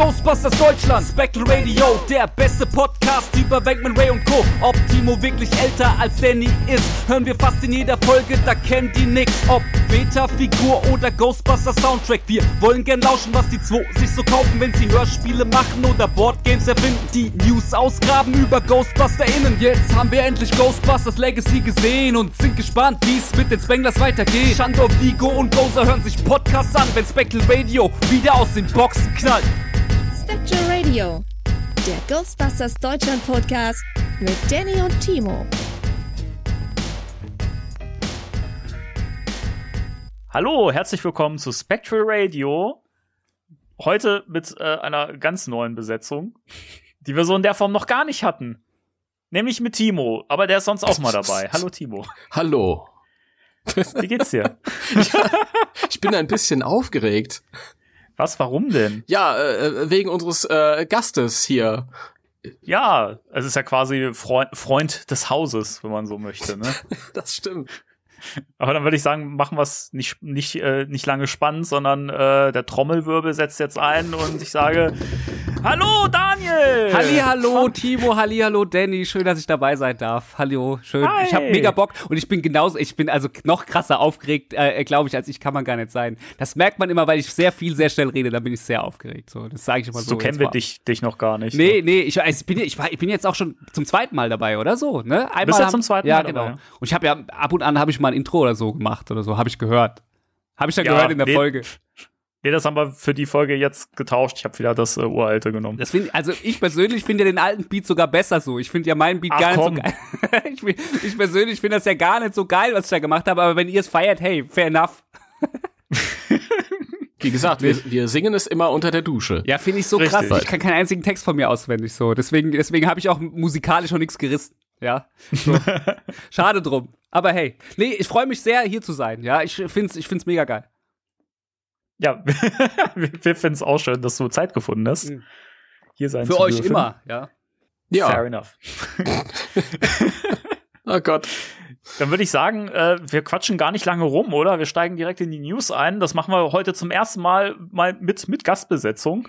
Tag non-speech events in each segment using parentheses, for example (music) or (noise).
Ghostbusters Deutschland, Spectral Radio, der beste Podcast über Bankman Ray und Co. Ob Timo wirklich älter als Danny ist, hören wir fast in jeder Folge, da kennt die nix. Ob Beta-Figur oder Ghostbusters Soundtrack, wir wollen gern lauschen, was die zwei sich so kaufen, wenn sie Hörspiele machen oder Boardgames erfinden. Die News ausgraben über GhostbusterInnen. Jetzt haben wir endlich Ghostbusters Legacy gesehen und sind gespannt, wie es mit den Spanglers weitergeht. Shandor, Vigo und Gozer hören sich Podcasts an, wenn Spectral Radio wieder aus den Boxen knallt. Spectral Radio, der Ghostbusters Deutschland Podcast mit Danny und Timo. Hallo, herzlich willkommen zu Spectral Radio. Heute mit äh, einer ganz neuen Besetzung, die wir so in der Form noch gar nicht hatten. Nämlich mit Timo, aber der ist sonst auch mal dabei. Hallo Timo. Hallo. Wie geht's dir? (laughs) ich bin ein bisschen aufgeregt. Was, warum denn? Ja, äh, wegen unseres äh, Gastes hier. Ja, es ist ja quasi Freund, Freund des Hauses, wenn man so möchte. Ne? (laughs) das stimmt. Aber dann würde ich sagen, machen wir es nicht, nicht, äh, nicht lange spannend, sondern äh, der Trommelwirbel setzt jetzt ein und ich sage Hallo Daniel! Hallo Timo, hallo Danny, schön, dass ich dabei sein darf. Hallo, schön. Hi. Ich habe mega Bock und ich bin genauso, ich bin also noch krasser aufgeregt, äh, glaube ich, als ich kann man gar nicht sein. Das merkt man immer, weil ich sehr viel, sehr schnell rede, dann bin ich sehr aufgeregt. So, das sage ich immer so. So kennen wir dich, dich noch gar nicht. Nee, nee, ich, ich, bin, ich, ich bin jetzt auch schon zum zweiten Mal dabei, oder so, ne? Einmal Bist du zum zweiten ja, Mal genau. dabei. Und ich habe ja, ab und an habe ich mal ein Intro oder so gemacht oder so, habe ich gehört. Habe ich dann Ja, gehört in der nee. Folge. Nee, das haben wir für die Folge jetzt getauscht. Ich habe wieder das äh, uralte genommen. Das find, also ich persönlich finde ja den alten Beat sogar besser so. Ich finde ja meinen Beat Ach, gar komm. nicht so geil. (laughs) ich, ich persönlich finde das ja gar nicht so geil, was ich da gemacht habe, aber wenn ihr es feiert, hey, fair enough. (laughs) Wie gesagt, wir, wir singen es immer unter der Dusche. Ja, finde ich so Richtig. krass. Ich kann keinen einzigen Text von mir auswendig so. Deswegen, deswegen habe ich auch musikalisch noch nichts gerissen. Ja. So. (laughs) Schade drum. Aber hey. Nee, ich freue mich sehr, hier zu sein. Ja, ich find's, ich find's mega geil. Ja, (laughs) wir, finden es auch schön, dass du Zeit gefunden hast, Mhm. hier sein Für zu euch dürfen. immer, ja. Fair Ja. enough. (laughs) Oh Gott. Dann würde ich sagen, äh, wir quatschen gar nicht lange rum, oder? Wir steigen direkt in die News ein. Das machen wir heute zum ersten Mal mal mit, mit Gastbesetzung.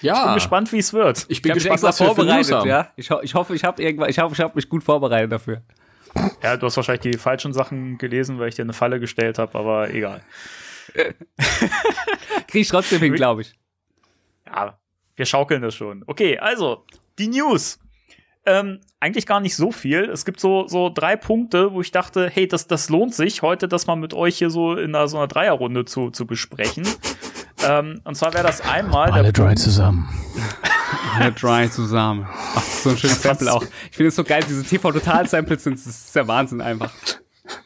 Bin Ja. gespannt, wie es wird. Ich bin Ich gespannt, was wir für News vorbereitet, haben. ja. Ich, ho ich hoffe, ich habe irgendwann, ich hoffe, ich habe mich gut vorbereitet dafür. Ja, du hast wahrscheinlich die falschen Sachen gelesen, weil ich dir eine Falle gestellt habe, aber egal. (laughs) Krieg ich trotzdem hin, glaube ich. Ja, wir schaukeln das schon. Okay, also, die News. Ähm, eigentlich gar nicht so viel. Es gibt so, so drei Punkte, wo ich dachte, hey, das, das lohnt sich, heute das mal mit euch hier so in einer, so einer Dreierrunde zu, zu besprechen. Ähm, und zwar wäre das einmal der Alle drei zusammen. Alle dry zusammen. Ach, das ist so ein schönes Sample auch. Ich finde es so geil, diese TV-Total-Samples sind, das ist der Wahnsinn einfach.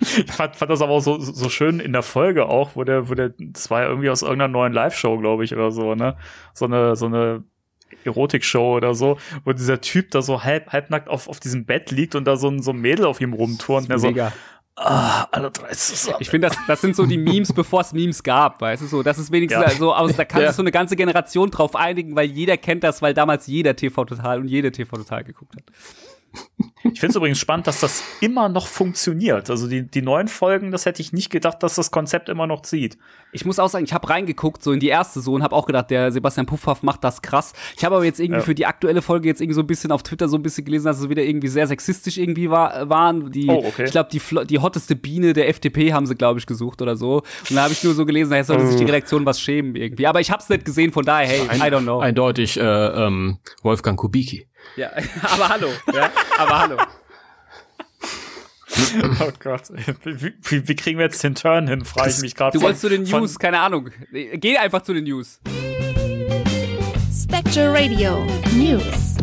Ich fand, fand das aber auch so, so schön in der Folge auch, wo der, wo der, das war ja irgendwie aus irgendeiner neuen Live-Show, glaube ich, oder so, ne? So eine, so eine Erotik-Show oder so, wo dieser Typ da so halb, halbnackt auf, auf diesem Bett liegt und da so ein, so ein Mädel auf ihm rumturnt. Und er so, Mega. Ah, alle drei zusammen. Ich finde, das, das sind so die Memes, (laughs) bevor es Memes gab, weißt du so. Das ist wenigstens Ja. so aus, da kann Ja. sich so eine ganze Generation drauf einigen, weil jeder kennt das, weil damals jeder TV Total und jede TV Total geguckt hat. Ich finde es übrigens spannend, dass das immer noch funktioniert. Also die, die neuen Folgen, das hätte ich nicht gedacht, dass das Konzept immer noch zieht. Ich muss auch sagen, ich habe reingeguckt, so in die erste so und habe auch gedacht, der Sebastian Puffhaff macht das krass. Ich habe aber jetzt irgendwie Ja. für die aktuelle Folge jetzt irgendwie so ein bisschen auf Twitter so ein bisschen gelesen, dass es wieder irgendwie sehr sexistisch irgendwie war, waren. Die, Oh, okay. Ich glaube, die, die hotteste Biene der FDP haben sie, glaube ich, gesucht oder so. Und da habe ich nur so gelesen, da sollte sich die Redaktion was schämen irgendwie. Aber ich habe es nicht gesehen, von daher, hey, I don't know. Eindeutig äh, ähm, Wolfgang Kubicki. Ja, (laughs) aber hallo, ja, aber hallo. (laughs) Oh Gott. Wie, wie, wie kriegen wir jetzt den Turn hin, frage ich mich gerade. Du Von- wolltest zu den von- News, keine Ahnung. Geh einfach zu den News. Spectral Radio News.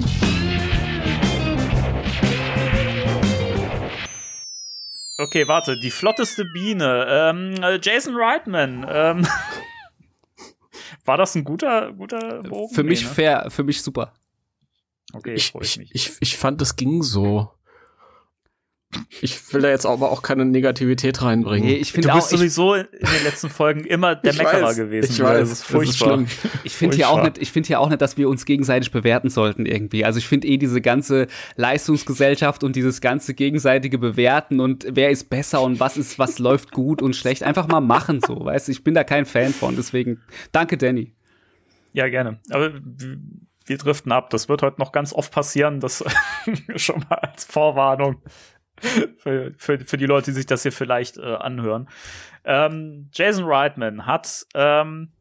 Okay, warte, die flotteste Biene. Ähm, äh, Jason Reitman. Ähm, (laughs) war das ein guter, guter Bogen? Für mich ne? fair, für mich super. Okay, Ich, freue ich ich, mich. ich, ich fand, es ging so. Ich will da jetzt aber auch keine Negativität reinbringen. Nee, ich Du finde bist auch, ich, sowieso in den letzten Folgen immer der Ich Meckerer weiß, gewesen. ich weiß, das ist das ist furchtbar. schlimm. ich finde hier auch nicht, ich finde hier auch nicht, dass wir uns gegenseitig bewerten sollten irgendwie. Also ich finde eh diese ganze Leistungsgesellschaft und dieses ganze gegenseitige Bewerten und wer ist besser und was ist, was läuft gut und schlecht, einfach mal machen so, weißt du? Ich bin da kein Fan von, deswegen danke Danny. Ja, gerne. Aber wir driften ab. Das wird heute noch ganz oft passieren. Das (laughs) schon mal als Vorwarnung für, für, für die Leute, die sich das hier vielleicht äh, anhören. Ähm, Jason Reitman hat ähm,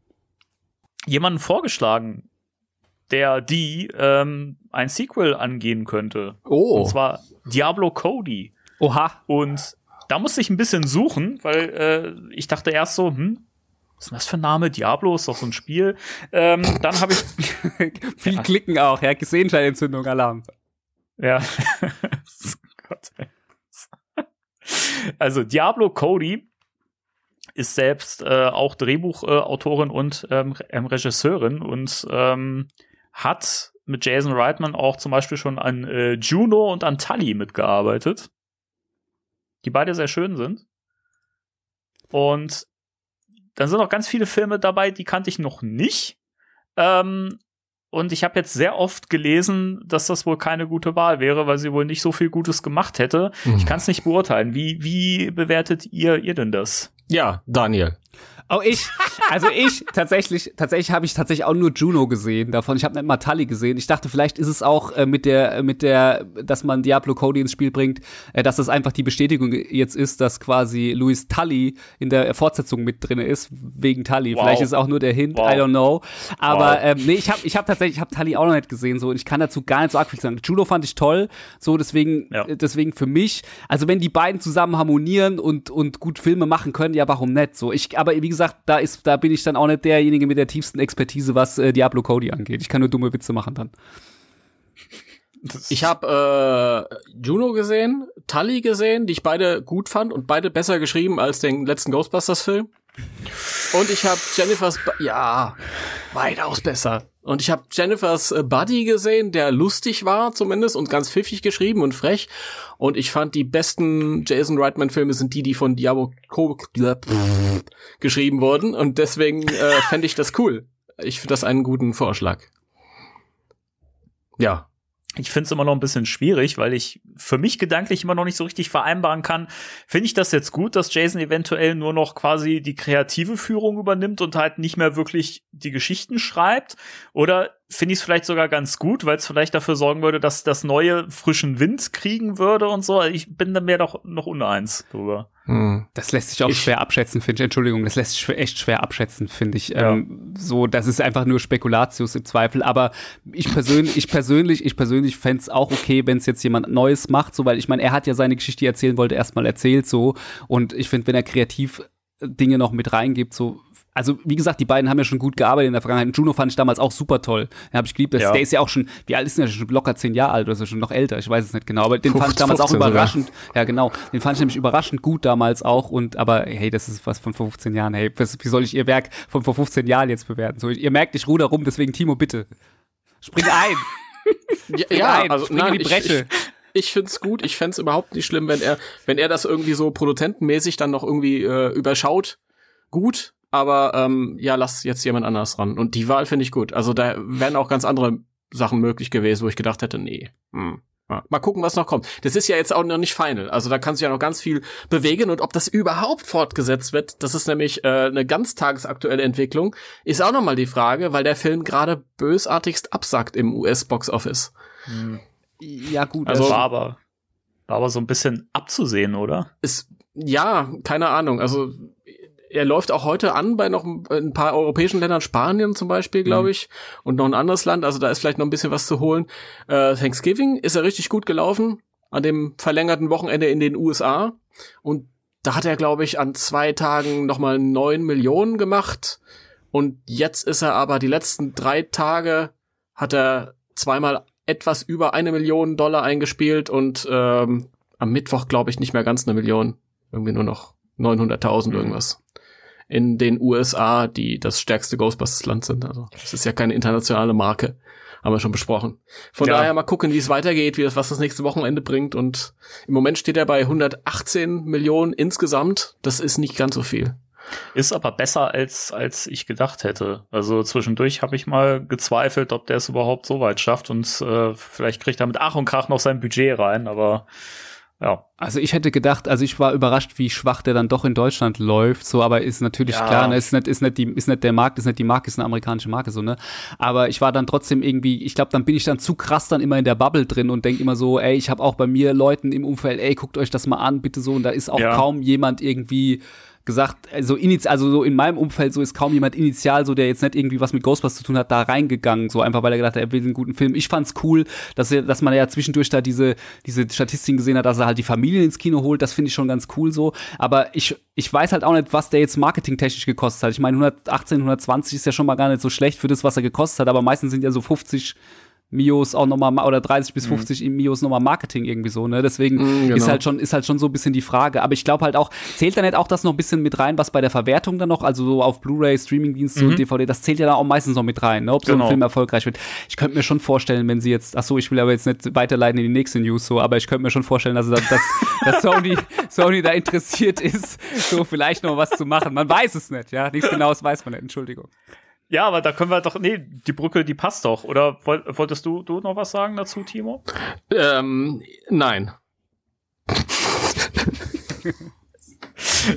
jemanden vorgeschlagen, der die ähm, ein Sequel angehen könnte. Oh. Und zwar Diablo Cody. Oha. Und da musste ich ein bisschen suchen, weil äh, ich dachte erst so, hm, was ist denn das für ein Name? Diablo ist doch so ein Spiel. Ähm, dann habe ich (laughs) viel Klicken auch, ja, Sehenscheinentzündung, Alarm. Ja. (laughs) Gott. Also Diablo Cody ist selbst äh, auch Drehbuchautorin äh, und ähm, ähm, Regisseurin und ähm, hat mit Jason Reitman auch zum Beispiel schon an äh, Juno und an Tully mitgearbeitet, die beide sehr schön sind. Und dann sind auch ganz viele Filme dabei, die kannte ich noch nicht. Ähm, und ich habe jetzt sehr oft gelesen, dass das wohl keine gute Wahl wäre, weil sie wohl nicht so viel Gutes gemacht hätte. Mhm. Ich kann es nicht beurteilen. Wie, wie bewertet ihr, ihr denn das? Ja, Daniel. Oh, ich, also ich tatsächlich, tatsächlich habe ich tatsächlich auch nur Juno gesehen davon. Ich habe nicht mal Tully gesehen. Ich dachte, vielleicht ist es auch äh, mit der, mit der, dass man Diablo Cody ins Spiel bringt, äh, dass das einfach die Bestätigung jetzt ist, dass quasi Louis Tully in der Fortsetzung mit drin ist wegen Tully. Wow. Vielleicht ist es auch nur der Hint, wow. I don't know. Aber wow. ähm, nee, ich habe, ich habe tatsächlich, ich habe Tully auch noch nicht gesehen so und ich kann dazu gar nicht so arg viel sagen. Juno fand ich toll, so deswegen, ja. Äh, deswegen für mich. Also wenn die beiden zusammen harmonieren und und gut Filme machen können, ja, warum nicht? So ich, aber wie gesagt, da ist, da bin ich dann auch nicht derjenige mit der tiefsten Expertise, was äh, Diablo Cody angeht. Ich kann nur dumme Witze machen dann. Ich habe äh, Juno gesehen, Tully gesehen, die ich beide gut fand und beide besser geschrieben als den letzten Ghostbusters-Film. Und ich habe Jennifer's, ba ja, weitaus besser. Und ich habe Jennifers äh, Buddy gesehen, der lustig war zumindest und ganz pfiffig geschrieben und frech. Und ich fand die besten Jason Reitman-Filme sind die, die von Diablo geschrieben wurden. Und deswegen äh, fände ich das cool. Ich finde das einen guten Vorschlag. Ja, ich finde es immer noch ein bisschen schwierig, weil ich für mich gedanklich immer noch nicht so richtig vereinbaren kann. Finde ich das jetzt gut, dass Jason eventuell nur noch quasi die kreative Führung übernimmt und halt nicht mehr wirklich die Geschichten schreibt? Oder finde ich es vielleicht sogar ganz gut, weil es vielleicht dafür sorgen würde, dass das neue frischen Wind kriegen würde und so. Ich bin da mehr doch noch uneins drüber. Hm. Das lässt sich auch ich, schwer abschätzen, finde ich. Entschuldigung, das lässt sich echt schwer abschätzen, finde ich. Ja. Ähm, so, das ist einfach nur Spekulatius im Zweifel. Aber ich persönlich, ich persönlich, ich persönlich fände es auch okay, wenn es jetzt jemand Neues macht, so, weil ich meine, er hat ja seine Geschichte, die er erzählen wollte, erstmal erzählt, so. Und ich finde, wenn er kreativ Dinge noch mit reingibt, so also wie gesagt, die beiden haben ja schon gut gearbeitet in der Vergangenheit. Juno fand ich damals auch super toll. Den habe ich geliebt. Ja. Der ist ja auch schon, wie alt ist denn der? Schon locker zehn Jahre alt oder so, schon noch älter. Ich weiß es nicht genau. Aber den 15, fand ich damals auch überraschend. Sogar. Ja, genau. Den fand ich nämlich überraschend gut damals auch. Und aber hey, das ist was von vor 15 Jahren. Hey, was, wie soll ich ihr Werk von vor 15 Jahren jetzt bewerten? So, ihr merkt, ich ruder rum. Deswegen Timo, bitte spring ein. (laughs) ja, Spring ja ein. also spring nein, in die Breche. Ich, ich, ich find's gut. Ich fände überhaupt nicht schlimm, wenn er, wenn er das irgendwie so produzentenmäßig dann noch irgendwie äh, überschaut. Gut, aber ähm, ja, lass jetzt jemand anders ran. Und die Wahl finde ich gut. Also da wären auch ganz andere Sachen möglich gewesen, wo ich gedacht hätte, nee. Hm. Ja. Mal gucken, was noch kommt. Das ist ja jetzt auch noch nicht final. Also da kann sich ja noch ganz viel bewegen und ob das überhaupt fortgesetzt wird, das ist nämlich äh, eine ganz tagesaktuelle Entwicklung, ist auch noch mal die Frage, weil der Film gerade bösartigst absackt im US-Box-Office. Hm. Ja gut, also war aber war aber so ein bisschen abzusehen, oder? Ist ja keine Ahnung. Also er läuft auch heute an bei noch ein paar europäischen Ländern, Spanien zum Beispiel, glaube mhm. ich, und noch ein anderes Land. Also da ist vielleicht noch ein bisschen was zu holen. Äh, Thanksgiving ist er richtig gut gelaufen an dem verlängerten Wochenende in den USA. Und da hat er, glaube ich, an zwei Tagen nochmal neun Millionen gemacht. Und jetzt ist er aber die letzten drei Tage hat er zweimal etwas über eine Million Dollar eingespielt und ähm, am Mittwoch, glaube ich, nicht mehr ganz eine Million. Irgendwie nur noch 900.000 mhm. irgendwas in den USA, die das stärkste Ghostbusters-Land sind. Also das ist ja keine internationale Marke, haben wir schon besprochen. Von ja. daher mal gucken, wie es weitergeht, wie das, was das nächste Wochenende bringt. Und im Moment steht er bei 118 Millionen insgesamt. Das ist nicht ganz so viel. Ist aber besser als als ich gedacht hätte. Also zwischendurch habe ich mal gezweifelt, ob der es überhaupt so weit schafft und äh, vielleicht kriegt er mit Ach und Krach noch sein Budget rein, aber ja. Also ich hätte gedacht, also ich war überrascht, wie schwach der dann doch in Deutschland läuft, so, aber ist natürlich Ja. klar, ne, ist nicht, ist nicht die, ist nicht der Markt, ist nicht die Marke, ist eine amerikanische Marke, so, ne. Aber ich war dann trotzdem irgendwie, ich glaube, dann bin ich dann zu krass dann immer in der Bubble drin und denk immer so, ey, ich habe auch bei mir Leuten im Umfeld, ey, guckt euch das mal an, bitte so, und da ist auch Ja. kaum jemand irgendwie gesagt, also also so in meinem Umfeld so ist kaum jemand initial so, der jetzt nicht irgendwie was mit Ghostbusters zu tun hat, da reingegangen, so einfach weil er gedacht hat, er will einen guten Film. Ich fand's cool, dass er, dass man ja zwischendurch da diese diese Statistiken gesehen hat, dass er halt die Familien ins Kino holt. Das finde ich schon ganz cool so. Aber ich ich weiß halt auch nicht, was der jetzt marketingtechnisch gekostet hat. Ich meine 118, 120 ist ja schon mal gar nicht so schlecht für das, was er gekostet hat. Aber meistens sind ja so 50 Mios auch nochmal oder 30 bis 50 Mios nochmal Marketing irgendwie so, ne? Deswegen Mhm, genau. ist halt schon, ist halt schon so ein bisschen die Frage. Aber ich glaube halt auch, zählt da nicht auch das noch ein bisschen mit rein, was bei der Verwertung dann noch, also so auf Blu-ray, Streamingdienste und DVD, das zählt ja da auch meistens noch mit rein, ne? Ob so Genau. ein Film erfolgreich wird. Ich könnte mir schon vorstellen, wenn sie jetzt, ach so, ich will aber jetzt nicht weiterleiten in die nächste News so, aber ich könnte mir schon vorstellen, dass, dass, dass Sony, (laughs) Sony da interessiert ist, so vielleicht noch was zu machen. Man weiß es nicht, ja. Nichts genaues weiß man nicht, Entschuldigung. Ja, aber da können wir doch, nee, die Brücke, die passt doch. Oder woll- wolltest du, du noch was sagen dazu, Timo? Ähm, nein.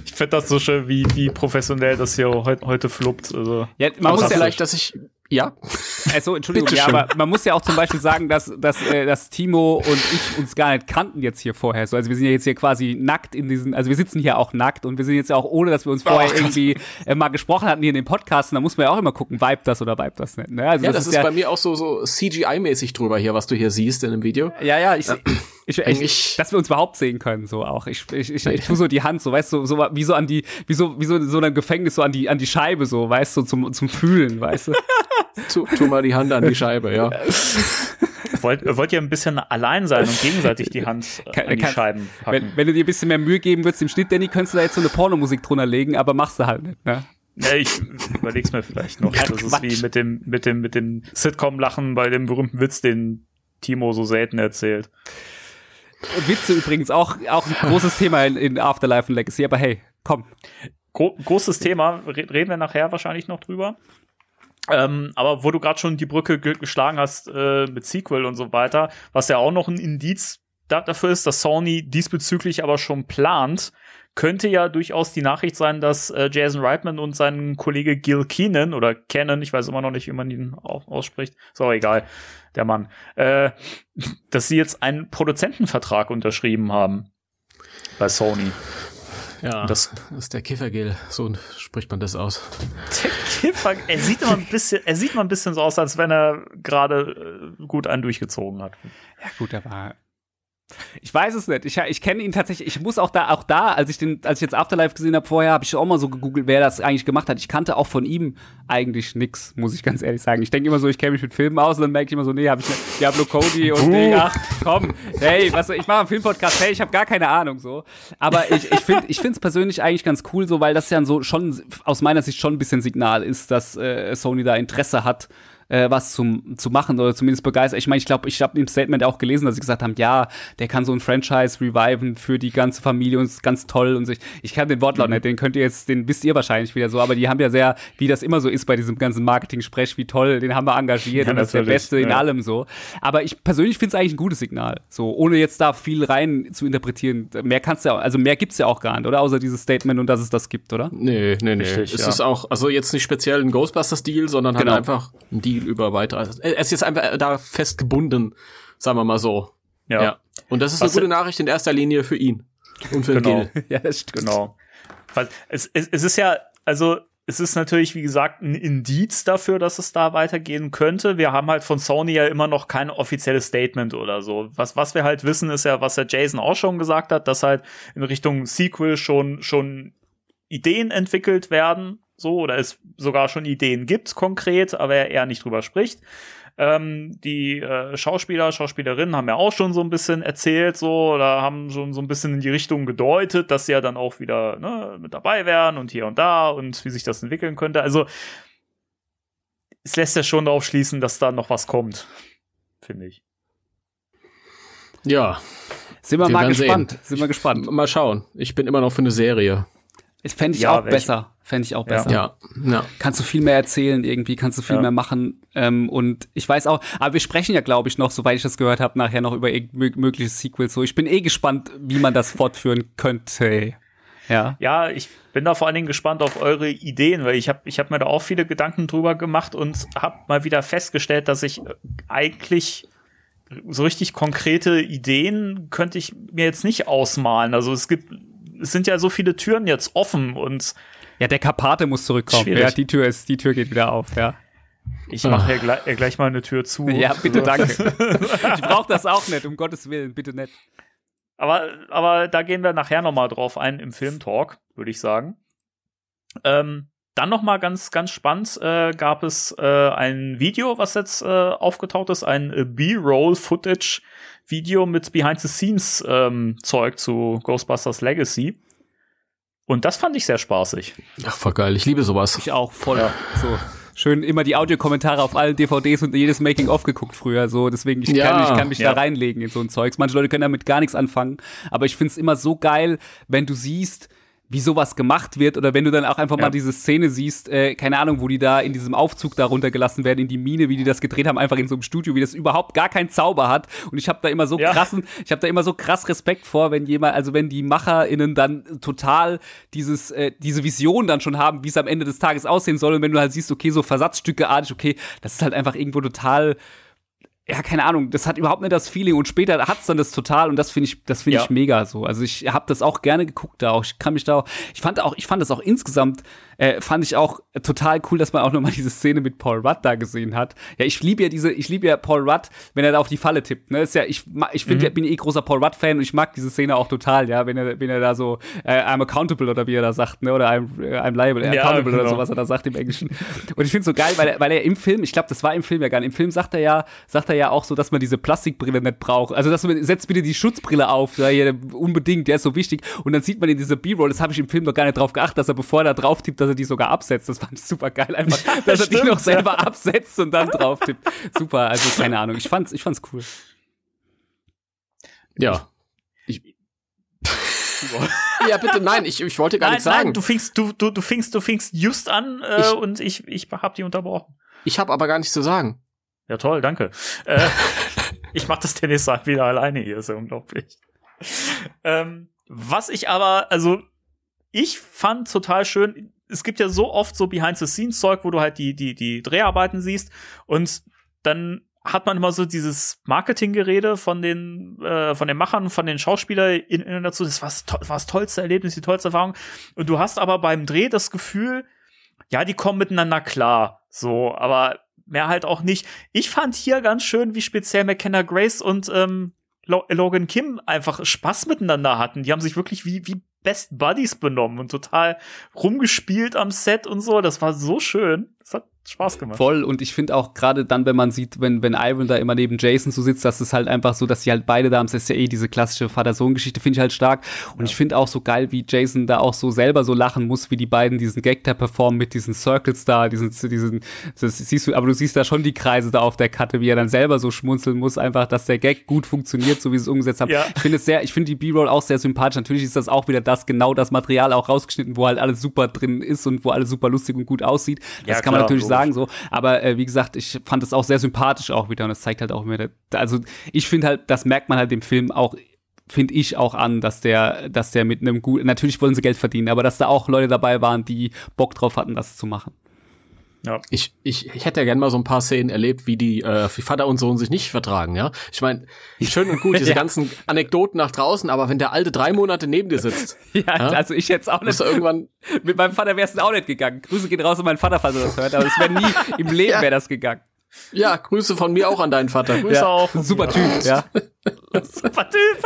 Ich finde das so schön, wie, wie professionell das hier heute, heute fluppt. Also, Ja, man muss ja, vielleicht, dass ich, ja, Also, Entschuldigung, ja, aber man muss ja auch zum Beispiel sagen, dass, dass, äh, dass Timo und ich uns gar nicht kannten jetzt hier vorher. So, also wir sind ja jetzt hier quasi nackt in diesen, also wir sitzen hier auch nackt und wir sind jetzt ja auch ohne, dass wir uns vorher irgendwie äh, mal gesprochen hatten hier in dem Podcast. Und da muss man ja auch immer gucken, vibe das oder vibe das nicht. Ne? Also ja, das, ist, bei mir auch so, so CGI-mäßig drüber hier, was du hier siehst in dem Video. ja, ja, ich, ich, ich, Eigentlich- dass wir uns überhaupt sehen können, so auch. Ich, ich, ich, ich tue so die Hand, so, weißt du, so, so wie so an die, wie so, wie so, so ein Gefängnis, so an die, an die Scheibe, so, weißt du, zum, zum Fühlen, weißt du. (laughs) Tu, tu mal die Hand an die Scheibe, ja. (laughs) wollt, wollt ihr ein bisschen allein sein und gegenseitig die Hand Kann- an die kannst- Scheiben packen? Wenn, wenn du dir ein bisschen mehr Mühe geben würdest im Schnitt, Danny, könntest du da jetzt so eine Pornomusik drunter legen, aber machst du halt nicht, ne? Ja, ich überleg's mir vielleicht noch. Das ist wie mit dem, mit dem, mit dem Sitcom-Lachen bei dem berühmten Witz, den Timo so selten erzählt. Witze übrigens auch, auch ein großes Thema in, in Afterlife und Legacy, aber hey, komm. Gro großes Thema, re reden wir nachher wahrscheinlich noch drüber. Ähm, aber wo du gerade schon die Brücke ge geschlagen hast äh, mit Sequel und so weiter, was ja auch noch ein Indiz da dafür ist, dass Sony diesbezüglich aber schon plant, könnte ja durchaus die Nachricht sein, dass äh, Jason Reitman und sein Kollege Gil Keenan oder Cannon, ich weiß immer noch nicht, wie man ihn au ausspricht, ist auch egal, der Mann, äh, (laughs) dass sie jetzt einen Produzentenvertrag unterschrieben haben bei Sony. Ja, Das- das ist der Kiffergil, so spricht man das aus. Der Kiffer, er sieht immer ein bisschen, er sieht mal ein bisschen so aus, als wenn er gerade äh, gut einen durchgezogen hat. Ja, gut, der war. Ich weiß es nicht. Ich, ich kenne ihn tatsächlich. Ich muss auch da, auch da, als ich den, als ich jetzt Afterlife gesehen habe vorher, habe ich auch mal so gegoogelt, wer das eigentlich gemacht hat. Ich kannte auch von ihm eigentlich nix, muss ich ganz ehrlich sagen. Ich denke immer so, ich kenne mich mit Filmen aus und dann merke ich immer so, nee, habe ich nicht. Diablo Cody und Ding, ach, komm, hey, was ich mache einen Filmpodcast, hey, ich habe gar keine Ahnung so. Aber ich, ich finde, ich finde es persönlich eigentlich ganz cool so, weil das ja so schon aus meiner Sicht schon ein bisschen Signal ist, dass äh, Sony da Interesse hat äh, was zum, zu machen oder zumindest begeistert. Ich meine, ich glaube, ich habe im Statement auch gelesen, dass sie gesagt haben, ja, der kann so ein Franchise reviven für die ganze Familie und ist ganz toll und so. Ich, ich kann den Wortlaut nicht, den könnt ihr jetzt, den wisst ihr wahrscheinlich wieder so, aber die haben ja sehr, wie das immer so ist bei diesem ganzen Marketing-Sprech, wie toll, den haben wir engagiert Ja, und das ist der Beste in ja. allem so. Aber ich persönlich finde es eigentlich ein gutes Signal, so, ohne jetzt da viel rein zu interpretieren. Mehr kannst du ja, also mehr gibt's ja auch gar nicht, oder? Außer dieses Statement und dass es das gibt, oder? Nee, nee, nee. Richtig, es ja. ist auch, also jetzt nicht speziell ein Ghostbusters-Deal, sondern Genau. halt einfach ein Deal über weitere. Also, er ist jetzt einfach da festgebunden, sagen wir mal so. Ja, Und das ist Was- eine gute Nachricht in erster Linie für ihn. Und für genau. Gil. (laughs) ja, das stimmt. Genau. Weil es, es, es ist ja, also es ist natürlich, wie gesagt, ein Indiz dafür, dass es da weitergehen könnte. Wir haben halt von Sony ja immer noch kein offizielles Statement oder so. Was, was wir halt wissen, ist ja, was der Jason auch schon gesagt hat, dass halt in Richtung Sequel schon, schon Ideen entwickelt werden, so, oder es sogar schon Ideen gibt, konkret, aber er eher nicht drüber spricht. Ähm, die äh, Schauspieler, Schauspielerinnen haben ja auch schon so ein bisschen erzählt, so, oder haben schon so ein bisschen in die Richtung gedeutet, dass sie ja dann auch wieder ne, mit dabei wären und hier und da und wie sich das entwickeln könnte. Also es lässt ja schon darauf schließen, dass da noch was kommt, finde ich. Ja, Sind wir, Wir mal gespannt. sehen. Sind wir gespannt. mal schauen. Ich bin immer noch für eine Serie. Fände ich Ja, auch welche- besser. Fände ich auch besser. Ja, ja. Kannst du viel mehr erzählen irgendwie, kannst du viel Ja. mehr machen. Ähm, und ich weiß auch, aber wir sprechen ja, glaube ich, noch, soweit ich das gehört habe, nachher noch über mögliche Sequels. So, ich bin eh gespannt, wie man das fortführen (laughs) könnte. Ja. Ja, ich bin da vor allen Dingen gespannt auf eure Ideen, weil ich habe ich hab mir da auch viele Gedanken drüber gemacht und habe mal wieder festgestellt, dass ich äh, eigentlich so richtig konkrete Ideen könnte ich mir jetzt nicht ausmalen. Also es gibt, es sind ja so viele Türen jetzt offen und Ja, der Karpate muss zurückkommen. Schwierig. Ja, die Tür ist, die Tür geht wieder auf, ja. ich mache ja gleich, ja gleich mal eine Tür zu. Ja, bitte, danke. (laughs) ich brauche das auch nicht, um Gottes Willen, bitte nicht. Aber, aber da gehen wir nachher noch mal drauf ein im Filmtalk, würde ich sagen. Ähm, dann noch mal ganz, ganz spannend äh, gab es äh, ein Video, was jetzt äh, aufgetaucht ist, ein äh, B-Roll-Footage-Video mit Behind-the-Scenes-Zeug zu Ghostbusters Legacy. Und das fand ich sehr spaßig. Ach, voll geil. Ich liebe sowas. Ich auch voll. So. Schön immer die Audiokommentare auf allen DVDs und jedes Making-of geguckt früher. So, deswegen, ich, Ja. kann, ich kann mich Ja. da reinlegen in so ein Zeugs. Manche Leute können damit gar nichts anfangen. Aber ich find's immer so geil, wenn du siehst, wie sowas gemacht wird oder wenn du dann auch einfach Ja. mal diese Szene siehst, äh, keine Ahnung, wo die da in diesem Aufzug da runtergelassen werden, in die Mine, wie die das gedreht haben, einfach in so einem Studio, wie das überhaupt gar keinen Zauber hat. Und ich habe da immer so Ja. krassen, ich habe da immer so krass Respekt vor, wenn jemand, also wenn die MacherInnen dann total dieses, äh, diese Vision dann schon haben, wie es am Ende des Tages aussehen soll. Und wenn du halt siehst, okay, so Versatzstückeartig, okay, das ist halt einfach irgendwo total ja, keine Ahnung, das hat überhaupt nicht das Feeling und später hat's dann das total und das finde ich, das finde Ja. ich mega so. Also ich habe das auch gerne geguckt da auch. Ich kann mich da auch, ich fand auch, ich fand das auch insgesamt, äh, fand ich auch total cool, dass man auch nochmal diese Szene mit Paul Rudd da gesehen hat. Ja, ich liebe ja diese, ich liebe ja Paul Rudd, wenn er da auf die Falle tippt. Ne, ist ja, ich, ich finde, ja, bin eh großer Paul Rudd Fan und ich mag diese Szene auch total. Ja, wenn er, wenn er da so, äh, I'm accountable oder wie er da sagt, ne, oder I'm, I'm liable, Ja, accountable oder genau. so, was er da sagt im Englischen. Und ich finde so geil, weil er, weil er im Film, ich glaube, das war im Film ja gar nicht. Im Film sagt er ja, sagt er ja auch so, dass man diese Plastikbrille nicht braucht. Also, dass man, setzt bitte die Schutzbrille auf, ja, hier, unbedingt, der ist so wichtig. Und dann sieht man in dieser B-Roll, das habe ich im Film noch gar nicht drauf geachtet, dass er, bevor er da drauf tippt, dass er die sogar absetzt. Das fand ich super geil, einfach, (laughs) dass er die stimmt, noch selber absetzt und dann drauf tippt. Super, also keine Ahnung. Ich fand's, ich fand's cool. Ja. Ich, ja, bitte, nein, ich, ich wollte gar Nein, nichts sagen. nein, du fingst, du, du, du fingst, du fingst just an äh, Ich- und ich, ich hab die unterbrochen. ich habe aber gar nichts zu sagen. Ja, toll, danke. Äh, (laughs) ich mach das Mal wieder alleine hier, ist ja unglaublich. Ähm, was ich aber, also, ich fand total schön, es gibt ja so oft so Behind-the-Scenes-Zeug, wo du halt die, die, die Dreharbeiten siehst und dann hat man immer so dieses Marketinggerede von den, äh, von den Machern, von den SchauspielerInnen dazu. Das war das, war das tollste Erlebnis, die tollste Erfahrung. Und du hast aber beim Dreh das Gefühl, ja, die kommen miteinander klar. So, aber mehr halt auch nicht. Ich fand hier ganz schön, wie speziell McKenna Grace und ähm, Lo Logan Kim einfach Spaß miteinander hatten. Die haben sich wirklich wie, wie Best Buddies benommen und total rumgespielt am Set und so. Das war so schön. Das hat Spaß gemacht. Voll und ich finde auch gerade dann, wenn man sieht, wenn, wenn Ivan da immer neben Jason so sitzt, dass es halt einfach so, dass sie halt beide da haben, das ist ja eh diese klassische Vater-Sohn-Geschichte, finde ich halt stark. Und ich finde auch so geil, wie Jason da auch so selber so lachen muss, wie die beiden diesen Gag da performen mit diesen Circles da, diesen, diesen, das siehst du, aber du siehst da schon die Kreise da auf der Karte, wie er dann selber so schmunzeln muss, einfach, dass der Gag gut funktioniert, so wie sie es umgesetzt haben. Ja. Ich finde es sehr, ich finde die B-Roll auch sehr sympathisch. Natürlich ist das auch wieder das, genau das Material auch rausgeschnitten, wo halt alles super drin ist und wo alles super lustig und gut aussieht. Das Ja, kann man klar, natürlich logisch. sagen so. Aber äh, wie gesagt, ich fand es auch sehr sympathisch auch wieder und es zeigt halt auch wieder, also ich finde halt, das merkt man halt dem Film auch finde ich auch an, dass der, dass der mit einem gut, natürlich wollen sie Geld verdienen, aber dass da auch Leute dabei waren, die Bock drauf hatten, das zu machen. Ja. Ich, ich, ich hätte ja gerne mal so ein paar Szenen erlebt, wie die äh, wie Vater und Sohn sich nicht vertragen, ja. Ich meine, schön und gut, (laughs) diese Ja. ganzen Anekdoten nach draußen, aber wenn der alte drei Monate neben dir sitzt, (laughs) Ja, Ja? also ich jetzt auch nicht, irgendwann, (laughs) mit meinem Vater wäre es auch nicht gegangen. Grüße gehen raus an meinen Vater, falls er das hört, aber es wäre nie im Leben Ja. wäre das gegangen. Ja, Grüße von mir auch an deinen Vater. Grüße auch. Super Typ, ja. Super Typ.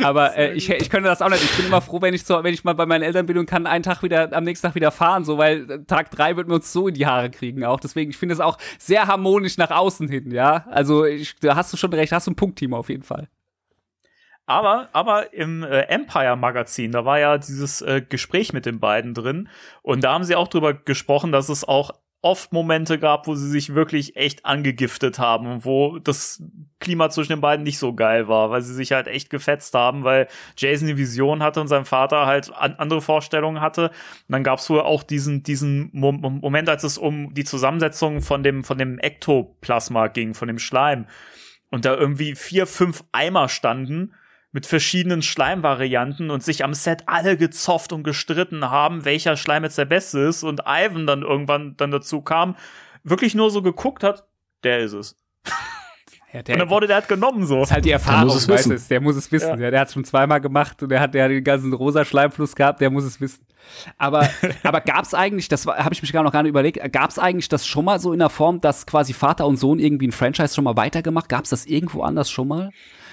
(laughs) Aber äh, ich, ich könnte das auch nicht. Ich bin immer froh, wenn ich so, wenn ich mal bei meinen Eltern bin und kann einen Tag wieder, am nächsten Tag wieder fahren, so, weil äh, Tag drei wird mir uns so in die Haare kriegen auch. Deswegen, ich finde es auch sehr harmonisch nach außen hin, ja. Also, ich, da hast du schon recht, hast du ein Punktteam auf jeden Fall. Aber, aber im äh, Empire Magazin, da war ja dieses äh, Gespräch mit den beiden drin. Und da haben sie auch drüber gesprochen, dass es auch oft Momente gab, wo sie sich wirklich echt angegiftet haben und wo das Klima zwischen den beiden nicht so geil war, weil sie sich halt echt gefetzt haben, weil Jason die Vision hatte und sein Vater halt an andere Vorstellungen hatte. Und dann gab es wohl auch diesen, diesen Moment, als es um die Zusammensetzung von dem, von dem Ektoplasma ging, von dem Schleim. Und da irgendwie vier, fünf Eimer standen mit verschiedenen Schleimvarianten und sich am Set alle gezofft und gestritten haben, welcher Schleim jetzt der beste ist und Ivan dann irgendwann dann dazu kam, wirklich nur so geguckt hat, der ist es. (laughs) Ja, der, und dann wurde der halt genommen so. Das ist halt die Erfahrung, der muss es weißt wissen. Der muss es wissen. Ja. Ja, der hat es schon zweimal gemacht und der hat ja den ganzen rosa Schleimfluss gehabt, der muss es wissen. Aber, (laughs) aber gab es eigentlich, das habe ich mich gar noch gar nicht überlegt, gab es eigentlich das schon mal so in der Form, dass quasi Vater und Sohn irgendwie ein Franchise schon mal weitergemacht? Gab es das irgendwo anders schon mal?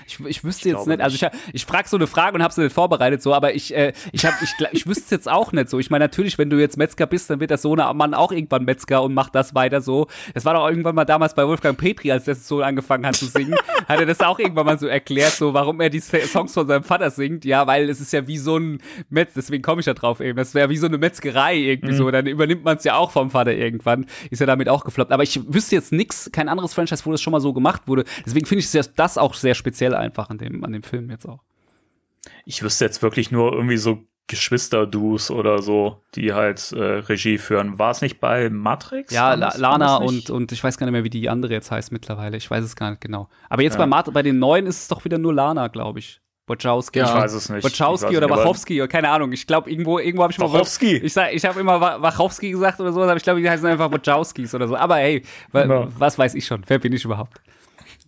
Ich, ich wüsste ich jetzt nicht, also ich, ich frage so eine Frage und habe sie nicht vorbereitet, so, aber ich, äh, ich, hab, ich, ich wüsste es jetzt auch nicht so. Ich meine, natürlich, wenn du jetzt Metzger bist, dann wird der Sohn Mann auch irgendwann Metzger und macht das weiter so. Das war doch irgendwann mal damals bei Wolfgang Petri, als der so angefangen hat zu singen, (laughs) hat er das auch irgendwann mal so erklärt, so warum er die Songs von seinem Vater singt. Ja, weil es ist ja wie so ein Metz, deswegen komme ich da drauf eben. Das wäre wie so eine Metzgerei irgendwie mhm. so. Dann übernimmt man es ja auch vom Vater irgendwann. Ist ja damit auch gefloppt. Aber ich wüsste jetzt nichts, kein anderes Franchise, wo das schon mal so gemacht wurde. Deswegen finde ich das auch sehr speziell einfach an dem, an dem Film jetzt auch. Ich wüsste jetzt wirklich nur irgendwie so Geschwister-Dus oder so, die halt äh, Regie führen. War es nicht bei Matrix? Ja, La Lana und, und ich weiß gar nicht mehr, wie die andere jetzt heißt mittlerweile. Ich weiß es gar nicht genau. Aber jetzt ja. bei, Mat bei den neuen ist es doch wieder nur Lana, glaube ich. Wachowski. Ja. Ich weiß es nicht. Wachowski oder Wachowski oder keine Ahnung. Ich glaube, irgendwo, irgendwo habe ich mal. Wachowski. Ich, sag, ich habe immer Wachowski gesagt oder so, aber ich glaube, die heißen einfach Wachowskis oder so. Aber hey, ja. was weiß ich schon? Wer bin ich überhaupt?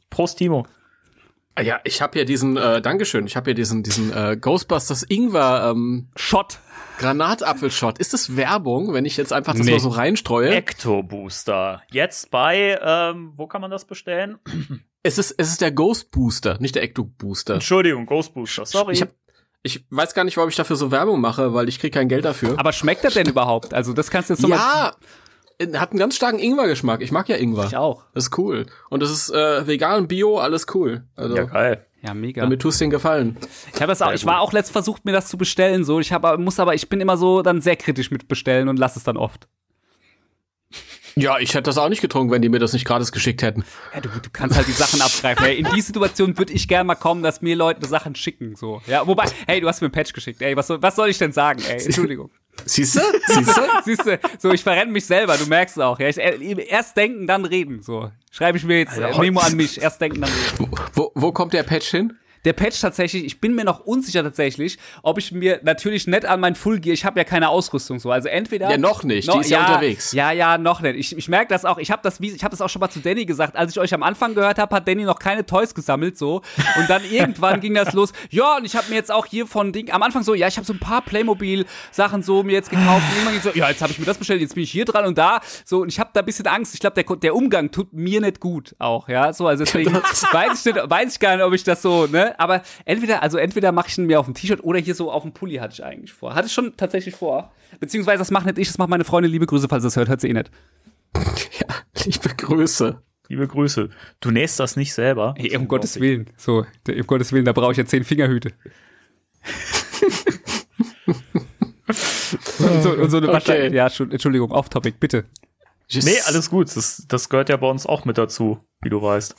Prost, Timo. Ah ja, ich habe hier diesen, äh, Dankeschön, ich habe hier diesen, diesen äh, Ghostbusters Ingwer ähm, Shot. Granatapfelshot. Ist das Werbung, wenn ich jetzt einfach das nee. mal so reinstreue? Ecto Booster. Jetzt bei, ähm, wo kann man das bestellen? Es ist, es ist der Ghost Booster, nicht der Ecto Booster. Entschuldigung, Ghost Booster. Sorry. Ich, hab, ich weiß gar nicht, warum ich dafür so Werbung mache, weil ich krieg kein Geld dafür. Aber schmeckt das denn überhaupt? Also das kannst du jetzt so Ja, mal hat einen ganz starken Ingwer-Geschmack. Ich mag ja Ingwer. Ich auch. Das ist cool. Und das ist äh, vegan, bio, alles cool. Also, ja, geil. Ja, mega. Damit tust du den Gefallen. Ich habe das auch, ich war auch letzt versucht, mir das zu bestellen, so. Ich habe, muss aber, ich bin immer so dann sehr kritisch mit bestellen und lass es dann oft. Ja, ich hätte das auch nicht getrunken, wenn die mir das nicht gratis geschickt hätten. Ja, du, du kannst halt die Sachen abgreifen. Hey, in die Situation würde ich gerne mal kommen, dass mir Leute Sachen schicken. So. Ja, wobei, hey, du hast mir ein Patch geschickt. Ey, was soll, was soll ich denn sagen? Ey, (laughs) Entschuldigung. Siehst du? (laughs) Siehst du? Siehst du? So, ich verrenne mich selber, du merkst es auch. Ja, ich, erst denken, dann reden. So. Schreibe ich mir jetzt äh, Memo an mich. Erst denken, dann reden. Wo, wo kommt der Patch hin? Der Patch tatsächlich, ich bin mir noch unsicher tatsächlich, ob ich mir natürlich nicht an mein Full Gear, ich habe ja keine Ausrüstung so, also entweder Ja, noch nicht, noch, die ist ja, ja, unterwegs. Ja, ja, noch nicht. Ich, ich merke das auch, ich habe das ich habe das auch schon mal zu Danny gesagt, als ich euch am Anfang gehört habe, hat Danny noch keine Toys gesammelt so und dann irgendwann (laughs) ging das los. Ja, und ich habe mir jetzt auch hier von Ding am Anfang so, ja, ich habe so ein paar Playmobil Sachen so mir jetzt gekauft und irgendwann so, ja, jetzt habe ich mir das bestellt, jetzt bin ich hier dran und da so und ich habe da ein bisschen Angst. Ich glaube, der der Umgang tut mir nicht gut auch, ja, so also deswegen (laughs) weiß ich nicht, weiß ich gar nicht, ob ich das so, ne, aber entweder also entweder mache ich ihn mir auf dem T-Shirt oder hier so auf dem Pulli hatte ich eigentlich vor. Hatte ich schon tatsächlich vor. Beziehungsweise das macht nicht ich, das macht meine Freundin. Liebe Grüße, falls das hört, hört sie eh nicht. (laughs) Ja, liebe Grüße. Liebe Grüße. Du nähst das nicht selber. Hey, um Gottes Willen. So, um Gottes Willen, da brauche ich ja zehn Fingerhüte. (laughs) und so, und so eine okay. Ja, Entschuldigung, off-topic, bitte. Just nee, alles gut. Das, das gehört ja bei uns auch mit dazu, wie du weißt.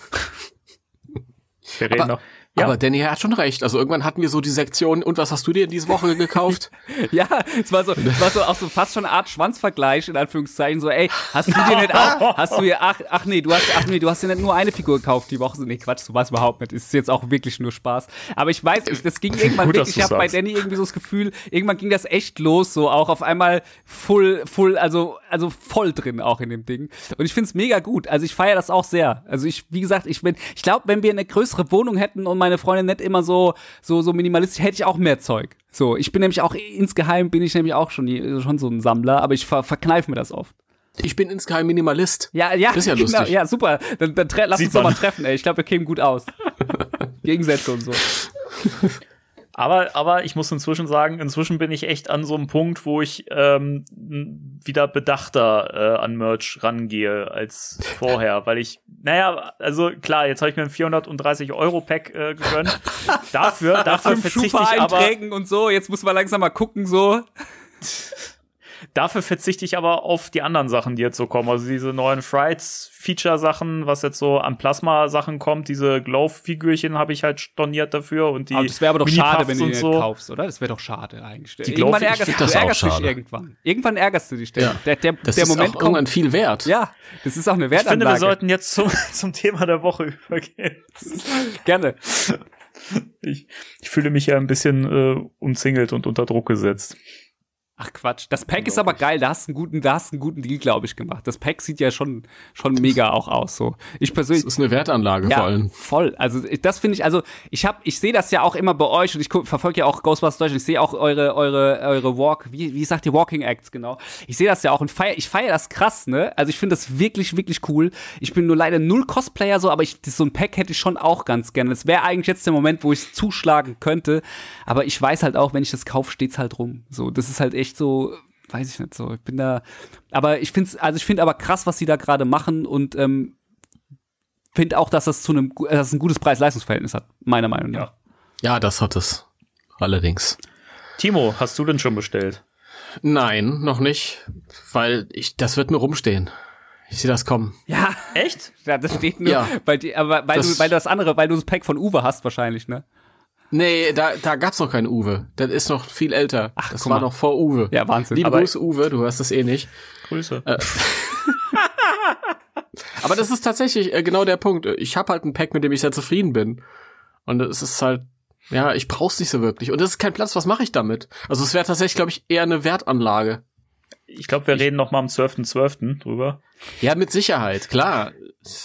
Wir reden Aber noch. Ja. Aber Danny hat schon recht. Also irgendwann hatten wir so die Sektion, und was hast du dir diese Woche gekauft? (laughs) ja, es war so, es war so auch so fast schon eine Art Schwanzvergleich, in Anführungszeichen, so, ey, hast du dir nicht auch, (laughs) hast du dir, ach, ach nee, du hast, ach nee, du hast dir nicht nur eine Figur gekauft die Woche. Nee, Quatsch, so war es überhaupt nicht. Ist jetzt auch wirklich nur Spaß. Aber ich weiß, das ging irgendwann Gut, wirklich, ich habe bei Danny irgendwie so das Gefühl, irgendwann ging das echt los, so auch auf einmal full, full, also, also voll drin auch in dem Ding. Und ich find's mega gut. Also ich feiere das auch sehr. Also ich, wie gesagt, ich bin, ich glaube, wenn wir eine größere Wohnung hätten und meine Freundin nicht immer so, so, so minimalistisch, hätte ich auch mehr Zeug. So, ich bin nämlich auch, insgeheim bin ich nämlich auch schon, schon so ein Sammler, aber ich ver verkneife mir das oft. Ich bin insgeheim Minimalist. Ja, ja. Das ist ja genau, lustig. Ja, super. Dann, dann lass Sieht uns doch mal treffen, ey. Ich glaube, wir kämen gut aus. (laughs) Gegensätze und so. (laughs) Aber, aber ich muss inzwischen sagen, inzwischen bin ich echt an so einem Punkt, wo ich ähm, wieder bedachter äh, an Merch rangehe als vorher, weil ich, naja, also klar, jetzt habe ich mir ein 430 Euro Pack äh, gegönnt. Dafür, (laughs) dafür verzichte ich aber und so. Jetzt muss man langsam mal gucken so. Dafür verzichte ich aber auf die anderen Sachen, die jetzt so kommen. Also diese neuen Frights-Feature-Sachen, was jetzt so an Plasma-Sachen kommt, diese Glow-Figürchen habe ich halt storniert dafür und die. Aber das wäre aber doch schade, wenn du die so. kaufst, oder? Das wäre doch schade eigentlich. Die irgendwann Glow- ich ärgerst, du das auch ärgerst dich schade. irgendwann. Irgendwann ärgerst du dich. Der, Ja. der, der, Das der ist Moment auch kommt. irgendwann viel wert. Ja, das ist auch eine Ich finde, Wertanlage. wir sollten jetzt zum, (laughs) zum Thema der Woche übergehen. Gerne. Ich, ich fühle mich ja ein bisschen äh, umzingelt und unter Druck gesetzt. Ach Quatsch. Das Pack ist aber geil. Da hast du einen guten, da hast du einen guten Deal, glaube ich, gemacht. Das Pack sieht ja schon, schon mega auch aus. So. Ich Das persönlich. ist eine Wertanlage vor allem. voll. Also das finde ich, also ich habe, ich sehe das ja auch immer bei euch und ich verfolge ja auch Ghostbusters Deutschland. Ich sehe auch eure, eure, eure Walk, wie, wie sagt ihr Walking Acts genau? Ich sehe das ja auch und feier, ich feiere das krass, ne? Also ich finde das wirklich, wirklich cool. Ich bin nur leider null Cosplayer so, aber ich, das, so ein Pack hätte ich schon auch ganz gerne. Das wäre eigentlich jetzt der Moment, wo ich zuschlagen könnte. Aber ich weiß halt auch, wenn ich das kaufe, steht's halt rum. So, das ist halt echt so, weiß ich nicht so. Ich bin da, aber ich finde also ich finde aber krass, was sie da gerade machen und ähm, finde auch, dass das zu einem, dass es ein gutes Preis-Leistungsverhältnis hat, meiner Meinung nach. Ja, das hat es. Allerdings. Timo, hast du denn schon bestellt? Nein, noch nicht. Weil ich, das wird nur rumstehen. Ich sehe das kommen. Ja, Echt? ja, das steht nur Ja. bei dir, aber weil Das- du, weil du das andere, weil du das Pack von Uwe hast wahrscheinlich, ne? Nee, da, da gab's noch keinen Uwe. Das ist noch viel älter. Ach, das war mal. noch vor Uwe. Ja, Wahnsinn. Liebe Grüße, Uwe, du hörst das eh nicht. Grüße. (laughs) Aber das ist tatsächlich äh, genau der Punkt. Ich habe halt ein Pack, mit dem ich sehr zufrieden bin. Und es ist halt, ja, ich brauch's nicht so wirklich. Und das ist kein Platz, was mache ich damit? Also es wäre tatsächlich, glaube ich, eher eine Wertanlage. Ich glaube, wir reden noch mal am 12.12. drüber. Ja, mit Sicherheit, klar.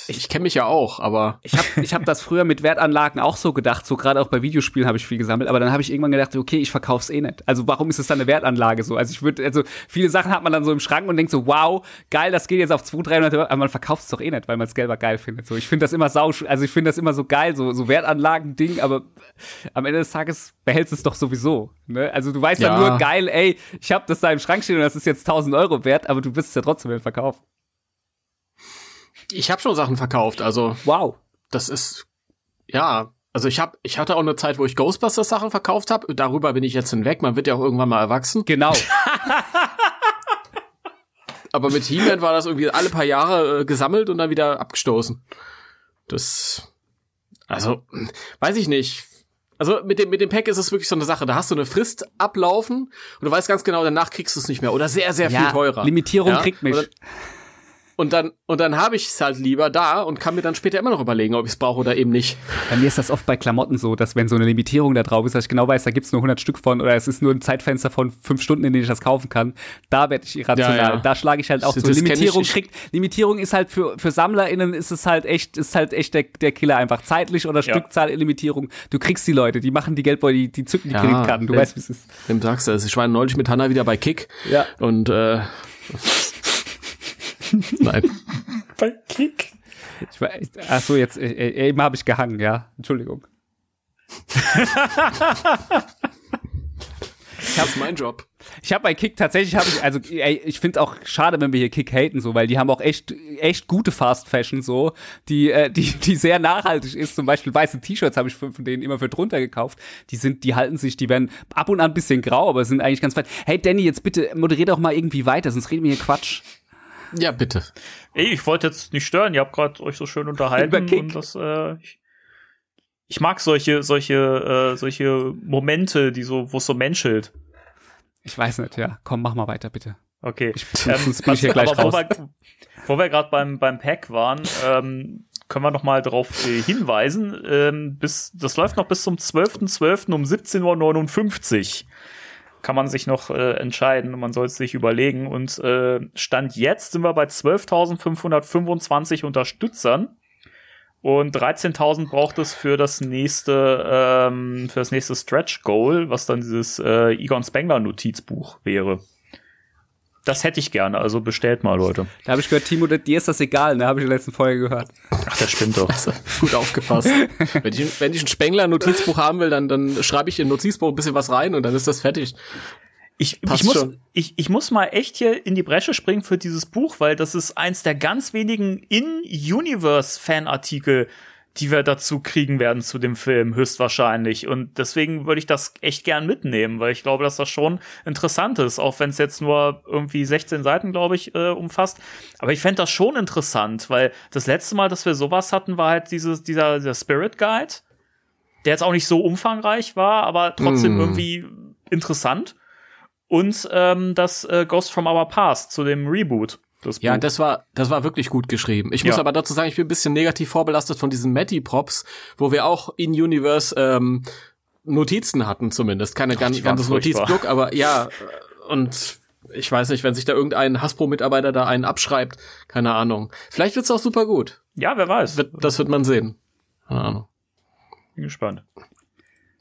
Ich kenne mich ja auch, aber Ich habe ich hab das früher mit Wertanlagen auch so gedacht, so gerade auch bei Videospielen habe ich viel gesammelt, aber dann habe ich irgendwann gedacht, okay, ich verkauf's eh nicht. Also warum ist es dann eine Wertanlage so? Also ich würde, also viele Sachen hat man dann so im Schrank und denkt so, wow, geil, das geht jetzt auf 200, 300, Euro, aber man verkauft es doch eh nicht, weil man es selber geil findet. So, ich finde das immer sau, also ich finde das immer so geil, so, so Wertanlagen-Ding, aber am Ende des Tages behältst es doch sowieso. Ne? Also du weißt dann Ja. nur, geil, ey, ich habe das da im Schrank stehen und das ist jetzt 1000 Euro wert, aber du wirst es ja trotzdem nicht verkaufen. Ich habe schon Sachen verkauft. Also Wow. das ist, ja, also ich habe, ich hatte auch eine Zeit, wo ich Ghostbusters Sachen verkauft habe. Darüber bin ich jetzt hinweg. Man wird ja auch irgendwann mal erwachsen. Genau. (laughs) Aber mit He-Man war das irgendwie alle paar Jahre äh, gesammelt und dann wieder abgestoßen. Das, also, weiß ich nicht. Also mit dem, mit dem Pack ist es wirklich so eine Sache. Da hast du eine Frist ablaufen und du weißt ganz genau, danach kriegst du es nicht mehr. Oder sehr, sehr viel teurer. Limitierung Ja? kriegt mich. Oder- Und dann, und dann habe ich es halt lieber da und kann mir dann später immer noch überlegen, ob ich es brauche oder eben nicht. Bei mir ist das oft bei Klamotten so, dass wenn so eine Limitierung da drauf ist, dass ich genau weiß, da gibt's nur 100 Stück von oder es ist nur ein Zeitfenster von fünf Stunden, in denen ich das kaufen kann, da werde ich irrational. Ja, ja. Da schlage ich halt auch Das- so. das Limitierung kriegt, Limitierung ist halt für, für SammlerInnen ist es halt echt, ist halt echt der, der Killer einfach. Zeitlich oder Ja. Stückzahl-Limitierung. Du kriegst die Leute, die machen die Geldbeutel, die, die zücken die Ja, Kreditkarten, du wenn- weißt, wie es ist. Dem sagst du es. Ich war neulich mit Hanna wieder bei Kick. Ja. Und äh, (laughs) nein. Bei Kick. Ich war, ich, ach so, jetzt, äh, äh, eben habe ich gehangen, ja. Entschuldigung. Das ist mein Job. Ich habe bei Kick tatsächlich habe ich also ey, ich finde auch schade, wenn wir hier Kick haten so, weil die haben auch echt echt gute Fast Fashion so, die äh, die die sehr nachhaltig ist. Zum Beispiel weiße T-Shirts habe ich von, von denen immer für drunter gekauft. Die sind, die halten sich, die werden ab und an ein bisschen grau, aber sind eigentlich ganz fein. Hey Danny, jetzt bitte moderier doch mal irgendwie weiter, sonst reden wir hier Quatsch. Ja, bitte. Ey, ich wollte jetzt nicht stören, ihr habt gerade euch so schön unterhalten Über Kick. und das äh, ich, ich mag solche solche äh, solche Momente, die so wo es so menschelt. Ich weiß nicht, ja. Komm, mach mal weiter bitte. Okay. sonst bin ich (laughs) hier gleich aber wo raus. wir, wo wir gerade beim beim Pack waren, ähm, können wir noch mal darauf äh, hinweisen, ähm, bis das läuft noch bis zum 12.12. um 17:59 Uhr. Kann man sich noch äh, entscheiden, man soll es sich überlegen. Und äh, stand jetzt sind wir bei 12.525 Unterstützern. Und 13.000 braucht es für das nächste ähm, für das nächste Stretch Goal, was dann dieses äh, Egon Spengler Notizbuch wäre. Das hätte ich gerne, also bestellt mal, Leute. Da habe ich gehört, Timo, dir ist das egal, ne? Habe ich in der letzten Folge gehört. Ach, das stimmt doch. Gut aufgepasst. (laughs) wenn, ich, wenn ich ein Spengler-Notizbuch haben will, dann, dann schreibe ich in ein Notizbuch ein bisschen was rein und dann ist das fertig. Ich, ich, muss, schon. ich, ich muss mal echt hier in die Bresche springen für dieses Buch, weil das ist eins der ganz wenigen In-Universe-Fanartikel, die wir dazu kriegen werden zu dem Film, höchstwahrscheinlich. Und deswegen würde ich das echt gern mitnehmen, weil ich glaube, dass das schon interessant ist, auch wenn es jetzt nur irgendwie 16 Seiten, glaube ich, äh, umfasst. Aber ich fände das schon interessant, weil das letzte Mal, dass wir sowas hatten, war halt dieses, dieser, dieser Spirit Guide, der jetzt auch nicht so umfangreich war, aber trotzdem mm. irgendwie interessant. Und ähm, das äh, Ghost from Our Past zu dem Reboot. Das ja, das war, das war wirklich gut geschrieben. Ich muss aber dazu sagen, ich bin ein bisschen negativ vorbelastet von diesen Matty-Props, wo wir auch in Universe ähm, Notizen hatten zumindest. Keine ganz, ganzes Notizblock, aber ja, und ich weiß nicht, wenn sich da irgendein Hasbro-Mitarbeiter da einen abschreibt, keine Ahnung. Vielleicht wird's auch super gut. Ja, wer weiß. Wird, das wird man sehen. Keine Ahnung. Bin gespannt.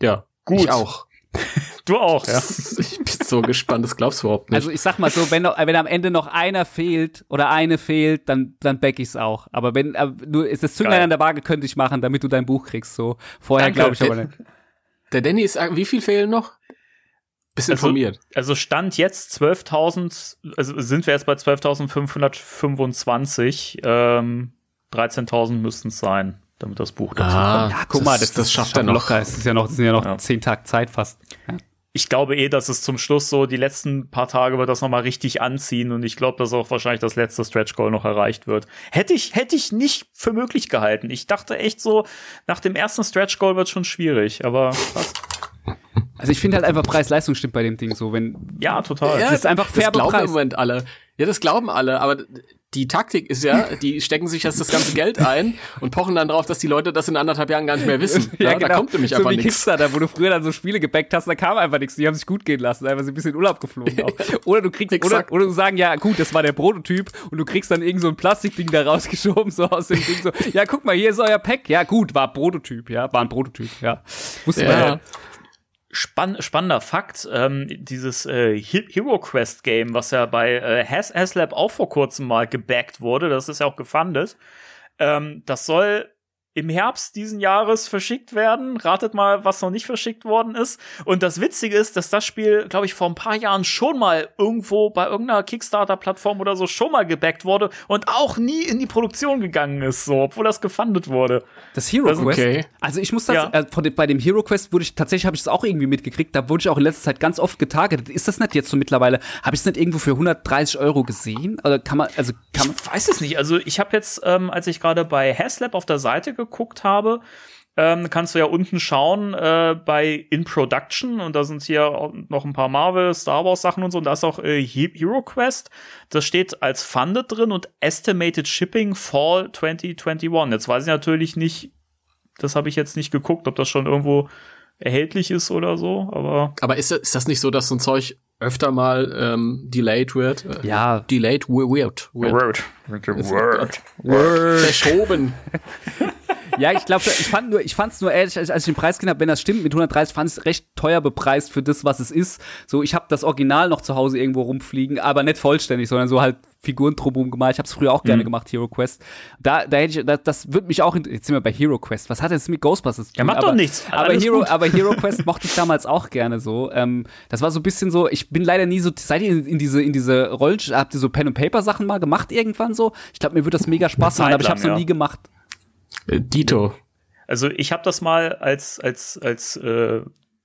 Ja, gut. Ich auch. (laughs) Du auch, ja. (laughs) Ich bin so gespannt, das glaubst du überhaupt nicht. Also ich sag mal so, wenn, wenn am Ende noch einer fehlt oder eine fehlt, dann, dann back ich's auch. Aber wenn äh, du ist das Zünglein an der Waage könnte ich machen, damit du dein Buch kriegst. So vorher glaube ich aber nicht. Der Danny ist, wie viel fehlen noch? Bist also, informiert. Also Stand jetzt 12.000, also sind wir jetzt bei 12.525, ähm, 13.000 müssten es sein damit das Buch dazu ah, kommt. Ja, guck mal, das, das schafft er noch. Locker. Es ist ja noch, das sind ja noch ja. zehn Tage Zeit fast. Ja. Ich glaube eh, dass es zum Schluss so, die letzten paar Tage wird das nochmal richtig anziehen und ich glaube, dass auch wahrscheinlich das letzte Stretch Goal noch erreicht wird. Hätte ich, hätte ich nicht für möglich gehalten. Ich dachte echt so, nach dem ersten Stretch Goal wird schon schwierig, aber was? (laughs) Also ich finde halt einfach Preis-Leistung stimmt bei dem Ding so, wenn. Ja, total. Ja, das ist einfach fair das glauben im Moment alle. Ja, das glauben alle, aber die Taktik ist ja, die stecken sich jetzt das ganze Geld ein und pochen dann drauf, dass die Leute das in anderthalb Jahren gar nicht mehr wissen. (laughs) Ja, ja genau. Da kommt nämlich so einfach nichts. Kickstarter, wo du früher dann so Spiele gebackt hast, da kam einfach nichts. Die haben sich gut gehen lassen, einfach so ein bisschen Urlaub geflogen. Auch. (laughs) Oder du kriegst, oder, oder du sagen, ja gut, das war der Prototyp und du kriegst dann irgend so ein Plastikding da rausgeschoben, so aus dem Ding so, ja guck mal, hier ist euer Pack. Ja gut, war Prototyp, ja, war ein Prototyp, ja. Wusste ja. man Spann spannender Fakt, ähm, dieses äh, Hero Quest Game, was ja bei äh, Has Haslab auch vor kurzem mal gebackt wurde, das ist ja auch gefundet, ähm, das soll im Herbst diesen Jahres verschickt werden. Ratet mal, was noch nicht verschickt worden ist. Und das Witzige ist, dass das Spiel, glaube ich, vor ein paar Jahren schon mal irgendwo bei irgendeiner Kickstarter-Plattform oder so schon mal gebackt wurde und auch nie in die Produktion gegangen ist, so, obwohl das gefundet wurde. Das Hero das, Quest? Okay. Also ich muss das, ja. äh, bei dem Hero Quest wurde ich, tatsächlich habe ich das auch irgendwie mitgekriegt, da wurde ich auch in letzter Zeit ganz oft getargetet. Ist das nicht jetzt so mittlerweile? Habe ich es nicht irgendwo für 130 Euro gesehen? Oder kann man, also kann man. Ich weiß es nicht. Also ich habe jetzt, ähm, als ich gerade bei Haslab auf der Seite geguckt habe, ähm, kannst du ja unten schauen äh, bei In Production und da sind hier noch ein paar Marvel, Star Wars Sachen und so und da ist auch äh, Hero Quest. Das steht als Funded drin und Estimated Shipping Fall 2021. Jetzt weiß ich natürlich nicht, das habe ich jetzt nicht geguckt, ob das schon irgendwo erhältlich ist oder so, aber. Aber ist, ist das nicht so, dass so ein Zeug öfter mal ähm, delayed wird? Ja. Delayed weird. Weird. Word. Word. Verschoben. (laughs) ja, ich glaube, ich fand nur, ich fand's nur ehrlich, als ich den Preis gesehen habe, wenn das stimmt mit 130, fand ich es recht teuer bepreist für das, was es ist. So, ich habe das Original noch zu Hause irgendwo rumfliegen, aber nicht vollständig, sondern so halt Figuren drumherum gemalt. Ich habe es früher auch gerne mhm. gemacht, Hero Quest. Da, da hätte ich, das, das würde mich auch, jetzt sind wir bei Hero Quest. Was hat das mit Ghostbusters zu tun? Ja, macht aber, doch nichts. Aber Hero, aber Hero (laughs) Quest mochte ich damals auch gerne so. Ähm, das war so ein bisschen so, ich bin leider nie so, seid ihr in, in diese, in diese Rollen, habt ihr so Pen and Paper Sachen mal gemacht irgendwann so? Ich glaube, mir würde das mega Spaß machen, aber ich habe es ja. noch nie gemacht. Äh, Dito. Also ich habe das mal als als als äh,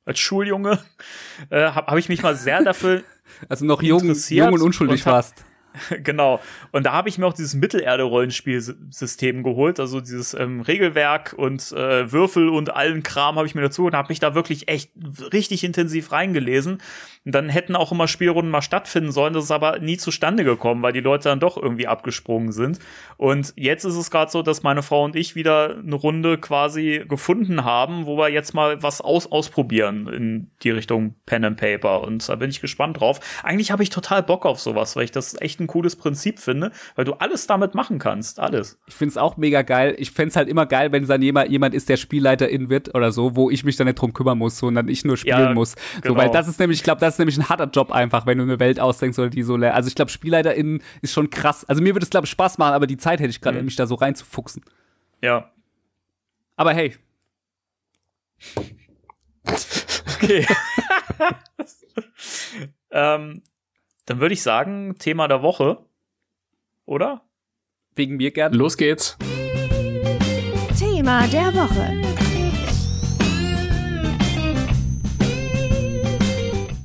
als Schuljunge (laughs) äh, habe hab ich mich mal sehr dafür (laughs) also noch jung, jung und unschuldig und hab, warst. (laughs) genau. Und da habe ich mir auch dieses Mittelerde-Rollenspielsystem geholt, also dieses ähm, Regelwerk und äh, Würfel und allen Kram habe ich mir dazu und habe mich da wirklich echt richtig intensiv reingelesen. Und dann hätten auch immer Spielrunden mal stattfinden sollen, das ist aber nie zustande gekommen, weil die Leute dann doch irgendwie abgesprungen sind. Und jetzt ist es gerade so, dass meine Frau und ich wieder eine Runde quasi gefunden haben, wo wir jetzt mal was aus ausprobieren in die Richtung Pen and Paper. Und da bin ich gespannt drauf. Eigentlich habe ich total Bock auf sowas, weil ich das echt ein cooles Prinzip finde, weil du alles damit machen kannst. Alles. Ich finde es auch mega geil. Ich fände es halt immer geil, wenn es dann jemand, jemand ist, der Spielleiterin wird oder so, wo ich mich dann nicht drum kümmern muss, sondern ich nur spielen ja, muss. Genau. So, weil das ist nämlich, ich glaube, das ist nämlich ein harter Job einfach, wenn du eine Welt ausdenkst oder die so Also ich glaube, SpielleiterInnen ist schon krass. Also mir würde es, glaube ich, Spaß machen, aber die Zeit hätte ich gerade, mhm. mich da so reinzufuchsen. Ja. Aber hey. okay. (laughs) ähm, dann würde ich sagen, Thema der Woche. Oder? Wegen mir gern. Los geht's. Thema der Woche.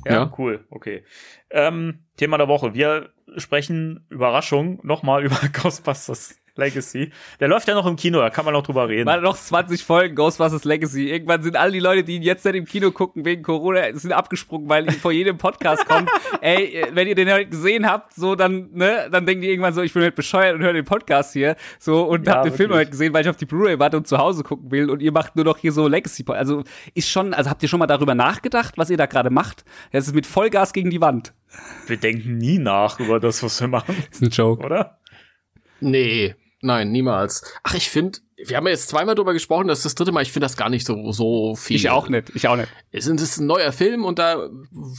Ja, Ja. cool, okay. Ähm, Thema der Woche. Wir sprechen, Überraschung, nochmal (laughs) über Ghostbusters Legacy. Der läuft ja noch im Kino, da kann man noch drüber reden. Mal noch 20 Folgen Ghostbusters Legacy. Irgendwann sind all die Leute, die ihn jetzt nicht im Kino gucken wegen Corona, sind abgesprungen, weil ihn vor jedem Podcast kommt. (laughs) Ey, wenn ihr den heute gesehen habt, so dann, ne, dann denken die irgendwann so, ich bin halt bescheuert und höre den Podcast hier, so und Ja, habt den Film wirklich. heute gesehen, weil ich auf die Blu-ray warte und zu Hause gucken will und ihr macht nur noch hier so Legacy. Also ist schon, also habt ihr schon mal darüber nachgedacht, was ihr da gerade macht? Das ist mit Vollgas gegen die Wand. Wir denken nie nach über das, was wir machen, Das (laughs) ist ein Joke. oder? Nee, nein, niemals. Ach, ich finde, wir haben ja jetzt zweimal drüber gesprochen, das ist das dritte Mal, ich finde das gar nicht so, so viel. Ich auch nicht, ich auch nicht. Es ist- ein neuer Film und da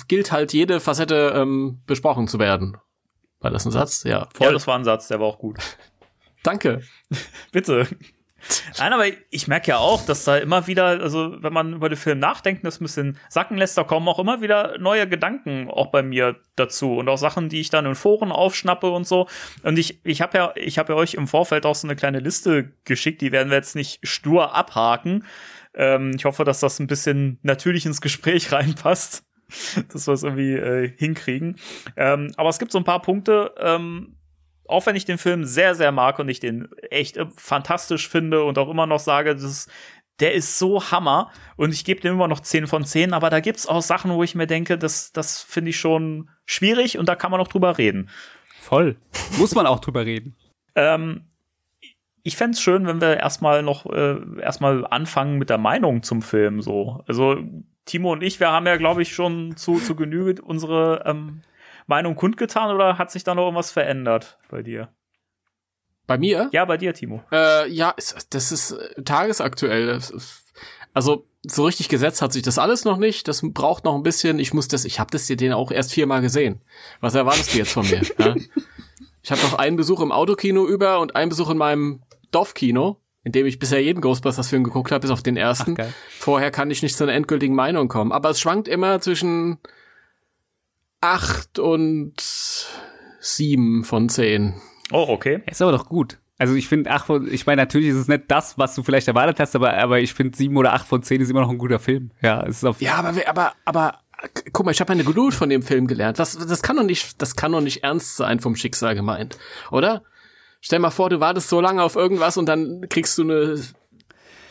gilt halt jede Facette ähm, besprochen zu werden. War das ein Satz? Ja. Ja, das war ein Satz, der war auch gut. Danke. (laughs) Bitte. (laughs) Nein, aber ich merke ja auch, dass da immer wieder, also wenn man über den Film nachdenkt, das ein bisschen sacken lässt, da kommen auch immer wieder neue Gedanken auch bei mir dazu und auch Sachen, die ich dann in Foren aufschnappe und so. Und ich, ich habe ja, ich habe ja euch im Vorfeld auch so eine kleine Liste geschickt, die werden wir jetzt nicht stur abhaken. Ähm, ich hoffe, dass das ein bisschen natürlich ins Gespräch (laughs) reinpasst, dass wir es irgendwie äh, hinkriegen. Ähm, aber es gibt so ein paar Punkte, ähm, auch wenn ich den Film sehr, sehr mag und ich den echt äh, fantastisch finde und auch immer noch sage, das ist, der ist so Hammer und ich gebe dem immer noch 10 von 10, aber da gibt's auch Sachen, wo ich mir denke, das, das finde ich schon schwierig und da kann man noch drüber reden. Voll. Muss man auch drüber reden. Ähm, ich fänd's schön, wenn wir erstmal noch äh, erstmal anfangen mit der Meinung zum Film so. Also Timo und ich, wir haben ja, glaube ich, schon zu, zu Genüge unsere ähm, Meinung kundgetan oder hat sich da noch irgendwas verändert bei dir? Bei mir? Ja, bei dir, Timo. Äh, ja, das ist äh, tagesaktuell. Das ist- Also so richtig gesetzt hat sich das alles noch nicht. Das braucht noch ein bisschen. Ich muss das, ich habe das dir den auch erst viermal gesehen. Was erwartest du jetzt von mir? ja? Ich habe noch einen Besuch im Autokino über und einen Besuch in meinem Dorfkino, in dem ich bisher jeden Ghostbusters-Film geguckt habe, bis auf den ersten. Ach. Vorher kann ich nicht zu einer endgültigen Meinung kommen. Aber es schwankt immer zwischen acht und sieben von zehn. Oh, okay. Ist aber doch gut. Also ich finde, ach, von- ich meine, natürlich ist es nicht das, was du vielleicht erwartet hast, aber, aber ich finde, sieben oder acht von zehn ist immer noch ein guter Film. Ja, es ist auf Ja, aber, aber, aber, guck mal, ich habe eine Geduld von dem Film gelernt. Was, das kann doch nicht, das kann doch nicht ernst sein vom Schicksal gemeint, oder? Stell mal vor, du wartest so lange auf irgendwas und dann kriegst du eine,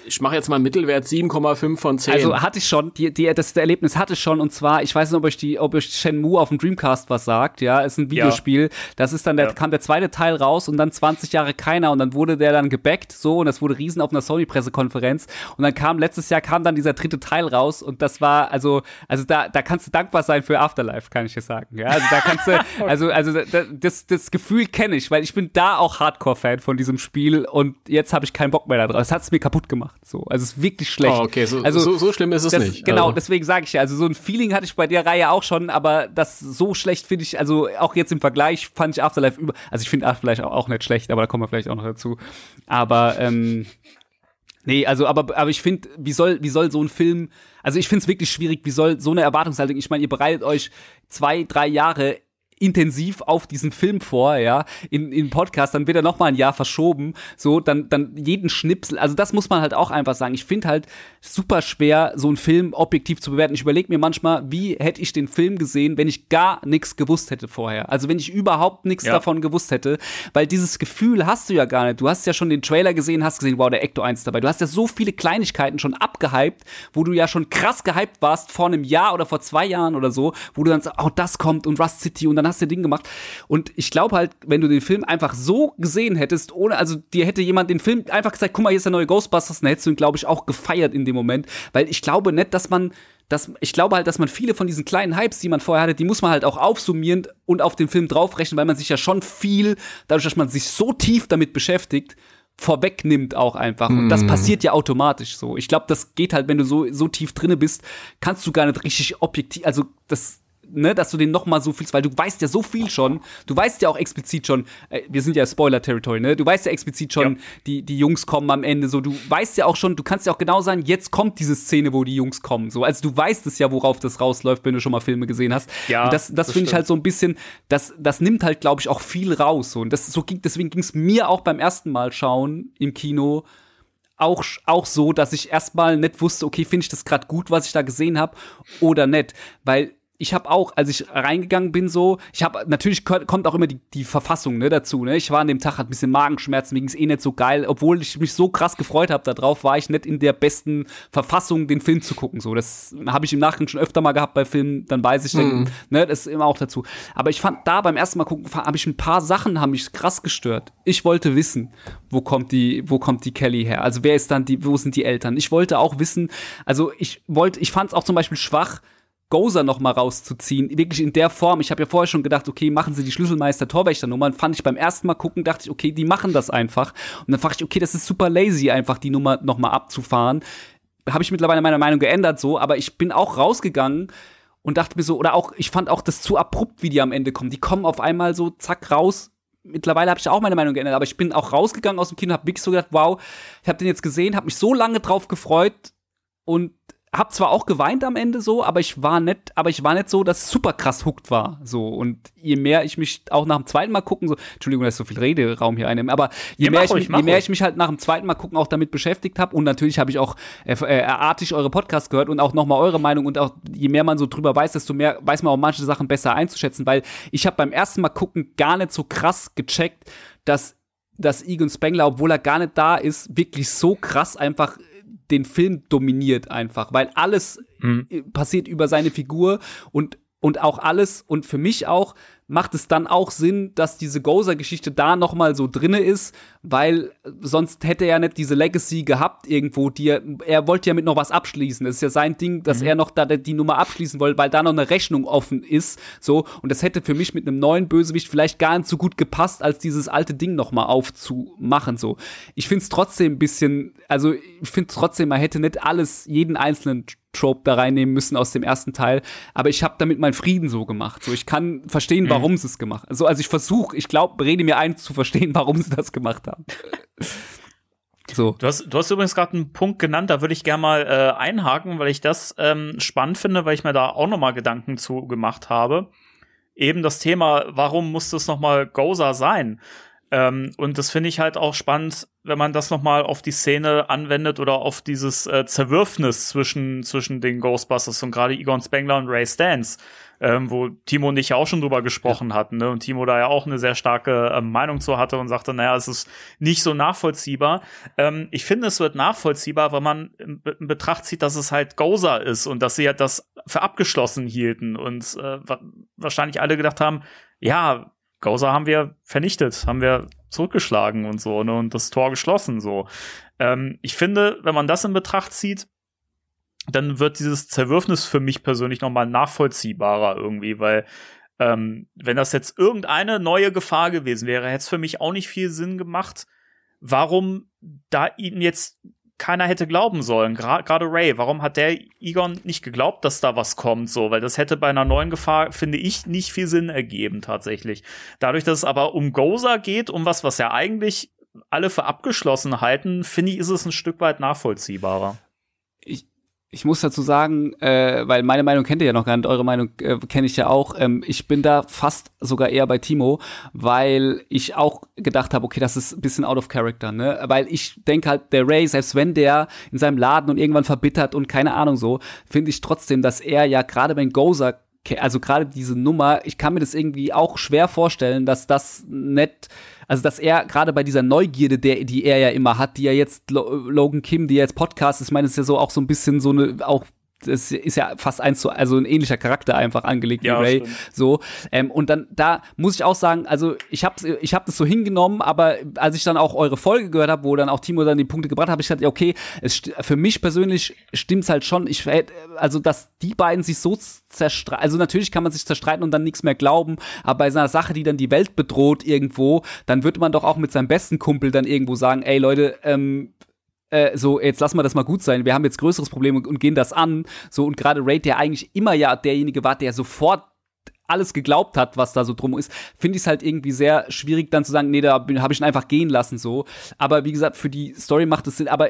ich mache jetzt mal einen Mittelwert 7,5 von 10. Also hatte ich schon, die, die, das Erlebnis hatte ich schon und zwar, ich weiß nicht, ob euch die, ob euch Shenmue auf dem Dreamcast was sagt, ja, ist ein Videospiel. Das ist dann der, Ja. kam der zweite Teil raus und dann 20 Jahre keiner und dann wurde der dann gebackt, so, und das wurde riesen auf einer Sony-Pressekonferenz und dann kam, letztes Jahr kam dann dieser dritte Teil raus und das war, also, also da, da kannst du dankbar sein für Afterlife, kann ich dir sagen, ja, also da kannst du, (laughs) also, also da- das, das Gefühl kenne ich, weil ich bin da auch Hardcore-Fan von diesem Spiel und jetzt habe ich keinen Bock mehr da drauf. Das hat es mir kaputt gemacht, so, also es ist wirklich schlecht. oh, okay, so, also, so, so schlimm ist es das, nicht. Genau, also. deswegen sage ich ja, also so ein Feeling hatte ich bei der Reihe auch schon, aber das so schlecht finde ich, also auch jetzt im Vergleich fand ich Afterlife über, also ich finde Afterlife auch, auch nicht schlecht, aber da kommen wir vielleicht auch noch dazu. Aber ähm, nee, also aber aber ich finde, wie soll wie soll so ein Film, also ich finde es wirklich schwierig, wie soll so eine Erwartungshaltung, ich meine, ihr bereitet euch zwei, drei Jahre intensiv auf diesen Film vor, ja, in, in Podcast, dann wird er noch mal ein Jahr verschoben, so, dann, dann jeden Schnipsel, also das muss man halt auch einfach sagen. Ich finde halt super schwer, so einen Film objektiv zu bewerten. Ich überlege mir manchmal, wie hätte ich den Film gesehen, wenn ich gar nichts gewusst hätte vorher. Also wenn ich überhaupt nichts Ja. davon gewusst hätte, weil dieses Gefühl hast du ja gar nicht. Du hast ja schon den Trailer gesehen, hast gesehen, wow, der Ecto 1 dabei. Du hast ja so viele Kleinigkeiten schon abgehypt, wo du ja schon krass gehypt warst vor einem Jahr oder vor zwei Jahren oder so, wo du dann sagst, oh, das kommt und Rust City und dann hast du Ding gemacht. Und ich glaube halt, wenn du den Film einfach so gesehen hättest, ohne, also dir hätte jemand den Film einfach gesagt, guck mal, hier ist der neue Ghostbusters, dann hättest du ihn, glaube ich, auch gefeiert in dem Moment. Weil ich glaube nicht, dass man das, ich glaube halt, dass man viele von diesen kleinen Hypes, die man vorher hatte, die muss man halt auch aufsummieren und auf den Film draufrechnen, weil man sich ja schon viel, dadurch, dass man sich so tief damit beschäftigt, vorwegnimmt auch einfach. Und das passiert ja automatisch so. Ich glaube, das geht halt, wenn du so, so tief drinne bist, kannst du gar nicht richtig objektiv, also das, ne, dass du den noch mal so viel, weil du weißt ja so viel schon. Du weißt ja auch explizit schon, äh, wir sind ja Spoiler-Territory, ne? Du weißt ja explizit schon, Ja. die, die Jungs kommen am Ende, so. Du weißt ja auch schon, du kannst ja auch genau sagen, jetzt kommt diese Szene, wo die Jungs kommen, so. Also du weißt es ja, worauf das rausläuft, wenn du schon mal Filme gesehen hast. Ja, Und das, das, das finde ich halt so ein bisschen, das, das nimmt halt, glaube ich, auch viel raus, so. Und das, so ging, deswegen ging es mir auch beim ersten Mal schauen im Kino auch, auch so, dass ich erstmal nicht wusste, okay, finde ich das gerade gut, was ich da gesehen habe oder nicht. Weil ich habe auch, als ich reingegangen bin, so, ich habe natürlich kommt auch immer die, die Verfassung ne, dazu. Ne? Ich war an dem Tag, hat ein bisschen Magenschmerzen, mir ging's eh nicht so geil. Obwohl ich mich so krass gefreut habe darauf, war ich nicht in der besten Verfassung, den Film zu gucken. So, das habe ich im Nachgang schon öfter mal gehabt bei Filmen. Dann weiß ich, mhm. ne, das ist immer auch dazu. Aber ich fand da beim ersten Mal gucken, habe ich ein paar Sachen, haben mich krass gestört. Ich wollte wissen, wo kommt die, wo kommt die Kelly her? Also wer ist dann die, wo sind die Eltern? Ich wollte auch wissen, also ich wollte, ich fand es auch zum Beispiel schwach Gozer noch mal rauszuziehen, wirklich in der Form. Ich habe ja vorher schon gedacht, okay, machen sie die Schlüsselmeister Torwächter-Nummern. Fand ich beim ersten Mal gucken, dachte ich, okay, die machen das einfach. Und dann dachte ich, okay, das ist super lazy, einfach die Nummer noch mal abzufahren. Habe ich mittlerweile meine Meinung geändert so, aber ich bin auch rausgegangen und dachte mir so, oder auch, ich fand auch das zu abrupt, wie die am Ende kommen. Die kommen auf einmal so zack raus. Mittlerweile habe ich auch meine Meinung geändert, aber ich bin auch rausgegangen aus dem Kino, habe wirklich so gedacht, wow, ich habe den jetzt gesehen, habe mich so lange drauf gefreut und hab zwar auch geweint am Ende so, aber ich war nicht, aber ich war nicht so, dass super krass hooked war. So und je mehr ich mich auch nach dem zweiten Mal gucken, so, Entschuldigung, dass ich so viel Rederaum hier einnehme, aber je, ja, mehr, ich, ruhig, je mehr ich mich halt nach dem zweiten Mal gucken auch damit beschäftigt habe und natürlich habe ich auch äh, äh, artig eure Podcasts gehört und auch nochmal eure Meinung und auch je mehr man so drüber weiß, desto mehr weiß man auch manche Sachen besser einzuschätzen, weil ich habe beim ersten Mal gucken gar nicht so krass gecheckt, dass dass Egon Spengler, obwohl er gar nicht da ist, wirklich so krass einfach den Film dominiert einfach, weil alles mhm. passiert über seine Figur und und auch alles und für mich auch macht es dann auch Sinn, dass diese Gozer-Geschichte da noch mal so drinne ist, weil sonst hätte er nicht diese Legacy gehabt irgendwo, die er, er wollte ja mit noch was abschließen. Das ist ja sein Ding, dass mhm. er noch da die Nummer abschließen wollte, weil da noch eine Rechnung offen ist, so. Und das hätte für mich mit einem neuen Bösewicht vielleicht gar nicht so gut gepasst, als dieses alte Ding noch mal aufzumachen, so. Ich find's trotzdem ein bisschen, also ich finde trotzdem, man hätte nicht alles, jeden einzelnen Trope da reinnehmen müssen aus dem ersten Teil. Aber ich habe damit meinen Frieden so gemacht. So, ich kann verstehen, mhm. warum mhm. sie es gemacht haben. Also, also ich versuche, ich glaube, rede mir ein zu verstehen, warum sie das gemacht haben. (laughs) So. Du hast, du hast übrigens gerade einen Punkt genannt, da würde ich gerne mal äh, einhaken, weil ich das ähm, spannend finde, weil ich mir da auch noch mal Gedanken zu gemacht habe. Eben das Thema, warum muss das noch mal Goza sein? Ähm, und das finde ich halt auch spannend, wenn man das nochmal auf die Szene anwendet oder auf dieses äh, Zerwürfnis zwischen, zwischen den Ghostbusters und gerade Egon Spengler und Ray Stans, ähm, wo Timo und ich ja auch schon drüber gesprochen ja. hatten, ne? Und Timo da ja auch eine sehr starke äh, Meinung zu hatte und sagte, naja, es ist nicht so nachvollziehbar. Ähm, ich finde, es wird nachvollziehbar, wenn man in, in Betracht zieht, dass es halt Gozer ist und dass sie ja das für abgeschlossen hielten und äh, wahrscheinlich alle gedacht haben, ja, Gozer haben wir vernichtet, haben wir zurückgeschlagen und so, ne, und das Tor geschlossen, so. Ähm, ich finde, wenn man das in Betracht zieht, dann wird dieses Zerwürfnis für mich persönlich nochmal nachvollziehbarer irgendwie, weil ähm, wenn das jetzt irgendeine neue Gefahr gewesen wäre, hätte es für mich auch nicht viel Sinn gemacht, warum da ihm jetzt keiner hätte glauben sollen. Gerade Ray, warum hat der Egon nicht geglaubt, dass da was kommt, so? Weil das hätte bei einer neuen Gefahr, finde ich, nicht viel Sinn ergeben, tatsächlich. Dadurch, dass es aber um Gozer geht, um was, was ja eigentlich alle für abgeschlossen halten, finde ich, ist es ein Stück weit nachvollziehbarer. Ich, ich muss dazu sagen, äh, weil meine Meinung kennt ihr ja noch gar nicht, eure Meinung äh, kenne ich ja auch. Ähm, ich bin da fast sogar eher bei Timo, weil ich auch gedacht habe, okay, das ist ein bisschen out of character, ne? Weil ich denke halt, der Ray, selbst wenn der in seinem Laden und irgendwann verbittert und keine Ahnung so, finde ich trotzdem, dass er ja gerade wenn Gozer also gerade diese Nummer, ich kann mir das irgendwie auch schwer vorstellen, dass das nett also dass er gerade bei dieser Neugierde, der, die er ja immer hat, die ja jetzt Logan Kim, die ja jetzt Podcast ist, ich meine, ist ja so auch so ein bisschen so eine, auch das ist ja fast eins zu, also ein ähnlicher Charakter einfach angelegt ja, wie Ray. Stimmt. So. Ähm, und dann, da muss ich auch sagen, also ich hab's, ich hab das so hingenommen, aber als ich dann auch eure Folge gehört habe, wo dann auch Timo dann die Punkte gebracht hat, habe ich gesagt, okay, es, für mich persönlich stimmt's halt schon. Ich also, dass die beiden sich so zerstreiten, also natürlich kann man sich zerstreiten und dann nichts mehr glauben, aber bei so einer Sache, die dann die Welt bedroht irgendwo, dann würde man doch auch mit seinem besten Kumpel dann irgendwo sagen, ey Leute, ähm, äh, so, jetzt lassen wir das mal gut sein, wir haben jetzt größeres Problem und, und gehen das an. So, und gerade Raid, der eigentlich immer ja derjenige war, der sofort alles geglaubt hat, was da so drum ist, finde ich es halt irgendwie sehr schwierig, dann zu sagen, nee, da habe ich ihn einfach gehen lassen, so. Aber wie gesagt, für die Story macht es Sinn, aber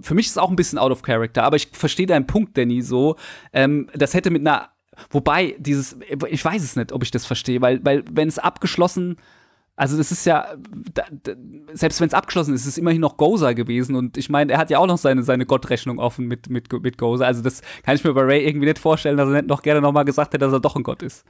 für mich ist es auch ein bisschen out of character, aber ich verstehe deinen Punkt, Danny, so. Ähm, das hätte mit einer, wobei, dieses, ich weiß es nicht, ob ich das verstehe, weil, weil, wenn es abgeschlossen Also das ist ja, da, da, selbst wenn es abgeschlossen ist, ist es immerhin noch Gozer gewesen. Und ich meine, er hat ja auch noch seine, seine Gottrechnung offen mit, mit, mit Gozer. Also das kann ich mir bei Ray irgendwie nicht vorstellen, dass er nicht noch gerne nochmal gesagt hätte, dass er doch ein Gott ist.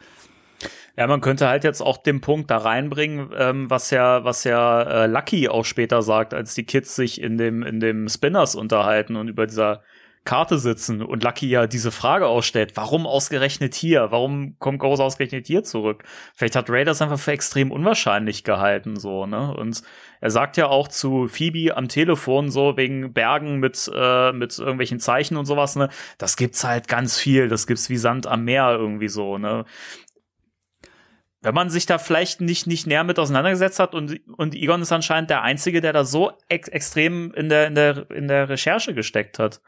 Ja, man könnte halt jetzt auch den Punkt da reinbringen, ähm, was ja, was ja äh, Lucky auch später sagt, als die Kids sich in dem, in dem Spinners unterhalten und über dieser Karte sitzen und Lucky ja diese Frage ausstellt, warum ausgerechnet hier? Warum kommt Gozer ausgerechnet hier zurück? Vielleicht hat Ray das einfach für extrem unwahrscheinlich gehalten, so, ne? Und er sagt ja auch zu Phoebe am Telefon so wegen Bergen mit, äh, mit irgendwelchen Zeichen und sowas, ne? Das gibt's halt ganz viel, das gibt's wie Sand am Meer irgendwie so, ne? wenn man sich da vielleicht nicht, nicht näher mit auseinandergesetzt hat und, und Egon ist anscheinend der Einzige, der da so ex extrem in der, in, der, in der Recherche gesteckt hat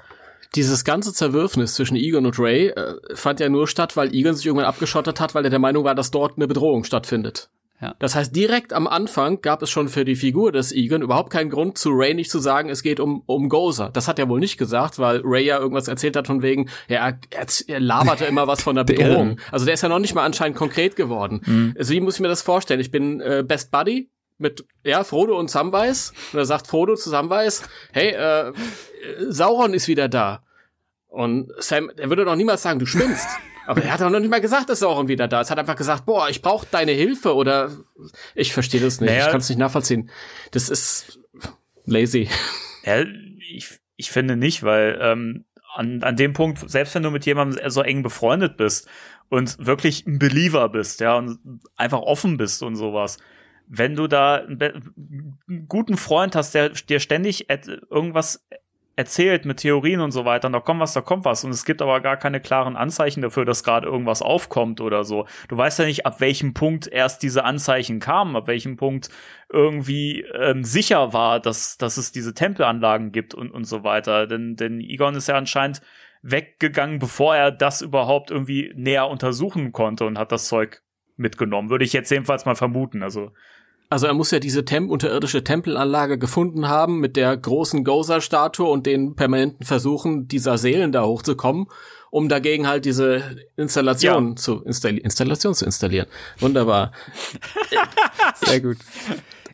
dieses ganze Zerwürfnis zwischen Egon und Ray äh, fand ja nur statt, weil Egon sich irgendwann abgeschottet hat, weil er der Meinung war, dass dort eine Bedrohung stattfindet. Ja. Das heißt, direkt am Anfang gab es schon für die Figur des Egon überhaupt keinen Grund, zu Ray nicht zu sagen, es geht um, um Gozer. Das hat er wohl nicht gesagt, weil Ray ja irgendwas erzählt hat von wegen, ja, er, er laberte immer was von der (laughs) Bedrohung. Also der ist ja noch nicht mal anscheinend konkret geworden. Mhm. Also wie muss ich mir das vorstellen? Ich bin äh, Best Buddy mit ja Frodo und Samwise und da sagt Frodo zu Samwise, hey, äh, Sauron ist wieder da. Und Sam, er würde doch niemals sagen, du spinnst. (laughs) Aber er hat auch noch nicht mal gesagt, dass Sauron wieder da ist. Er hat einfach gesagt, boah, ich brauche deine Hilfe oder ich verstehe das nicht. Naja, ich kann es nicht nachvollziehen. Das ist lazy. Ja, ich, ich finde nicht, weil ähm, an, an dem Punkt, selbst wenn du mit jemandem so eng befreundet bist und wirklich ein Believer bist, ja, und einfach offen bist und sowas, wenn du da einen, guten Freund hast, der dir ständig irgendwas erzählt mit Theorien und so weiter, und da kommt was, da kommt was, und es gibt aber gar keine klaren Anzeichen dafür, dass gerade irgendwas aufkommt oder so. Du weißt ja nicht, ab welchem Punkt erst diese Anzeichen kamen, ab welchem Punkt irgendwie ähm, sicher war, dass, dass es diese Tempelanlagen gibt und, und so weiter. Denn, denn Egon ist ja anscheinend weggegangen, bevor er das überhaupt irgendwie näher untersuchen konnte und hat das Zeug mitgenommen. Würde ich jetzt jedenfalls mal vermuten. Also also er muss ja diese Tem unterirdische Tempelanlage gefunden haben mit der großen Gozer-Statue und den permanenten Versuchen dieser Seelen da hochzukommen, um dagegen halt diese Installation ja. zu installieren, Installation zu installieren. Wunderbar. (laughs) Sehr gut.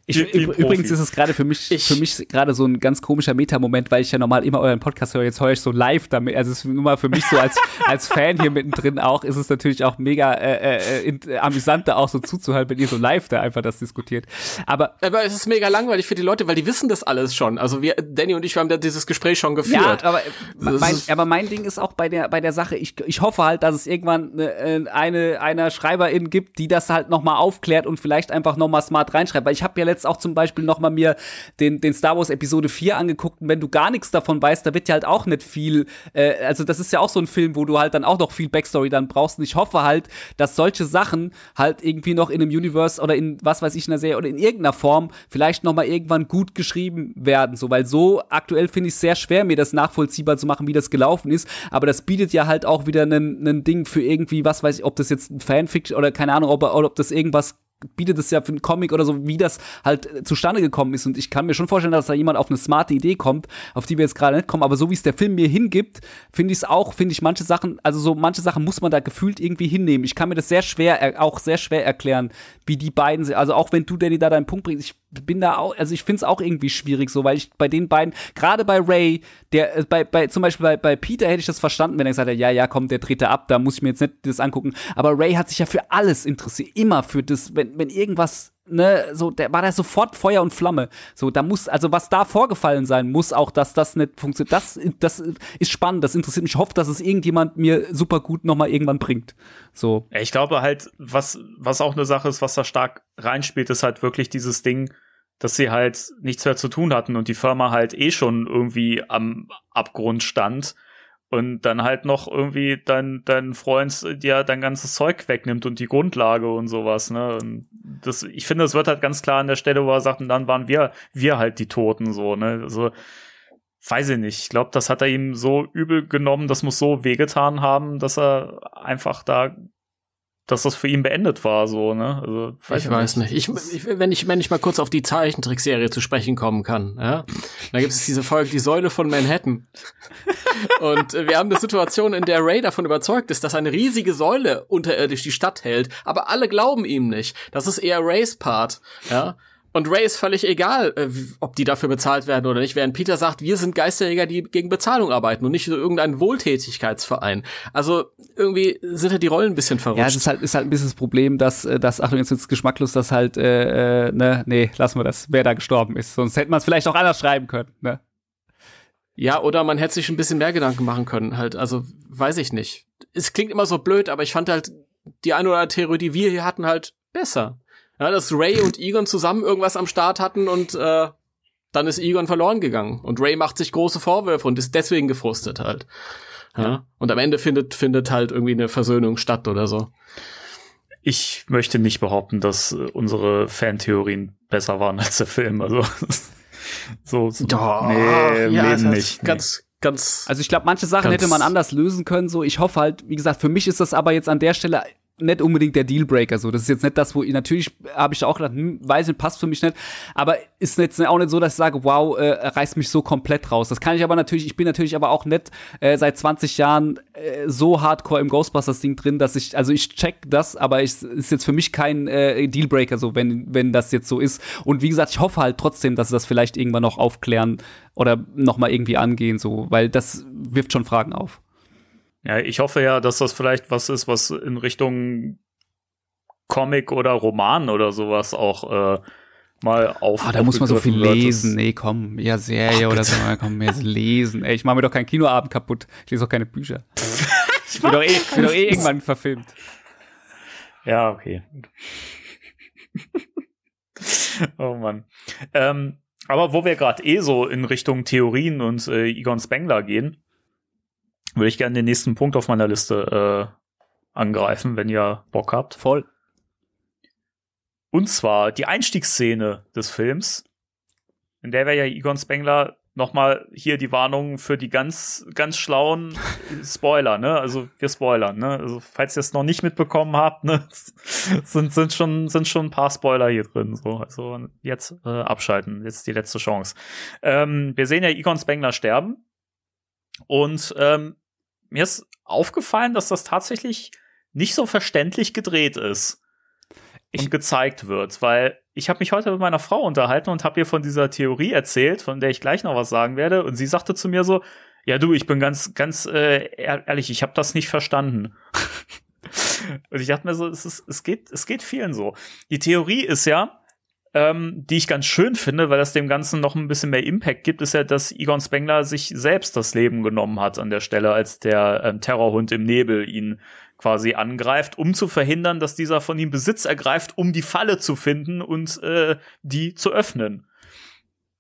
Ich, übrigens ist es gerade für mich, ich, für mich gerade so ein ganz komischer Meta-Moment, weil ich ja normal immer euren Podcast höre. Jetzt höre ich so live damit. Also es ist nur mal für mich so als, (laughs) als Fan hier mittendrin auch, ist es natürlich auch mega äh, äh, äh, amüsant, da auch so zuzuhören, wenn ihr so live da einfach das diskutiert. Aber, aber es ist mega langweilig für die Leute, weil die wissen das alles schon. Also wir, Danny und ich, wir haben da dieses Gespräch schon geführt. Ja, aber mein, aber mein Ding ist auch bei der, bei der Sache, ich, ich hoffe halt, dass es irgendwann äh, eine, einer Schreiberin gibt, die das halt nochmal aufklärt und vielleicht einfach nochmal smart reinschreibt. Weil ich habe ja jetzt auch zum Beispiel noch mal mir den, den Star Wars Episode 4 angeguckt. Und wenn du gar nichts davon weißt, da wird ja halt auch nicht viel, äh, also das ist ja auch so ein Film, wo du halt dann auch noch viel Backstory dann brauchst. Und ich hoffe halt, dass solche Sachen halt irgendwie noch in einem Universe oder in was weiß ich in einer Serie oder in irgendeiner Form vielleicht noch mal irgendwann gut geschrieben werden, so, weil so aktuell finde ich es sehr schwer, mir das nachvollziehbar zu machen, wie das gelaufen ist, aber das bietet ja halt auch wieder ein Ding für irgendwie, was weiß ich, ob das jetzt ein Fanfiction oder keine Ahnung, ob, ob das irgendwas bietet es ja für einen Comic oder so, wie das halt zustande gekommen ist. Und ich kann mir schon vorstellen, dass da jemand auf eine smarte Idee kommt, auf die wir jetzt gerade nicht kommen. Aber so wie es der Film mir hingibt, finde ich es auch, finde ich manche Sachen, also so manche Sachen muss man da gefühlt irgendwie hinnehmen. Ich kann mir das sehr schwer, auch sehr schwer erklären, wie die beiden sind. Also auch wenn du, Danny, da deinen Punkt bringst, ich bin da auch, also ich finde es auch irgendwie schwierig so, weil ich bei den beiden, gerade bei Ray, der, äh, bei, bei, zum Beispiel bei, bei Peter hätte ich das verstanden, wenn er gesagt hätte, ja, ja, komm, der dreht da ab, da muss ich mir jetzt nicht das angucken. Aber Ray hat sich ja für alles interessiert, immer für das, wenn, wenn irgendwas ne, so, der war da sofort Feuer und Flamme. So, da muss, also was da vorgefallen sein muss, auch, dass das nicht funktioniert. Das, das ist spannend, das interessiert mich. Ich hoffe, dass es irgendjemand mir super gut nochmal irgendwann bringt. So. Ich glaube halt, was, was auch eine Sache ist, was da stark reinspielt, ist halt wirklich dieses Ding, dass sie halt nichts mehr zu tun hatten und die Firma halt eh schon irgendwie am Abgrund stand und dann halt noch irgendwie dein, dein Freund dir dein ganzes Zeug wegnimmt und die Grundlage und sowas, ne? Und das, ich finde, es wird halt ganz klar an der Stelle, wo er sagt, und dann waren wir, wir halt die Toten, so, ne? Also, weiß ich nicht. Ich glaube, das hat er ihm so übel genommen, das muss so wehgetan haben, dass er einfach da dass das für ihn beendet war, so, ne? Also, weiß ich weiß nicht. Ich, ich, wenn ich, wenn ich mal kurz auf die Zeichentrickserie zu sprechen kommen kann, ja? Da gibt es diese Folge, die Säule von Manhattan. Und äh, wir haben eine Situation, in der Ray davon überzeugt ist, dass eine riesige Säule unterirdisch die Stadt hält, aber alle glauben ihm nicht. Das ist eher Rays Part, ja? Und Ray ist völlig egal, äh, ob die dafür bezahlt werden oder nicht, während Peter sagt, wir sind Geisterjäger, die gegen Bezahlung arbeiten und nicht so irgendein Wohltätigkeitsverein. Also irgendwie sind halt die Rollen ein bisschen verrutscht. Ja, es ist halt, ist halt ein bisschen das Problem, dass, äh, dass Achtung, jetzt wird's geschmacklos, dass halt, äh, äh, ne, nee, lassen wir das, wer da gestorben ist. Sonst hätte man es vielleicht auch anders schreiben können, ne? Ja, oder man hätte sich ein bisschen mehr Gedanken machen können, halt. Also, weiß ich nicht. Es klingt immer so blöd, aber ich fand halt die eine oder andere Theorie, die wir hier hatten, halt besser. Ja, dass Ray und Egon zusammen irgendwas am Start hatten und äh, dann ist Egon verloren gegangen. Und Ray macht sich große Vorwürfe und ist deswegen gefrustet halt. Ja. ja. Und am Ende findet, findet halt irgendwie eine Versöhnung statt oder so. Ich möchte nicht behaupten, dass äh, unsere Fantheorien besser waren als der Film. Also (laughs) so, so Doch, nee, ja, Leben nicht. Ganz, nee. ganz. Also ich glaube, manche Sachen hätte man anders lösen können. So, ich hoffe halt, wie gesagt, für mich ist das aber jetzt an der Stelle nicht unbedingt der Dealbreaker so. Das ist jetzt nicht das, wo ich natürlich habe ich auch gedacht, hm, weiß nicht, passt für mich nicht, aber ist jetzt auch nicht so, dass ich sage, wow, äh, reißt mich so komplett raus. Das kann ich aber natürlich, ich bin natürlich aber auch nicht äh, seit 20 Jahren äh, so hardcore im Ghostbusters Ding drin, dass ich also ich check das, aber ich ist jetzt für mich kein äh, Dealbreaker so, wenn wenn das jetzt so ist und wie gesagt, ich hoffe halt trotzdem, dass sie das vielleicht irgendwann noch aufklären oder noch mal irgendwie angehen so, weil das wirft schon Fragen auf. Ja, ich hoffe ja, dass das vielleicht was ist, was in Richtung Comic oder Roman oder sowas auch äh, mal auf. Ah, da muss man so viel lesen. Nee, komm, ja, Serie Ach, oder so, komm, mehr lesen. Ey, ich mache mir doch keinen Kinoabend kaputt. Ich lese auch keine Bücher. (laughs) ich bin doch eh, bin doch eh irgendwann verfilmt. Ja, okay. (laughs) oh Mann. Ähm, aber wo wir gerade eh so in Richtung Theorien und äh, Egon Spengler gehen, würde ich gerne den nächsten Punkt auf meiner Liste äh, angreifen, wenn ihr Bock habt. Voll. Und zwar die Einstiegsszene des Films, in der wir ja Egon Spengler nochmal hier die Warnung für die ganz, ganz schlauen (laughs) Spoiler, ne? Also wir spoilern, ne? Also falls ihr es noch nicht mitbekommen habt, ne, (laughs) sind, sind schon, sind schon ein paar Spoiler hier drin. So, also jetzt äh, abschalten, jetzt die letzte Chance. Ähm, wir sehen ja Egon Spengler sterben. Und ähm, mir ist aufgefallen, dass das tatsächlich nicht so verständlich gedreht ist ich und gezeigt wird, weil ich habe mich heute mit meiner Frau unterhalten und habe ihr von dieser Theorie erzählt, von der ich gleich noch was sagen werde, und sie sagte zu mir so: Ja, du, ich bin ganz, ganz äh, ehrlich, ich habe das nicht verstanden. (laughs) und ich dachte mir so, es, ist, es geht, es geht vielen so. Die Theorie ist ja, ähm, die ich ganz schön finde, weil das dem Ganzen noch ein bisschen mehr Impact gibt, ist ja, dass Egon Spengler sich selbst das Leben genommen hat an der Stelle, als der ähm, Terrorhund im Nebel ihn quasi angreift, um zu verhindern, dass dieser von ihm Besitz ergreift, um die Falle zu finden und äh, die zu öffnen.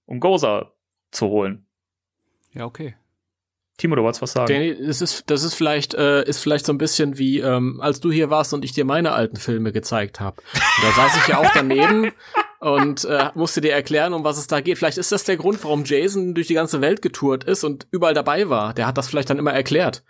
Um Goza zu holen. Ja, okay. Timo, du wolltest was sagen? Danny, das ist, das ist vielleicht, äh, ist vielleicht so ein bisschen wie, ähm, als du hier warst und ich dir meine alten Filme gezeigt habe. Da saß ich ja auch daneben (laughs) und äh, musste dir erklären, um was es da geht. Vielleicht ist das der Grund, warum Jason durch die ganze Welt getourt ist und überall dabei war. Der hat das vielleicht dann immer erklärt.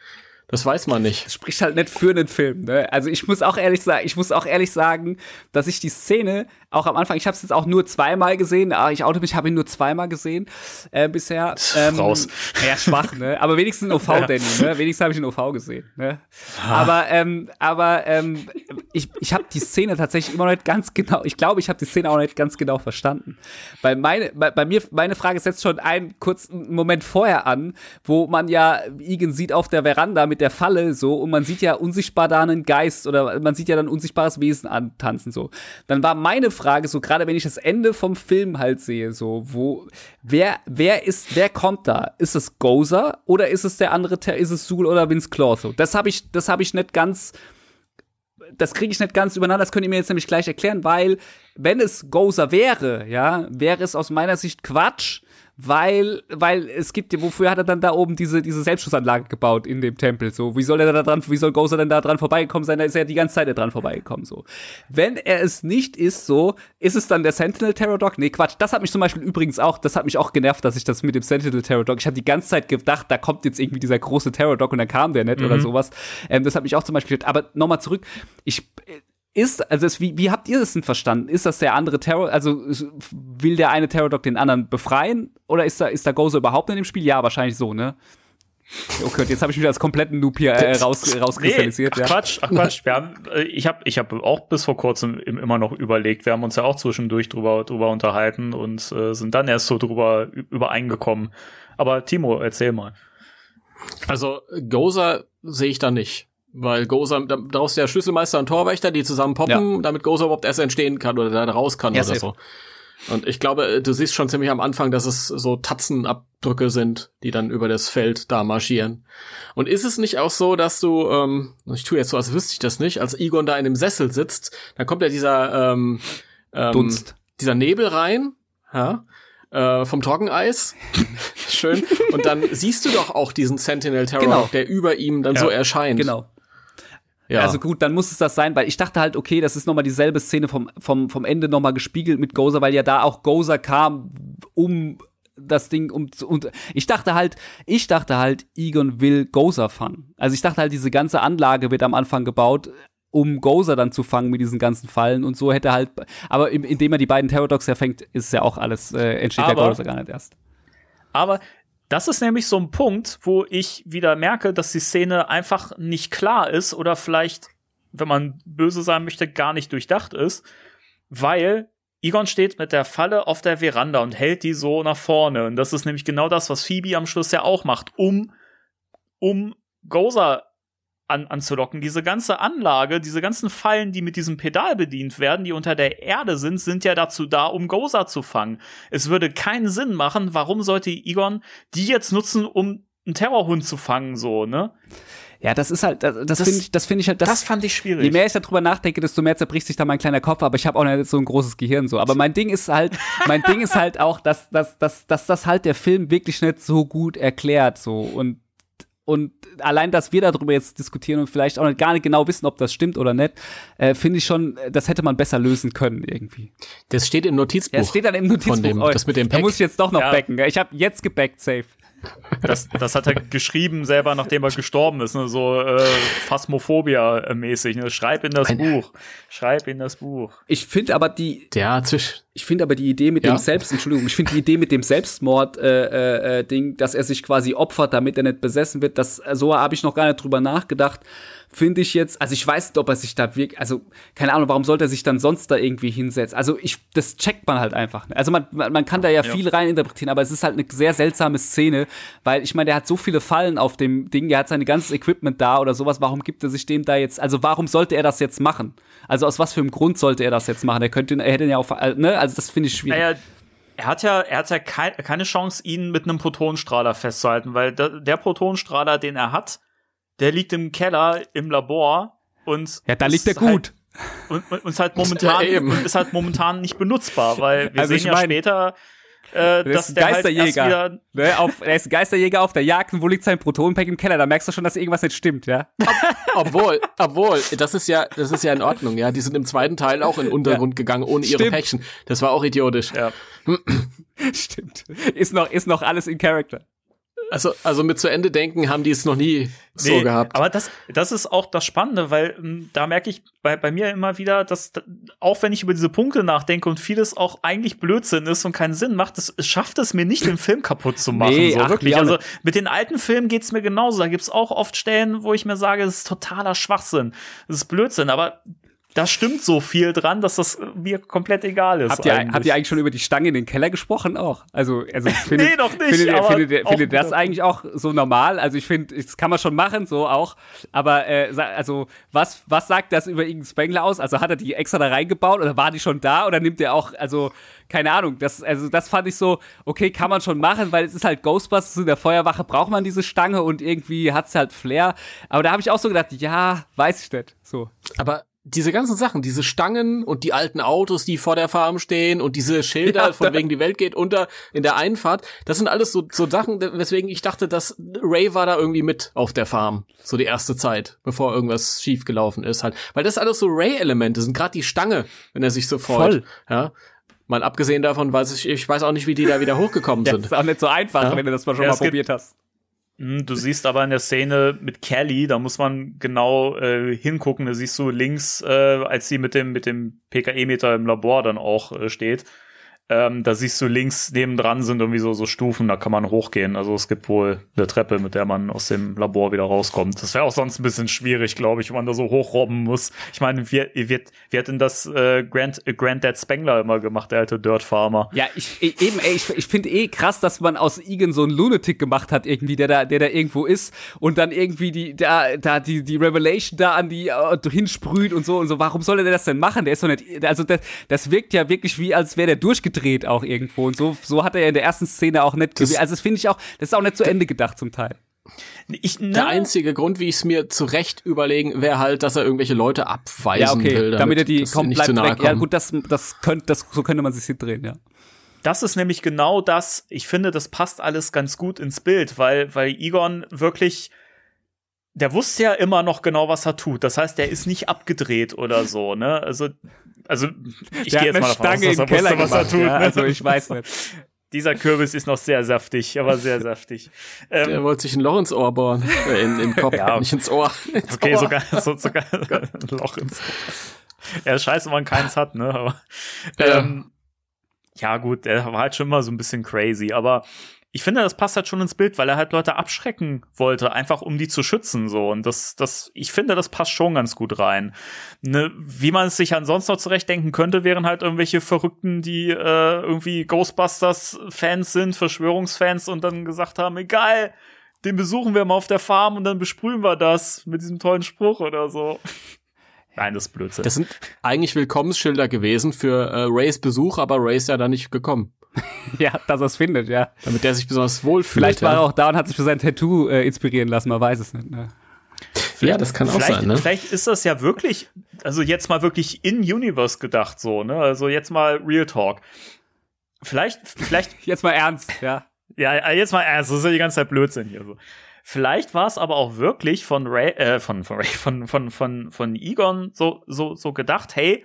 Das weiß man nicht. Das spricht halt nicht für einen Film. Ne? Also ich muss auch ehrlich sagen, ich muss auch ehrlich sagen, dass ich die Szene auch am Anfang, ich habe es jetzt auch nur zweimal gesehen, aber ich auto mich, habe ihn nur zweimal gesehen äh, bisher. Ähm, Raus. (laughs) Ja, schwach, ne? Aber wenigstens OV, ja. (laughs) Danny, ne? Wenigstens habe ich den OV gesehen. Ne? Ah. Aber ähm, aber ähm, ich, ich habe die Szene tatsächlich immer noch nicht ganz genau, ich glaube, ich habe die Szene auch nicht ganz genau verstanden. Weil meine, bei, bei mir, meine Frage setzt schon einen kurzen Moment vorher an, wo man ja Igen sieht auf der Veranda mit der Falle so und man sieht ja unsichtbar da einen Geist oder man sieht ja dann unsichtbares Wesen antanzen so. Dann war meine Frage, so gerade wenn ich das Ende vom Film halt sehe, so, wo, wer, wer ist, wer kommt da? Ist es Gozer oder ist es der andere, ist es Sul oder Vince Claw? So, das habe ich, das habe ich nicht ganz, das kriege ich nicht ganz übereinander, das könnt ihr mir jetzt nämlich gleich erklären, weil wenn es Gozer wäre, ja, wäre es aus meiner Sicht Quatsch, weil, weil es gibt ja, wofür hat er dann da oben diese, diese Selbstschussanlage gebaut in dem Tempel? So, wie soll er da dran, wie soll Gozer denn da dran vorbeigekommen sein? Da ist er ja die ganze Zeit dran vorbeigekommen, so. Wenn er es nicht ist, so, ist es dann der Sentinel Terror Dog? Nee, Quatsch. Das hat mich zum Beispiel übrigens auch, das hat mich auch genervt, dass ich das mit dem Sentinel Terror Dog, ich habe die ganze Zeit gedacht, da kommt jetzt irgendwie dieser große Terror Dog und dann kam der nicht mhm. oder sowas. Ähm, das hat mich auch zum Beispiel, aber nochmal zurück. Ich, ist, also es, wie, wie habt ihr das denn verstanden? Ist das der andere Terror, also will der eine Terror Dog den anderen befreien? Oder ist da, ist da Gozer überhaupt in dem Spiel? Ja, wahrscheinlich so, ne? Okay, jetzt habe ich mich als kompletten Noob hier äh, raus, rauskristallisiert. Nee, ach, ja. Quatsch, ach Quatsch. Wir haben, äh, ich habe ich hab auch bis vor kurzem immer noch überlegt. Wir haben uns ja auch zwischendurch drüber, drüber unterhalten und äh, sind dann erst so drüber übereingekommen. Aber Timo, erzähl mal. Also Gozer sehe ich da nicht. Weil Gozer, da brauchst du ja Schlüsselmeister und Torwächter, die zusammen poppen, ja. damit Gozer überhaupt erst entstehen kann oder da raus kann ja, oder so. Und ich glaube, du siehst schon ziemlich am Anfang, dass es so Tatzenabdrücke sind, die dann über das Feld da marschieren. Und ist es nicht auch so, dass du, ähm, ich tue jetzt so, als wüsste ich das nicht, als Egon da in dem Sessel sitzt, dann kommt ja dieser ähm, ähm, Dunst, dieser Nebel rein, ja, äh, vom Trockeneis. (laughs) Schön. Und dann siehst du doch auch diesen Sentinel Terror, genau. der über ihm dann ja. so erscheint. Genau. Ja. Also gut, dann muss es das sein, weil ich dachte halt, okay, das ist nochmal dieselbe Szene vom, vom, vom Ende nochmal gespiegelt mit Gozer, weil ja da auch Gozer kam, um das Ding um und ich dachte halt, ich dachte halt, Egon will Gozer fangen. Also ich dachte halt, diese ganze Anlage wird am Anfang gebaut, um Gozer dann zu fangen mit diesen ganzen Fallen und so hätte halt, aber indem er die beiden Terror Dogs erfängt, ist ja auch alles, äh, entsteht aber, der Gozer gar nicht erst. Aber das ist nämlich so ein Punkt, wo ich wieder merke, dass die Szene einfach nicht klar ist oder vielleicht, wenn man böse sein möchte, gar nicht durchdacht ist, weil Egon steht mit der Falle auf der Veranda und hält die so nach vorne. Und das ist nämlich genau das, was Phoebe am Schluss ja auch macht, um, um Gozer an, anzulocken. Diese ganze Anlage, diese ganzen Fallen, die mit diesem Pedal bedient werden, die unter der Erde sind, sind ja dazu da, um Gozer zu fangen. Es würde keinen Sinn machen, warum sollte Egon die jetzt nutzen, um einen Terrorhund zu fangen, so, ne? Ja, das ist halt, das, das finde ich, das finde ich halt, das, das fand ich schwierig. Je mehr ich darüber nachdenke, desto mehr zerbricht sich da mein kleiner Kopf, aber ich habe auch nicht so ein großes Gehirn so. Aber mein Ding ist halt, mein Ding ist halt auch, dass, dass, dass, dass das halt der Film wirklich nicht so gut erklärt so und und allein, dass wir darüber jetzt diskutieren und vielleicht auch gar nicht genau wissen, ob das stimmt oder nicht, äh, finde ich schon, das hätte man besser lösen können irgendwie. Das steht im Notizbuch. Das steht dann im Notizbuch. Von dem, das mit dem Pack. Da muss ich jetzt doch noch ja. backen. Ich habe jetzt gebackt, safe. Das, das hat er geschrieben selber, nachdem er gestorben ist, ne? so äh, Phasmophobia-mäßig. Ne? Schreib in das Ein, Buch. Schreib in das Buch. Ich finde aber die. Ja, zwisch. Ich finde aber die Idee mit ja. dem Selbst, Entschuldigung, ich finde die Idee mit dem Selbstmord-Ding, äh, äh, Ding, dass er sich quasi opfert, damit er nicht besessen wird, das so habe ich noch gar nicht drüber nachgedacht finde ich jetzt, also ich weiß nicht, ob er sich da wirklich, also keine Ahnung, warum sollte er sich dann sonst da irgendwie hinsetzen? Also ich, das checkt man halt einfach. Also man, man kann da ja, ja. viel reininterpretieren, aber es ist halt eine sehr seltsame Szene, weil ich meine, der hat so viele Fallen auf dem Ding, der hat sein ganzes Equipment da oder sowas, warum gibt er sich dem da jetzt, also warum sollte er das jetzt machen? Also aus was für einem Grund sollte er das jetzt machen? Er könnte, er hätte ja auch, äh, ne, also das finde ich schwierig. Naja, er hat ja, er hat ja kein, keine Chance, ihn mit einem Protonenstrahler festzuhalten, weil der, der Protonenstrahler, den er hat, der liegt im Keller im Labor und ja, da liegt er gut. Halt, und, und, und ist halt (laughs) momentan ja, und ist halt momentan nicht benutzbar, weil wir also sehen ja mein, später, äh, dass der Geisterjäger. Halt ne, auf, er ist ein Geisterjäger auf der Jagd und wo liegt sein Protonenpack im Keller? Da merkst du schon, dass irgendwas nicht stimmt, ja. obwohl, obwohl, das ist ja, das ist ja in Ordnung, ja. Die sind im zweiten Teil auch in den Untergrund ja. gegangen ohne ihre Päckchen. Das war auch idiotisch. Ja. (clears throat) Stimmt. Ist noch, ist noch alles in Character. Also, also mit zu Ende denken haben die es noch nie nee, so gehabt. Aber das, das ist auch das Spannende, weil ähm, da merke ich bei, bei mir immer wieder, dass auch wenn ich über diese Punkte nachdenke und vieles auch eigentlich Blödsinn ist und keinen Sinn macht, es, es schafft es mir nicht, den Film kaputt zu machen. Nee, so, ach, wirklich. Also mit den alten Filmen geht's mir genauso. Da gibt's auch oft Stellen, wo ich mir sage, es ist totaler Schwachsinn. Das ist Blödsinn. Aber da stimmt so viel dran, dass das mir komplett egal ist. Habt ihr, eigentlich. habt ihr eigentlich schon über die Stange in den Keller gesprochen auch? Also, also (laughs) findet, nee, noch nicht. Findet, aber findet, findet, findet das eigentlich auch so normal? Also ich finde, das kann man schon machen, so auch. Aber äh, also was was sagt das über irgendeinen Spengler aus? Also hat er die extra da reingebaut oder war die schon da oder nimmt er auch also keine Ahnung, das, also das fand ich so, okay, kann man schon machen, weil es ist halt Ghostbusters, in der Feuerwache braucht man diese Stange und irgendwie hat's halt Flair. Aber da habe ich auch so gedacht, ja, weiß ich nicht. So. Aber diese ganzen Sachen, diese Stangen und die alten Autos, die vor der Farm stehen und diese Schilder, (laughs) ja, von wegen die Welt geht unter in der Einfahrt, das sind alles so, so Sachen, weswegen ich dachte, dass Ray war da irgendwie mit auf der Farm, so die erste Zeit, bevor irgendwas schief gelaufen ist halt. Weil das alles so Ray-Elemente sind, gerade die Stange, wenn er sich so freut. Voll. Ja. Mal abgesehen davon, weiß ich, ich weiß auch nicht, wie die da wieder hochgekommen (laughs) sind. Das ist auch nicht so einfach, ja? wenn du das mal schon ja, mal probiert hast. Hm, du siehst aber in der Szene mit Kelly, da muss man genau äh, hingucken. Da siehst du links, äh, als sie mit dem mit dem PKE-Meter im Labor dann auch äh, steht, ähm, da siehst du links nebendran sind irgendwie so, so Stufen, da kann man hochgehen. Also es gibt wohl eine Treppe, mit der man aus dem Labor wieder rauskommt. Das wäre auch sonst ein bisschen schwierig, glaube ich, wenn man da so hochrobben muss. Ich meine, wie, wie, wie hat denn das äh, Grand, äh, Granddad Spengler immer gemacht, der alte Dirt Farmer? Ja, ich eben, ey, ich, ich finde eh krass, dass man aus Igen so einen Lunatic gemacht hat, irgendwie, der da, der da irgendwo ist und dann irgendwie die, da, da die, die Revelation da an die uh, hinsprüht und so und so. Warum soll er das denn machen? Der ist doch nicht, also das, das wirkt ja wirklich wie, als wäre der durchgedreht abgedreht auch irgendwo. Und so, so hat er ja in der ersten Szene auch nicht das, Also das finde ich auch, das ist auch nicht zu Ende gedacht zum Teil. Ich, der einzige Grund, wie ich es mir zurecht überlegen, wäre halt, dass er irgendwelche Leute abweisen ja, okay. will. Damit, damit er die komplett weg. Ja, gut, das, das könnte, das, so könnte man sich hier drehen, ja. Das ist nämlich genau das. Ich finde, das passt alles ganz gut ins Bild, weil, weil Egon wirklich, der wusste ja immer noch genau, was er tut. Das heißt, der ist nicht abgedreht oder so, ne? Also also ich gehe jetzt mal davon Stange aus, dass er wusste, was er tut. Ja, also ich weiß nicht. (laughs) Dieser Kürbis ist noch sehr saftig, aber sehr saftig. Ähm, Der wollte sich ein Loch ins Ohr bohren. Äh, in, in Kopf, (laughs) ja, nicht ins Ohr. Ins okay, Ohr. Sogar, so, (laughs) sogar, sogar ein Loch ins Ohr. Ja, scheiße, wenn man keins hat, ne? Aber, ja. Ähm, ja, gut, der war halt schon immer so ein bisschen crazy, aber ich finde, das passt halt schon ins Bild, weil er halt Leute abschrecken wollte, einfach um die zu schützen, so. Und das, das, ich finde, das passt schon ganz gut rein. Ne, wie man es sich ansonsten noch zurechtdenken könnte, wären halt irgendwelche Verrückten, die äh, irgendwie Ghostbusters-Fans sind, Verschwörungsfans und dann gesagt haben, egal, den besuchen wir mal auf der Farm und dann besprühen wir das mit diesem tollen Spruch oder so. (laughs) Nein, das ist Blödsinn. Das sind eigentlich Willkommensschilder gewesen für äh, Rays Besuch, aber Ray ist ja da nicht gekommen. (laughs) ja, dass er es findet, ja. Damit der sich besonders wohl fühlt. Vielleicht war er auch da und hat sich für sein Tattoo äh, inspirieren lassen, man weiß es nicht. Ne? Ja, das kann auch sein, ne? Vielleicht ist das ja wirklich, also jetzt mal wirklich in Universe gedacht so, ne? Also jetzt mal Real Talk. Vielleicht, vielleicht. (laughs) jetzt mal ernst, ja. Ja, jetzt mal ernst, das ist ja die ganze Zeit Blödsinn hier so. Vielleicht war es aber auch wirklich von Ray, äh, von, von Ray, von, von, von, von Egon so, so, so gedacht, hey,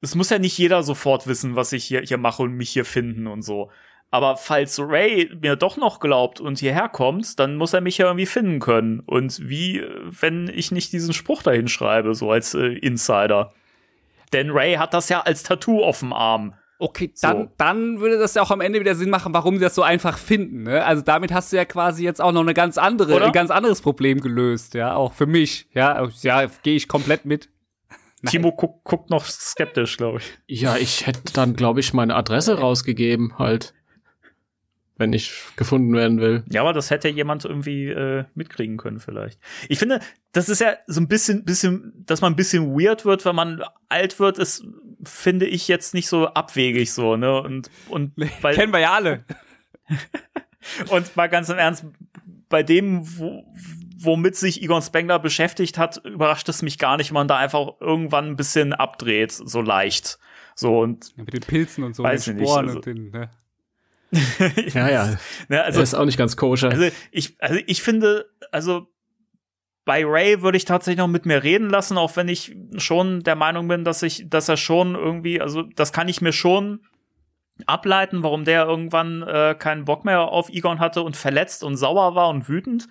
es muss ja nicht jeder sofort wissen, was ich hier, hier mache und mich hier finden und so. Aber falls Ray mir doch noch glaubt und hierher kommt, dann muss er mich ja irgendwie finden können. Und wie, wenn ich nicht diesen Spruch dahin schreibe, so als äh, Insider. Denn Ray hat das ja als Tattoo auf dem Arm. Okay, dann, so. dann würde das ja auch am Ende wieder Sinn machen, warum sie das so einfach finden. Ne? Also damit hast du ja quasi jetzt auch noch eine ganz andere, Oder? ein ganz anderes Problem gelöst, ja, auch für mich. Ja, ja, gehe ich komplett mit. Timo guckt, guckt noch skeptisch, glaube ich. Ja, ich hätte dann, glaube ich, meine Adresse rausgegeben, halt. Wenn ich gefunden werden will. Ja, aber das hätte jemand irgendwie äh, mitkriegen können, vielleicht. Ich finde, das ist ja so ein bisschen, bisschen, dass man ein bisschen weird wird, wenn man alt wird, ist, finde ich jetzt nicht so abwegig so, ne? Und, und weil, Kennen wir ja alle. (laughs) und mal ganz im Ernst, bei dem, wo, womit sich Egon Spengler beschäftigt hat, überrascht es mich gar nicht, wenn man da einfach irgendwann ein bisschen abdreht, so leicht. So und ja, mit den Pilzen und so, weiß den Sporen nicht, also, und den, ne? (laughs) ja, ja. Ne, also, das ist auch nicht ganz koscher. Also ich, also ich finde, also bei Ray würde ich tatsächlich noch mit mir reden lassen, auch wenn ich schon der Meinung bin, dass ich, dass er schon irgendwie, also das kann ich mir schon ableiten, warum der irgendwann äh, keinen Bock mehr auf Egon hatte und verletzt und sauer war und wütend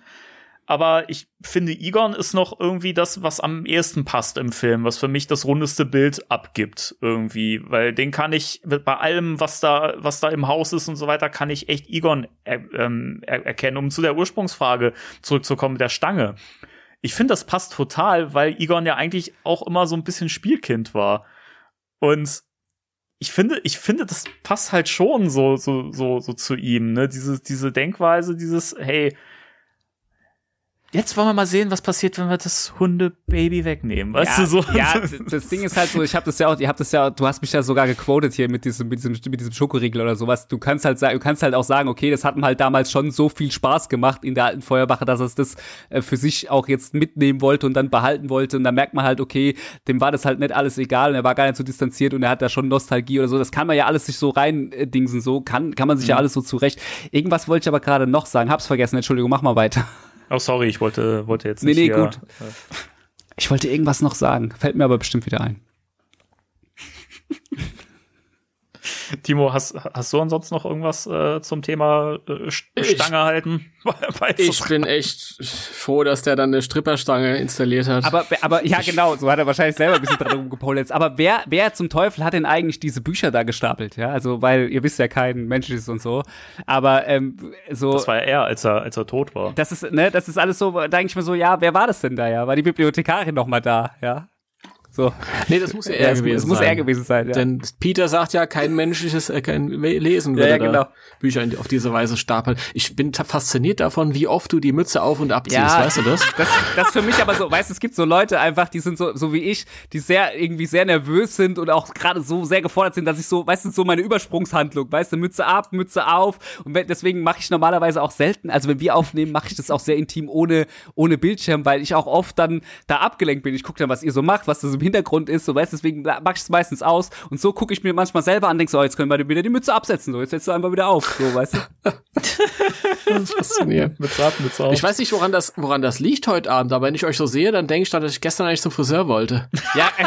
aber ich finde, Egon ist noch irgendwie das, was am ehesten passt im Film, was für mich das rundeste Bild abgibt irgendwie, weil den kann ich bei allem, was da, was da im Haus ist und so weiter, kann ich echt Egon er, ähm, er, erkennen. Um zu der Ursprungsfrage zurückzukommen, der Stange. Ich finde, das passt total, weil Egon ja eigentlich auch immer so ein bisschen Spielkind war. Und ich finde, ich finde, das passt halt schon so, so, so, so zu ihm, ne? Diese, diese Denkweise, dieses, hey, jetzt wollen wir mal sehen, was passiert, wenn wir das Hundebaby wegnehmen. Weißt ja, du so? Ja, das Ding ist halt so, ich habe das ja auch, ihr habt das ja, du hast mich ja sogar gequotet hier mit diesem, mit diesem, mit diesem Schokoriegel oder sowas. Du kannst halt sagen, du kannst halt auch sagen, okay, das hat ihm halt damals schon so viel Spaß gemacht in der alten Feuerwache, dass er das äh, für sich auch jetzt mitnehmen wollte und dann behalten wollte. Und dann merkt man halt, okay, dem war das halt nicht alles egal und er war gar nicht so distanziert und er hat da schon Nostalgie oder so. Das kann man ja alles sich so rein äh, so kann, kann man sich mhm. ja alles so zurecht. Irgendwas wollte ich aber gerade noch sagen, hab's vergessen, Entschuldigung, mach mal weiter. Oh, sorry, ich wollte, wollte jetzt nicht. Nee, nee, gut. Äh, ich wollte irgendwas noch sagen, fällt mir aber bestimmt wieder ein. (laughs) Timo, hast, hast du ansonsten noch irgendwas äh, zum Thema äh, Stange (laughs) ich, halten? ich bin echt froh, dass der dann eine Stripperstange installiert hat. Aber, aber ja, genau, so hat er wahrscheinlich selber ein bisschen dran rumgepolzt. Aber wer, wer zum Teufel hat denn eigentlich diese Bücher da gestapelt? Ja, also, weil ihr wisst ja, kein Mensch ist und so. Aber ähm, so. Das war ja er, als er, als er tot war. Das ist, ne, das ist alles so, da denke ich mir so, ja, wer war das denn da, ja? War die Bibliothekarin noch mal da, ja? So. Nee, das muss (laughs) ja er ja, gewesen das sein. muss er gewesen sein, ja. Denn Peter sagt ja, kein menschliches, äh, kein Lesen würde ja, ja, genau. Bücher auf diese Weise stapeln. Ich bin fasziniert davon, wie oft du die Mütze auf und abziehst, ja, weißt du das? (laughs) das? Das für mich aber so, weißt du, es gibt so Leute einfach, die sind so, so wie ich, die sehr, irgendwie sehr nervös sind und auch gerade so sehr gefordert sind, dass ich so, weißt du, so meine Übersprungshandlung, weißt du, Mütze ab, Mütze auf und deswegen mache ich normalerweise auch selten, also wenn wir aufnehmen, mache ich das auch sehr intim ohne, ohne Bildschirm, weil ich auch oft dann da abgelenkt bin. Ich gucke dann, was ihr so macht, was das im Hintergrund ist, so weißt deswegen mache ich es meistens aus und so gucke ich mir manchmal selber an, denke so, oh, jetzt können wir wieder die Mütze absetzen, so jetzt setzt du einfach wieder auf, so weißt du. das ist faszinierend. Mütze ab, Mütze auf. Ich weiß nicht, woran das, woran das liegt heute Abend, aber wenn ich euch so sehe, dann denke ich, dass ich gestern eigentlich zum Friseur wollte. Ja, äh,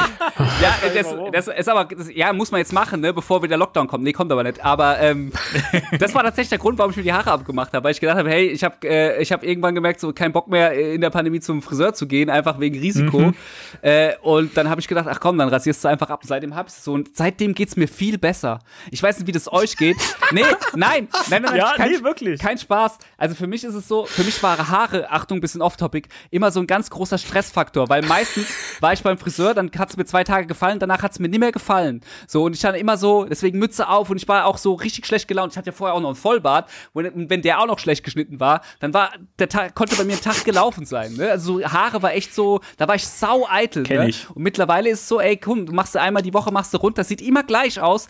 ja, (laughs) das, das ist aber, das, ja, muss man jetzt machen, ne, bevor wieder Lockdown kommt. Nee, kommt aber nicht. Aber ähm, (laughs) das war tatsächlich der Grund, warum ich mir die Haare abgemacht habe, weil ich gedacht habe, hey, ich habe äh, ich habe irgendwann gemerkt, so keinen Bock mehr in der Pandemie zum Friseur zu gehen, einfach wegen Risiko. Mhm. Äh, und dann habe ich gedacht, ach komm, dann rasierst du einfach ab. Seitdem hab ich so und seitdem geht's mir viel besser. Ich weiß nicht, wie das euch geht. (laughs) Nee, nein, nein, nein, nein ja, kein, nee, wirklich. Kein Spaß. Also für mich ist es so, für mich waren Haare, Achtung, bisschen off-topic, immer so ein ganz großer Stressfaktor, weil meistens (laughs) war ich beim Friseur, dann hat's mir zwei Tage gefallen, danach hat's mir nicht mehr gefallen. So und ich hatte immer so, deswegen Mütze auf und ich war auch so richtig schlecht gelaunt. Ich hatte ja vorher auch noch einen Vollbart und wenn der auch noch schlecht geschnitten war, dann war der Tag konnte bei mir ein Tag gelaufen sein. Ne? Also so Haare war echt so, da war ich sau eitel. Kenn ne? ich. Und mittlerweile ist es so, ey, komm, du machst du einmal die Woche, machst du runter, sieht immer gleich aus.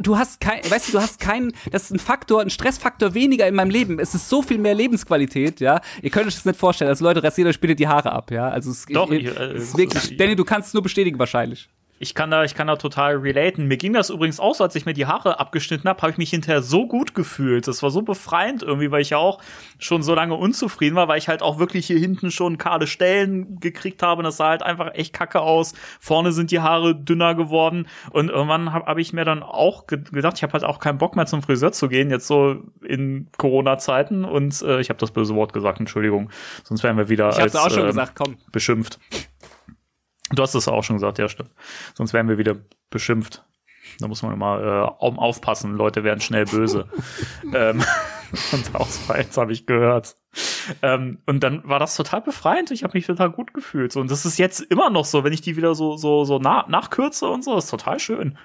Du hast kein, weißt du, du hast keinen, das ist ein Faktor, ein Stressfaktor weniger in meinem Leben. Es ist so viel mehr Lebensqualität, ja. Ihr könnt euch das nicht vorstellen. Also Leute, rasiert euch bitte die Haare ab, ja. Also es, Doch, ich, ich, äh, ist wirklich, Danny, du kannst es nur bestätigen wahrscheinlich. Ich kann da, ich kann da total relaten. Mir ging das übrigens auch so, als ich mir die Haare abgeschnitten habe, habe ich mich hinterher so gut gefühlt. Das war so befreiend irgendwie, weil ich ja auch schon so lange unzufrieden war, weil ich halt auch wirklich hier hinten schon kahle Stellen gekriegt habe. Das sah halt einfach echt kacke aus. Vorne sind die Haare dünner geworden und irgendwann habe hab ich mir dann auch gedacht, ich habe halt auch keinen Bock mehr zum Friseur zu gehen, jetzt so in Corona-Zeiten. Und äh, ich habe das böse Wort gesagt, Entschuldigung, sonst wären wir wieder ich als, auch schon äh, gesagt, komm. beschimpft. Du hast es auch schon gesagt, ja, stimmt. Sonst werden wir wieder beschimpft. Da muss man immer äh, aufpassen. Leute werden schnell böse. (laughs) ähm, (laughs) und Ausfall, jetzt habe ich gehört. Ähm, und dann war das total befreiend. Ich habe mich total gut gefühlt. So, und das ist jetzt immer noch so, wenn ich die wieder so so so nach, nachkürze und so, das ist total schön.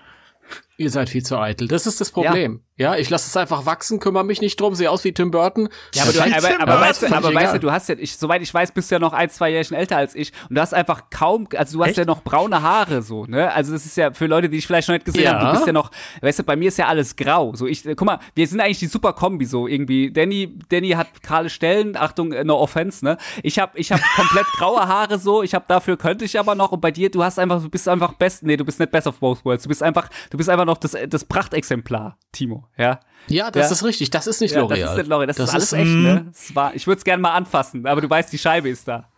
Ihr seid viel zu eitel. Das ist das Problem. Ja, ja ich lasse es einfach wachsen, kümmere mich nicht drum, sehe aus wie Tim Burton. Ja, aber, du, aber, aber, weißt, du, aber weißt du, du hast ja, ich, soweit ich weiß, bist du ja noch ein, zwei Jährchen älter als ich und du hast einfach kaum, also du hast Echt? ja noch braune Haare so, ne? Also das ist ja für Leute, die ich vielleicht noch nicht gesehen ja. haben, du bist ja noch, weißt du, bei mir ist ja alles grau. So ich, guck mal, wir sind eigentlich die super Kombi so irgendwie. Danny, Danny hat kahle Stellen, Achtung, no offense, ne? Ich habe ich hab (laughs) komplett graue Haare so, ich habe dafür könnte ich aber noch und bei dir, du hast einfach, du bist einfach best, nee, du bist nicht best of both worlds. Du bist einfach, du bist einfach noch das, das Prachtexemplar, Timo, ja. Ja, das ja. ist richtig. Das ist nicht ja, L'Oreal. Das ist nicht L'Oreal. Das, das, ist alles ist, echt, ne? Das war, ich würde es gerne mal anfassen, aber du weißt, die Scheibe ist da.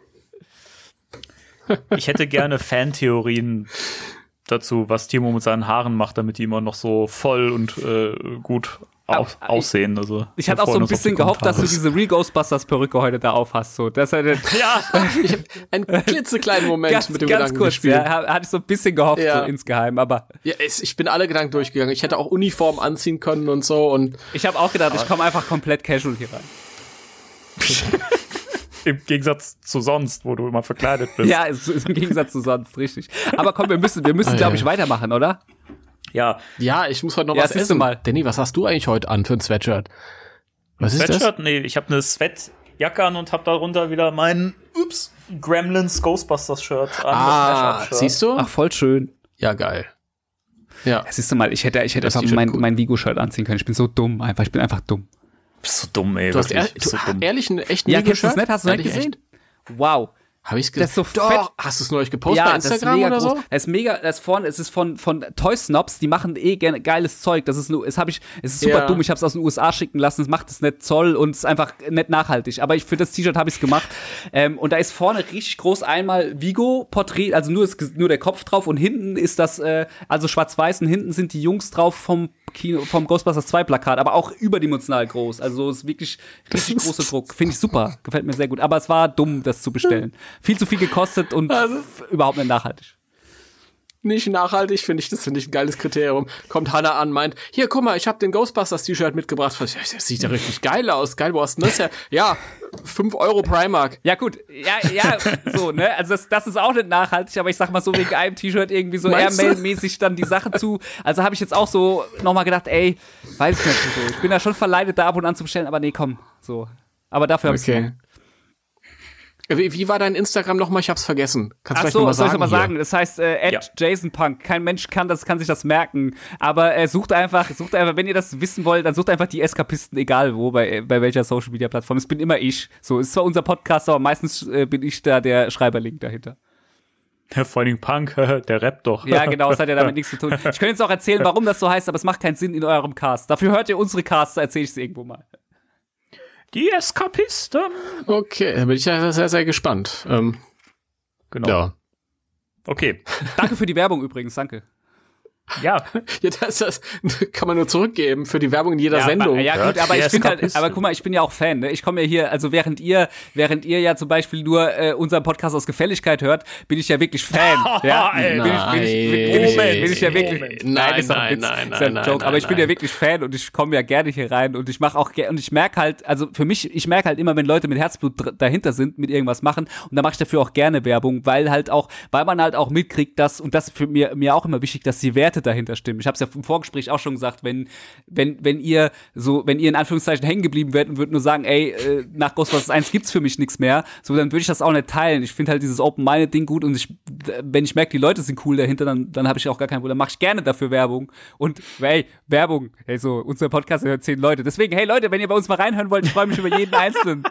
Ich hätte gerne Fantheorien dazu, was Timo mit seinen Haaren macht, damit die immer noch so voll und äh, gut aus, aussehen. Also, ich hatte auch so ein bisschen gehofft, dass du diese Real Ghostbusters Perücke heute da auf hast. So. Das halt, (laughs) ja, (laughs) ich hab einen klitzekleinen Moment ganz, mit dem ganz Gedanken kurz, gespielt. Ja, hatte ich so ein bisschen gehofft, ja. so insgeheim, aber. Ja, ich bin alle Gedanken durchgegangen. Ich hätte auch Uniform anziehen können und so und. Ich habe auch gedacht, ich komme einfach komplett casual hier rein. (laughs) Im Gegensatz zu sonst, wo du immer verkleidet bist. ja, im Gegensatz zu sonst, richtig. Aber komm, wir müssen, wir müssen, ah, glaube ich, weitermachen, oder? Ja. Ja, ich muss heute noch ja, was essen. Mal. Danny, was hast du eigentlich heute an für ein Sweatshirt? Was ein ist Sweatshirt? das? Nee, ich habe eine Sweat Jacke an und habe darunter wieder mein ups, Gremlins Ghostbusters Shirt an. Ah, siehst du? Ach, voll schön. Ja, geil. Ja. ja siehst du mal, ich hätte, ich hätte einfach mein, mein Vigo-Shirt anziehen können. Ich bin so dumm, einfach. Ich bin einfach dumm. Du bist so dumm, ey. Du hast ehr, du, so dumm. ehrlich einen echten ja, Vigo-Shirt? Hast du nicht gesehen? Wow. Habe ich gesehen? Das ist so Doch. fett. Hast du es neulich gepostet ja, bei Instagram oder groß. so? Das ist mega, das ist von, es ist von, von Toy Snobs, die machen eh gerne geiles Zeug. Das ist nur, es habe ich, es ist super ja. dumm, ich habe es aus den USA schicken lassen, es macht es nicht Zoll und es ist einfach nicht nachhaltig. Aber ich, für das T-Shirt habe ich es gemacht. Ähm, und da ist vorne richtig groß einmal Vigo-Porträt, also nur, ist, nur der Kopf drauf und hinten ist das, äh, also schwarz-weiß und hinten sind die Jungs drauf vom Kino, vom Ghostbusters 2 Plakat, aber auch überdimensional groß. Also es ist wirklich richtig großer (laughs) Druck. Finde ich super. Gefällt mir sehr gut. Aber es war dumm, das zu bestellen. Viel zu viel gekostet und also, überhaupt nicht nachhaltig nicht nachhaltig, finde ich, das finde ich ein geiles Kriterium. Kommt Hannah an, meint, hier, guck mal, ich habe den Ghostbusters T-Shirt mitgebracht. Das sieht ja richtig geil aus. Geil, wo hast du das ja? Ja, 5 Euro Primark. Ja, gut. Ja, ja, so, ne? Also das, das ist auch nicht nachhaltig, aber ich sag mal so wegen einem T-Shirt irgendwie so Airmail-mäßig dann die Sache zu. Also habe ich jetzt auch so nochmal gedacht, ey, weiß ich nicht so. Ich bin da schon verleitet, da ab und an zu bestellen, aber nee, komm, so. Aber dafür habe okay. ich wie, wie war dein Instagram nochmal? Ich hab's vergessen. Kannst du Ach so, noch mal soll ich mal sagen? Das heißt äh, ja. JasonPunk. Kein Mensch kann das, kann sich das merken. Aber äh, sucht einfach, sucht einfach, wenn ihr das wissen wollt, dann sucht einfach die Eskapisten, egal wo, bei, bei welcher Social Media Plattform. Es bin immer ich. So, ist zwar unser Podcast, aber meistens äh, bin ich da der Schreiberlink dahinter. Ja, vor allem Punk, (laughs) der rappt doch. Ja, genau, es hat ja damit nichts zu tun. (laughs) Ich könnte jetzt auch erzählen, warum das so heißt, aber es macht keinen Sinn in eurem Cast. Dafür hört ihr unsere Casts, erzähle ich es irgendwo mal. Die Eskapisten. Okay, da bin ich ja sehr, sehr gespannt. Ähm, genau. Ja. Okay. Danke für die Werbung übrigens, danke. Ja. (laughs) ja das, das kann man nur zurückgeben für die Werbung in jeder ja, Sendung. Ja, gut, aber ich finde halt, aber guck mal, ich bin ja auch Fan, ne? Ich komme ja hier, also während ihr, während ihr ja zum Beispiel nur äh, unseren Podcast aus Gefälligkeit hört, bin ich ja wirklich Fan. (laughs) ja, bin, ich, bin, ich, bin, ich, bin ich ja wirklich. Moment. Nein, ist nein, nein, nein, nein, Joke, Aber ich bin ja wirklich Fan und ich komme ja gerne hier rein und ich mache auch gerne und ich merke halt, also für mich, ich merke halt immer, wenn Leute mit Herzblut dahinter sind, mit irgendwas machen und da mache ich dafür auch gerne Werbung, weil halt auch, weil man halt auch mitkriegt, dass und das für mir mir auch immer wichtig, dass die Werte dahinter stimmen. Ich habe es ja im Vorgespräch auch schon gesagt, wenn, wenn, wenn ihr so, wenn ihr in Anführungszeichen hängen geblieben wärt und würdet nur sagen, ey, äh, nach Ghostbusters 1 gibt's für mich nichts mehr, so dann würde ich das auch nicht teilen. Ich finde halt dieses Open-Minded-Ding gut und ich, wenn ich merke, die Leute sind cool dahinter, dann, dann habe ich auch gar kein Problem. Dann mache ich gerne dafür Werbung. Und hey, Werbung, hey, so, unser Podcast hört zehn Leute. Deswegen, hey Leute, wenn ihr bei uns mal reinhören wollt, ich freue mich über jeden (laughs) Einzelnen.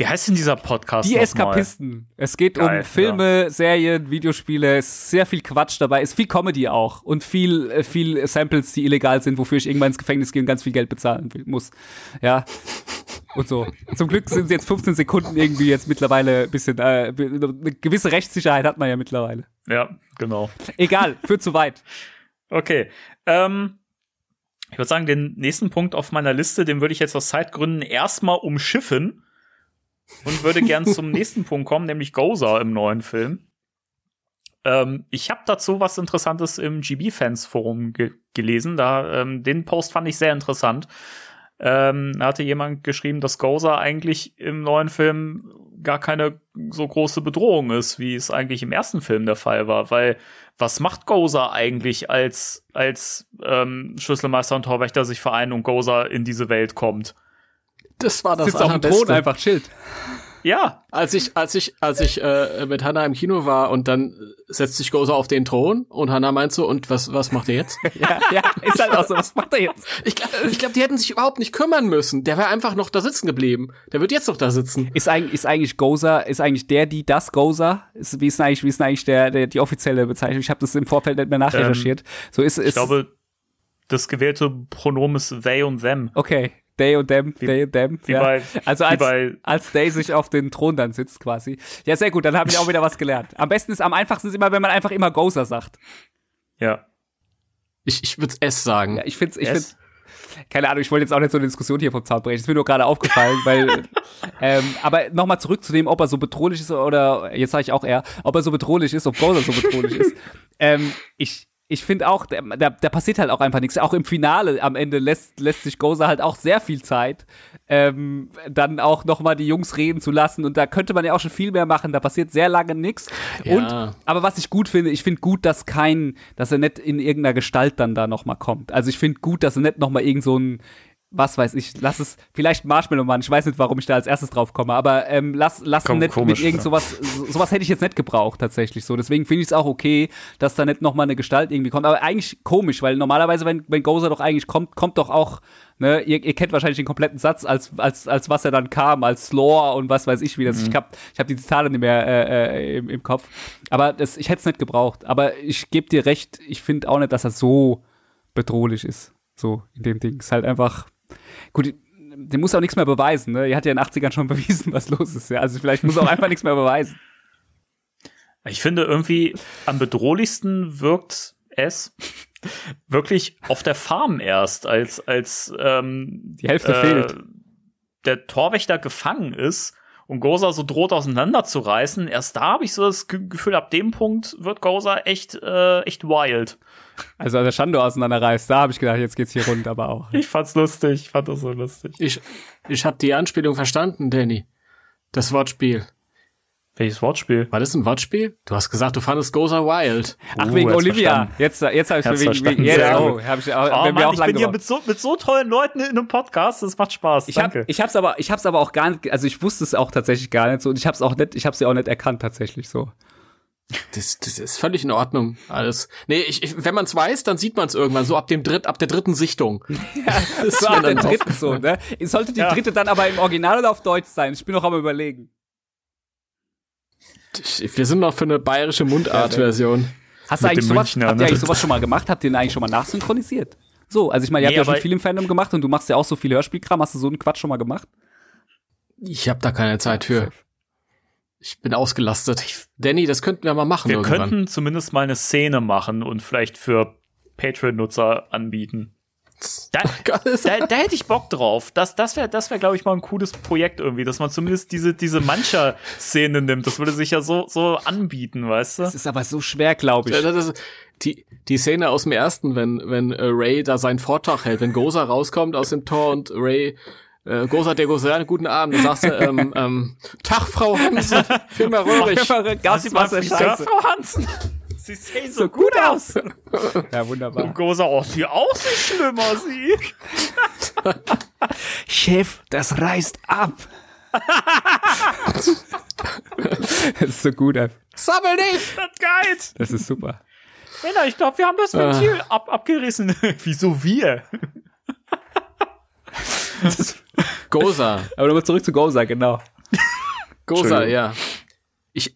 Wie heißt denn dieser Podcast? Die Eskapisten. Mal? Es geht Geil, um Filme, ja. Serien, Videospiele, es ist sehr viel Quatsch dabei, ist viel Comedy auch und viel, äh, viel Samples, die illegal sind, wofür ich irgendwann ins Gefängnis gehe und ganz viel Geld bezahlen muss. Ja. Und so. Zum Glück sind es jetzt 15 Sekunden irgendwie jetzt mittlerweile ein bisschen, äh, eine gewisse Rechtssicherheit hat man ja mittlerweile. Ja, genau. Egal, führt zu weit. Okay. Ähm, ich würde sagen, den nächsten Punkt auf meiner Liste, den würde ich jetzt aus Zeitgründen erstmal umschiffen und würde gern zum (laughs) nächsten Punkt kommen, nämlich Gozer im neuen Film. Ähm, ich habe dazu was Interessantes im GB-Fans-Forum ge gelesen. Da, ähm, den Post fand ich sehr interessant. Ähm, da hatte jemand geschrieben, dass Gozer eigentlich im neuen Film gar keine so große Bedrohung ist, wie es eigentlich im ersten Film der Fall war. Weil was macht Gozer eigentlich, als, als ähm, Schlüsselmeister und Torwächter sich vereinen und Gozer in diese Welt kommt? Das war das Sitzt auf dem Thron einfach chillt. Ja. Als ich, als ich, als ich äh, mit Hannah im Kino war und dann setzt sich Gozer auf den Thron und Hannah meint so, und was, was macht er jetzt? (laughs) ja, ja, ist halt auch so, was macht er jetzt? Ich glaube, ich glaub, die hätten sich überhaupt nicht kümmern müssen. Der wäre einfach noch da sitzen geblieben. Der wird jetzt noch da sitzen. Ist eigentlich, ist eigentlich Gozer, ist eigentlich der, die, das Gozer? Ist, wie ist eigentlich, wie ist eigentlich der, der die offizielle Bezeichnung? Ich habe das im Vorfeld nicht mehr nachrecherchiert. Ähm, so ist, ist, ich glaube, das gewählte Pronomen ist they und them. Okay, Day und Dem, wie, Day und Dem. Ja. Bei, also als, als Day sich auf den Thron dann sitzt quasi. Ja, sehr gut, dann habe ich auch wieder was gelernt. Am besten ist, am einfachsten ist immer, wenn man einfach immer Gozer sagt. Ja. Ich, ich würde S sagen. Ja, ich finde ich find, keine Ahnung, ich wollte jetzt auch nicht so eine Diskussion hier vom Zaun brechen. Das ist mir nur gerade aufgefallen, (laughs) weil, ähm, aber nochmal zurück zu dem, ob er so bedrohlich ist oder, jetzt sage ich auch eher, ob er so bedrohlich ist, ob Gozer so bedrohlich ist. (laughs) Ähm, ich, ich finde auch, da, da, da passiert halt auch einfach nichts. Auch im Finale am Ende lässt, lässt sich Goza halt auch sehr viel Zeit, ähm, dann auch nochmal die Jungs reden zu lassen. Und da könnte man ja auch schon viel mehr machen. Da passiert sehr lange nichts. Ja. Und, aber was ich gut finde, ich finde gut, dass kein, dass er nicht in irgendeiner Gestalt dann da nochmal kommt. Also ich finde gut, dass er nicht nochmal irgend so ein was weiß ich, lass es, vielleicht Marshmallow Mann, ich weiß nicht, warum ich da als erstes drauf komme, aber ähm, lass, lass Komm, nicht komisch, mit irgend sowas, so, sowas hätte ich jetzt nicht gebraucht tatsächlich so. Deswegen finde ich es auch okay, dass da nicht nochmal eine Gestalt irgendwie kommt. Aber eigentlich komisch, weil normalerweise, wenn, wenn Gozer doch eigentlich kommt, kommt doch auch, ne, ihr, ihr kennt wahrscheinlich den kompletten Satz, als, als, als was er dann kam, als Lore und was weiß ich wie das. Mhm. Ich hab, ich hab die Zitate nicht mehr äh, äh, im, im Kopf. Aber das, ich hätte es nicht gebraucht. Aber ich gebe dir recht, ich finde auch nicht, dass er so bedrohlich ist. So, in dem Ding. Ist halt einfach. Gut, der muss auch nichts mehr beweisen, ne? Er hat ja in den 80ern schon (laughs) bewiesen, was los ist. Ja? Also vielleicht muss er auch einfach nichts mehr beweisen. Ich finde irgendwie am bedrohlichsten wirkt es wirklich auf der Farm erst, als, als ähm, Die Hälfte fehlt. der Torwächter gefangen ist und Goza so droht auseinanderzureißen. Erst da habe ich so das Ge- Gefühl, ab dem Punkt wird Goza echt, äh, echt wild. Also als der Shando auseinanderreißt, da habe ich gedacht, jetzt geht's hier rund, aber auch. Ich fand's lustig, ich fand das so lustig. Ich, ich habe die Anspielung verstanden, Danny. Das Wortspiel. Welches Wortspiel? War das ein Wortspiel? Du hast gesagt, du fandest Goza wild. Ach, Oh, wegen jetzt Olivia. verstanden. Jetzt, jetzt habe ich Jetzt wegen, verstanden. wegen jetzt, Sehr oh, hab ich, Oh, oh, Mann, mir auch ich lang bin hier mit so, mit so tollen Leuten in einem Podcast, das macht Spaß. Ich Danke. habe ich hab's aber ich hab's aber auch gar nicht also ich wusste es auch tatsächlich gar nicht so und ich hab's auch nicht ich hab's ja auch nicht erkannt tatsächlich so. Das, das ist völlig in Ordnung, alles. Nee, ich, ich, wenn man es weiß, dann sieht man es irgendwann, so ab dem dritt, ab der dritten Sichtung. (laughs) Das ist So ab der dritten so, (laughs) ne? Sollte die Ja. dritte dann aber im Original oder auf Deutsch sein? Ich bin noch am überlegen. Wir sind noch für eine bayerische Mundart-Version. Hast du eigentlich sowas, Münchner, habt ne? ihr eigentlich sowas schon mal gemacht? Habt ihr den eigentlich schon mal nachsynchronisiert? So, also ich meine, ihr Nee, habt ja schon viel im Fandom gemacht und du machst ja auch so viel Hörspielkram. Hast du so einen Quatsch schon mal gemacht? Ich habe da keine Zeit für. Ich bin ausgelastet. Danny, das könnten wir mal machen Wir irgendwann. könnten zumindest mal eine Szene machen und vielleicht für Patreon-Nutzer anbieten. Da, (laughs) da, da hätte ich Bock drauf. Das, das wäre, das wär, glaube ich, mal ein cooles Projekt irgendwie, dass man zumindest diese, diese Mancher-Szene nimmt. Das würde sich ja so, so anbieten, weißt du? Das ist aber so schwer, glaube ich. das die, die Szene aus dem ersten, wenn, wenn äh, Ray da seinen Vortrag hält, wenn Goza rauskommt aus dem Tor und Ray äh, der Goza, guten Abend, dann sagst du, ähm, (laughs) ähm, Tag, Frau Hansen, Firma Röhrig. Gaswasser, Scheiße. Frau Hansen. Sie sehen so So gut aus. (laughs) Ja, wunderbar. Gosa, oh, sie auch so schlimmer, sie. (laughs) Chef, das reißt ab. das ist so gut. Sammel nicht! Das ist geil. Das ist super. Männer, ich glaube, wir haben das Ventil ab, abgerissen. Wieso wir? Goza, (laughs) Aber nochmal zurück zu Goza, genau. Goza, ja. Ich,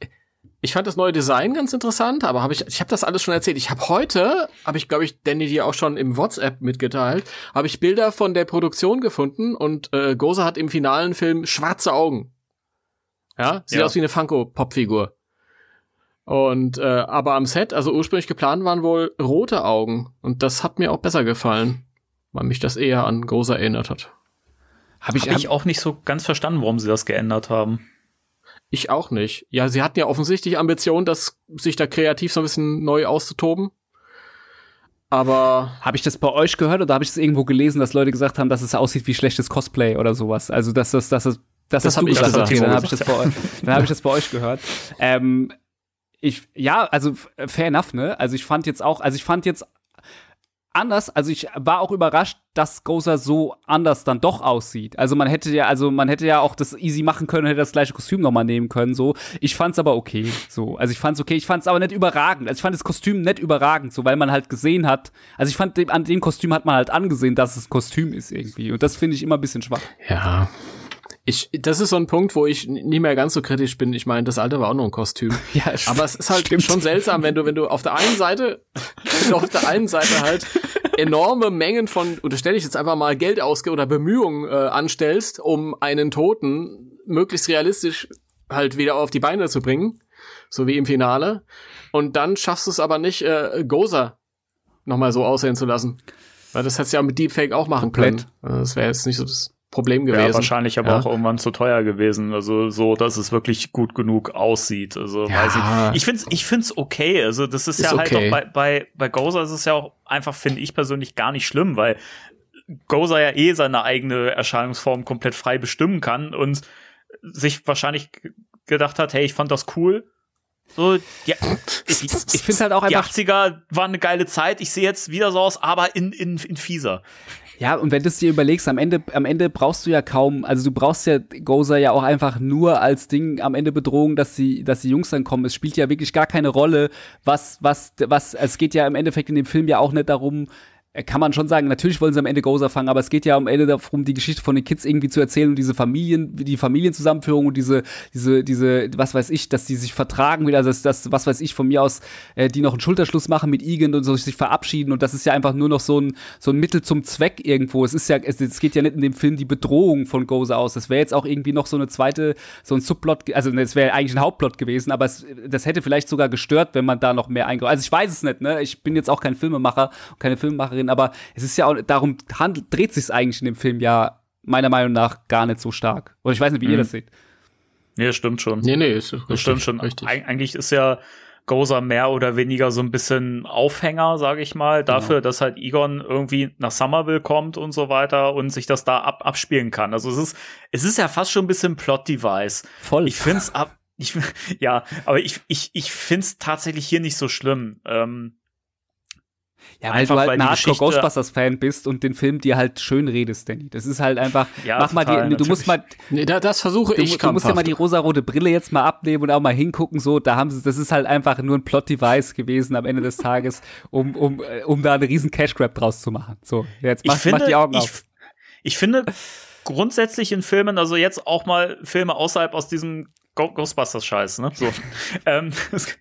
ich fand das neue Design ganz interessant, aber habe ich, ich habe das alles schon erzählt. Ich habe heute, habe ich glaube ich Danny dir auch schon im WhatsApp mitgeteilt, habe ich Bilder von der Produktion gefunden und äh, Goza hat im finalen Film schwarze Augen. Ja, sieht Ja. aus wie eine Funko-Pop-Figur. Und äh, aber am Set, also ursprünglich geplant waren wohl rote Augen und das hat mir auch besser gefallen, weil mich das eher an Goza erinnert hat. Habe ich, Habe ich auch nicht so ganz verstanden, warum sie das geändert haben. Ich auch nicht. Ja, sie hatten ja offensichtlich Ambitionen, das sich da kreativ so ein bisschen neu auszutoben. Aber Habe ich das bei euch gehört oder habe ich es irgendwo gelesen, dass Leute gesagt haben, dass es aussieht wie schlechtes Cosplay oder sowas? Also dass das, dass das, dass Das das, hab du ich gesagt. Okay, dann habe ich das bei euch, dann habe ich das bei euch gehört. Ähm, ich, ja, also fair enough, ne? Also ich fand jetzt auch, also ich fand jetzt anders, also ich war auch überrascht, dass Gozer so anders dann doch aussieht. Also man hätte ja, also man hätte ja auch das easy machen können, hätte das gleiche Kostüm nochmal nehmen können, so. Ich fand's aber okay, so. Also ich fand's okay, ich fand's aber nicht überragend. Also ich fand das Kostüm nicht überragend, so, weil man halt gesehen hat, also ich fand, an dem Kostüm hat man halt angesehen, dass es Kostüm ist irgendwie. Und das finde ich immer ein bisschen schwach. ja. Ich, das ist so ein Punkt, wo ich n- nicht mehr ganz so kritisch bin. Ich meine, das alte war auch noch ein Kostüm. (laughs) Ja, Aber es ist halt stimmt. schon seltsam, wenn du, wenn du auf der einen Seite, wenn du auf der einen Seite halt enorme Mengen von, unterstelle ich jetzt einfach mal Geld ausge oder Bemühungen äh, anstellst, um einen Toten möglichst realistisch halt wieder auf die Beine zu bringen, so wie im Finale. Und dann schaffst du es aber nicht, äh, Goza nochmal so aussehen zu lassen. Weil das hättest du ja mit Deepfake auch machen können. Komplett. Also Das wäre jetzt nicht so das Problem gewesen. wahrscheinlich aber Ja. auch irgendwann zu teuer gewesen. Also so, dass es wirklich gut genug aussieht. Also Ja. weiß ich. Ich find's, ich find's okay. Also das ist, Ist ja halt okay. auch bei, bei, bei Goza ist es ja auch einfach, finde ich persönlich, gar nicht schlimm, weil Goza ja eh seine eigene Erscheinungsform komplett frei bestimmen kann und sich wahrscheinlich gedacht hat, hey, ich fand das cool. So, ja, ich, (laughs) Ich finde halt auch die einfach 80er waren eine geile Zeit. Ich sehe jetzt wieder so aus, aber in, in, in fieser. Ja, und wenn du es dir überlegst, am Ende, am Ende brauchst du ja kaum, also du brauchst ja Gozer ja auch einfach nur als Ding am Ende Bedrohung, dass die, dass die Jungs dann kommen. Es spielt ja wirklich gar keine Rolle, was, was, was, es geht ja im Endeffekt in dem Film ja auch nicht darum, kann man schon sagen, natürlich wollen sie am Ende Gozer fangen, aber es geht ja am Ende darum, die Geschichte von den Kids irgendwie zu erzählen und diese Familien, die Familienzusammenführung und diese, diese, diese, was weiß ich, dass die sich vertragen wieder, dass, dass was weiß ich, von mir aus, äh, die noch einen Schulterschluss machen mit Igen und so sich verabschieden und das ist ja einfach nur noch so ein, so ein Mittel zum Zweck irgendwo. Es ist ja, es, es geht ja nicht in dem Film die Bedrohung von Gozer aus. Das wäre jetzt auch irgendwie noch so eine zweite, so ein Subplot, also es wäre eigentlich ein Hauptplot gewesen, aber es, das hätte vielleicht sogar gestört, wenn man da noch mehr eingeht. Also ich weiß es nicht, ne? Ich bin jetzt auch kein Filmemacher, keine Filmemacherin drin, aber es ist ja auch, darum handelt, dreht sich eigentlich in dem Film ja meiner Meinung nach gar nicht so stark. Oder ich weiß nicht, wie mhm. ihr das seht. Nee, stimmt schon. Nee, nee, ist richtig, das stimmt schon. Richtig. Eig eigentlich ist ja Gozer mehr oder weniger so ein bisschen Aufhänger, sage ich mal, dafür, genau. dass halt Egon irgendwie nach Somerville kommt und so weiter und sich das da ab abspielen kann. Also es ist, es ist ja fast schon ein bisschen Plot-Device. Voll. Ich find's ab, ich, (laughs) ja, aber ich, ich, ich find's tatsächlich hier nicht so schlimm. Ähm, ja, weil du halt ein Hardcore Ghostbusters Fan bist und den Film dir halt schön redest, Danny. Das ist halt einfach, ja, mach total, mal die, du musst mal, nee, da, das versuche ich. Du, du musst ja mal die rosarote Brille jetzt mal abnehmen und auch mal hingucken, so, da haben sie, das ist halt einfach nur ein Plot-Device gewesen am Ende des Tages, um, um, äh, um da einen riesen Cash Grab draus zu machen. So, jetzt mach, finde, mach die Augen ich, auf. Ich finde, grundsätzlich in Filmen, also jetzt auch mal Filme außerhalb aus diesem Ghostbusters-Scheiß, ne? So. (laughs) ähm, es,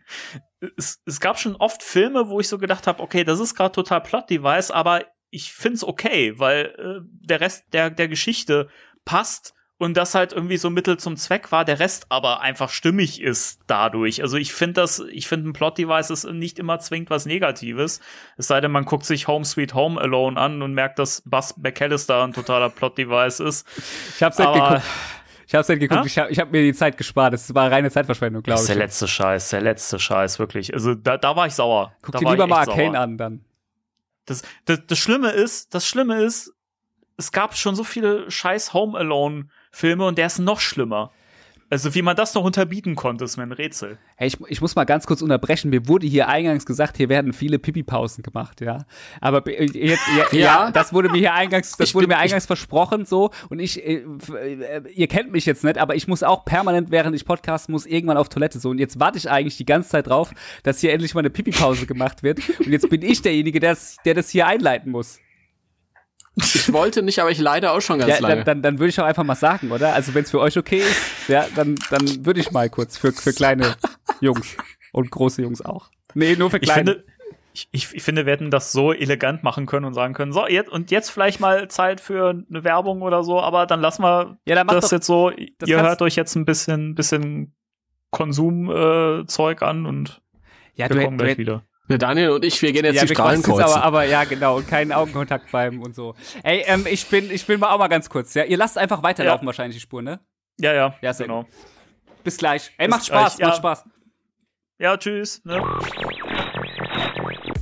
es, es, gab schon oft Filme, wo ich so gedacht habe, okay, das ist gerade total Plot-Device, aber ich find's okay, weil äh, der Rest der, der Geschichte passt und das halt irgendwie so Mittel zum Zweck war, der Rest aber einfach stimmig ist dadurch. Also ich finde das, ich finde ein Plot-Device ist nicht immer zwingend was Negatives. Es sei denn, man guckt sich Home Sweet Home Alone an und merkt, dass Buzz McAllister ein totaler Plot-Device ist. Ich hab's halt geguckt. Ich hab's halt geguckt, ha? ich habe ich hab mir die Zeit gespart. Das war reine Zeitverschwendung, glaube ich. Das ist der letzte Scheiß, der letzte Scheiß, wirklich. Also da, da war ich sauer. Guck da dir lieber mal Arcane an dann. Das, das, das Schlimme ist, das Schlimme ist, es gab schon so viele scheiß Home Alone Filme und der ist noch schlimmer. Also wie man das noch unterbieten konnte, ist mir ein Rätsel. Hey, ich, ich muss mal ganz kurz unterbrechen. Mir wurde hier eingangs gesagt, hier werden viele Pipi-Pausen gemacht, ja. Aber jetzt, ja, (laughs) ja, ja, das wurde mir hier eingangs, das ich wurde bin, mir eingangs versprochen, so. Und ich, äh, äh, ihr kennt mich jetzt nicht, aber ich muss auch permanent, während ich Podcast muss, irgendwann auf Toilette so. Und jetzt warte ich eigentlich die ganze Zeit drauf, dass hier endlich mal eine Pipi-Pause gemacht wird. Und jetzt bin ich derjenige, der das hier einleiten muss. Ich wollte nicht, aber ich leide auch schon ganz ja, lange. Dann, dann, dann würde ich auch einfach mal sagen, oder? Also wenn es für euch okay ist, ja, dann, dann würde ich mal kurz für, für kleine Jungs und große Jungs auch. Nee, nur für kleine. Ich finde, ich, ich, finde, wir hätten das so elegant machen können und sagen können, so, jetzt, und jetzt vielleicht mal Zeit für eine Werbung oder so, aber dann lassen wir ja, dann das doch, jetzt so, das ihr hört euch jetzt ein bisschen, bisschen Konsumzeug äh, an und ja, wir kommen gleich wieder. Der Daniel und ich, wir gehen jetzt ja, die Strahlen kreuzen. Aber, aber ja, genau, und keinen Augenkontakt beim und so. Ey, ähm, ich bin, ich bin mal auch mal ganz kurz, ja. Ihr lasst einfach weiterlaufen ja. wahrscheinlich die Spur, ne? Ja, ja. Ja, genau. Bis gleich. Ey, macht Spaß, ja. macht Spaß. Ja, tschüss. Ne?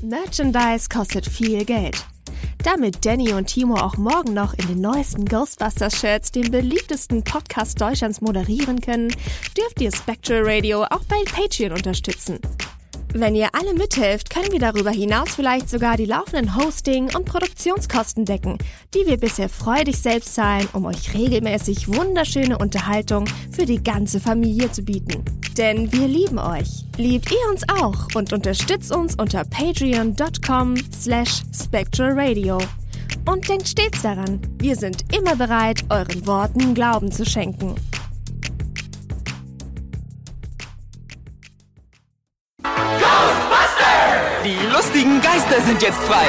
Merchandise kostet viel Geld. Damit Danny und Timo auch morgen noch in den neuesten Ghostbusters-Shirts den beliebtesten Podcast Deutschlands moderieren können, dürft ihr Spectral Radio auch bei Patreon unterstützen. Wenn ihr alle mithelft, können wir darüber hinaus vielleicht sogar die laufenden Hosting- und Produktionskosten decken, die wir bisher freudig selbst zahlen, um euch regelmäßig wunderschöne Unterhaltung für die ganze Familie zu bieten. Denn wir lieben euch. Liebt ihr uns auch und unterstützt uns unter patreon.com slash spectralradio. Und denkt stets daran, wir sind immer bereit, euren Worten Glauben zu schenken. Die lustigen Geister sind jetzt frei.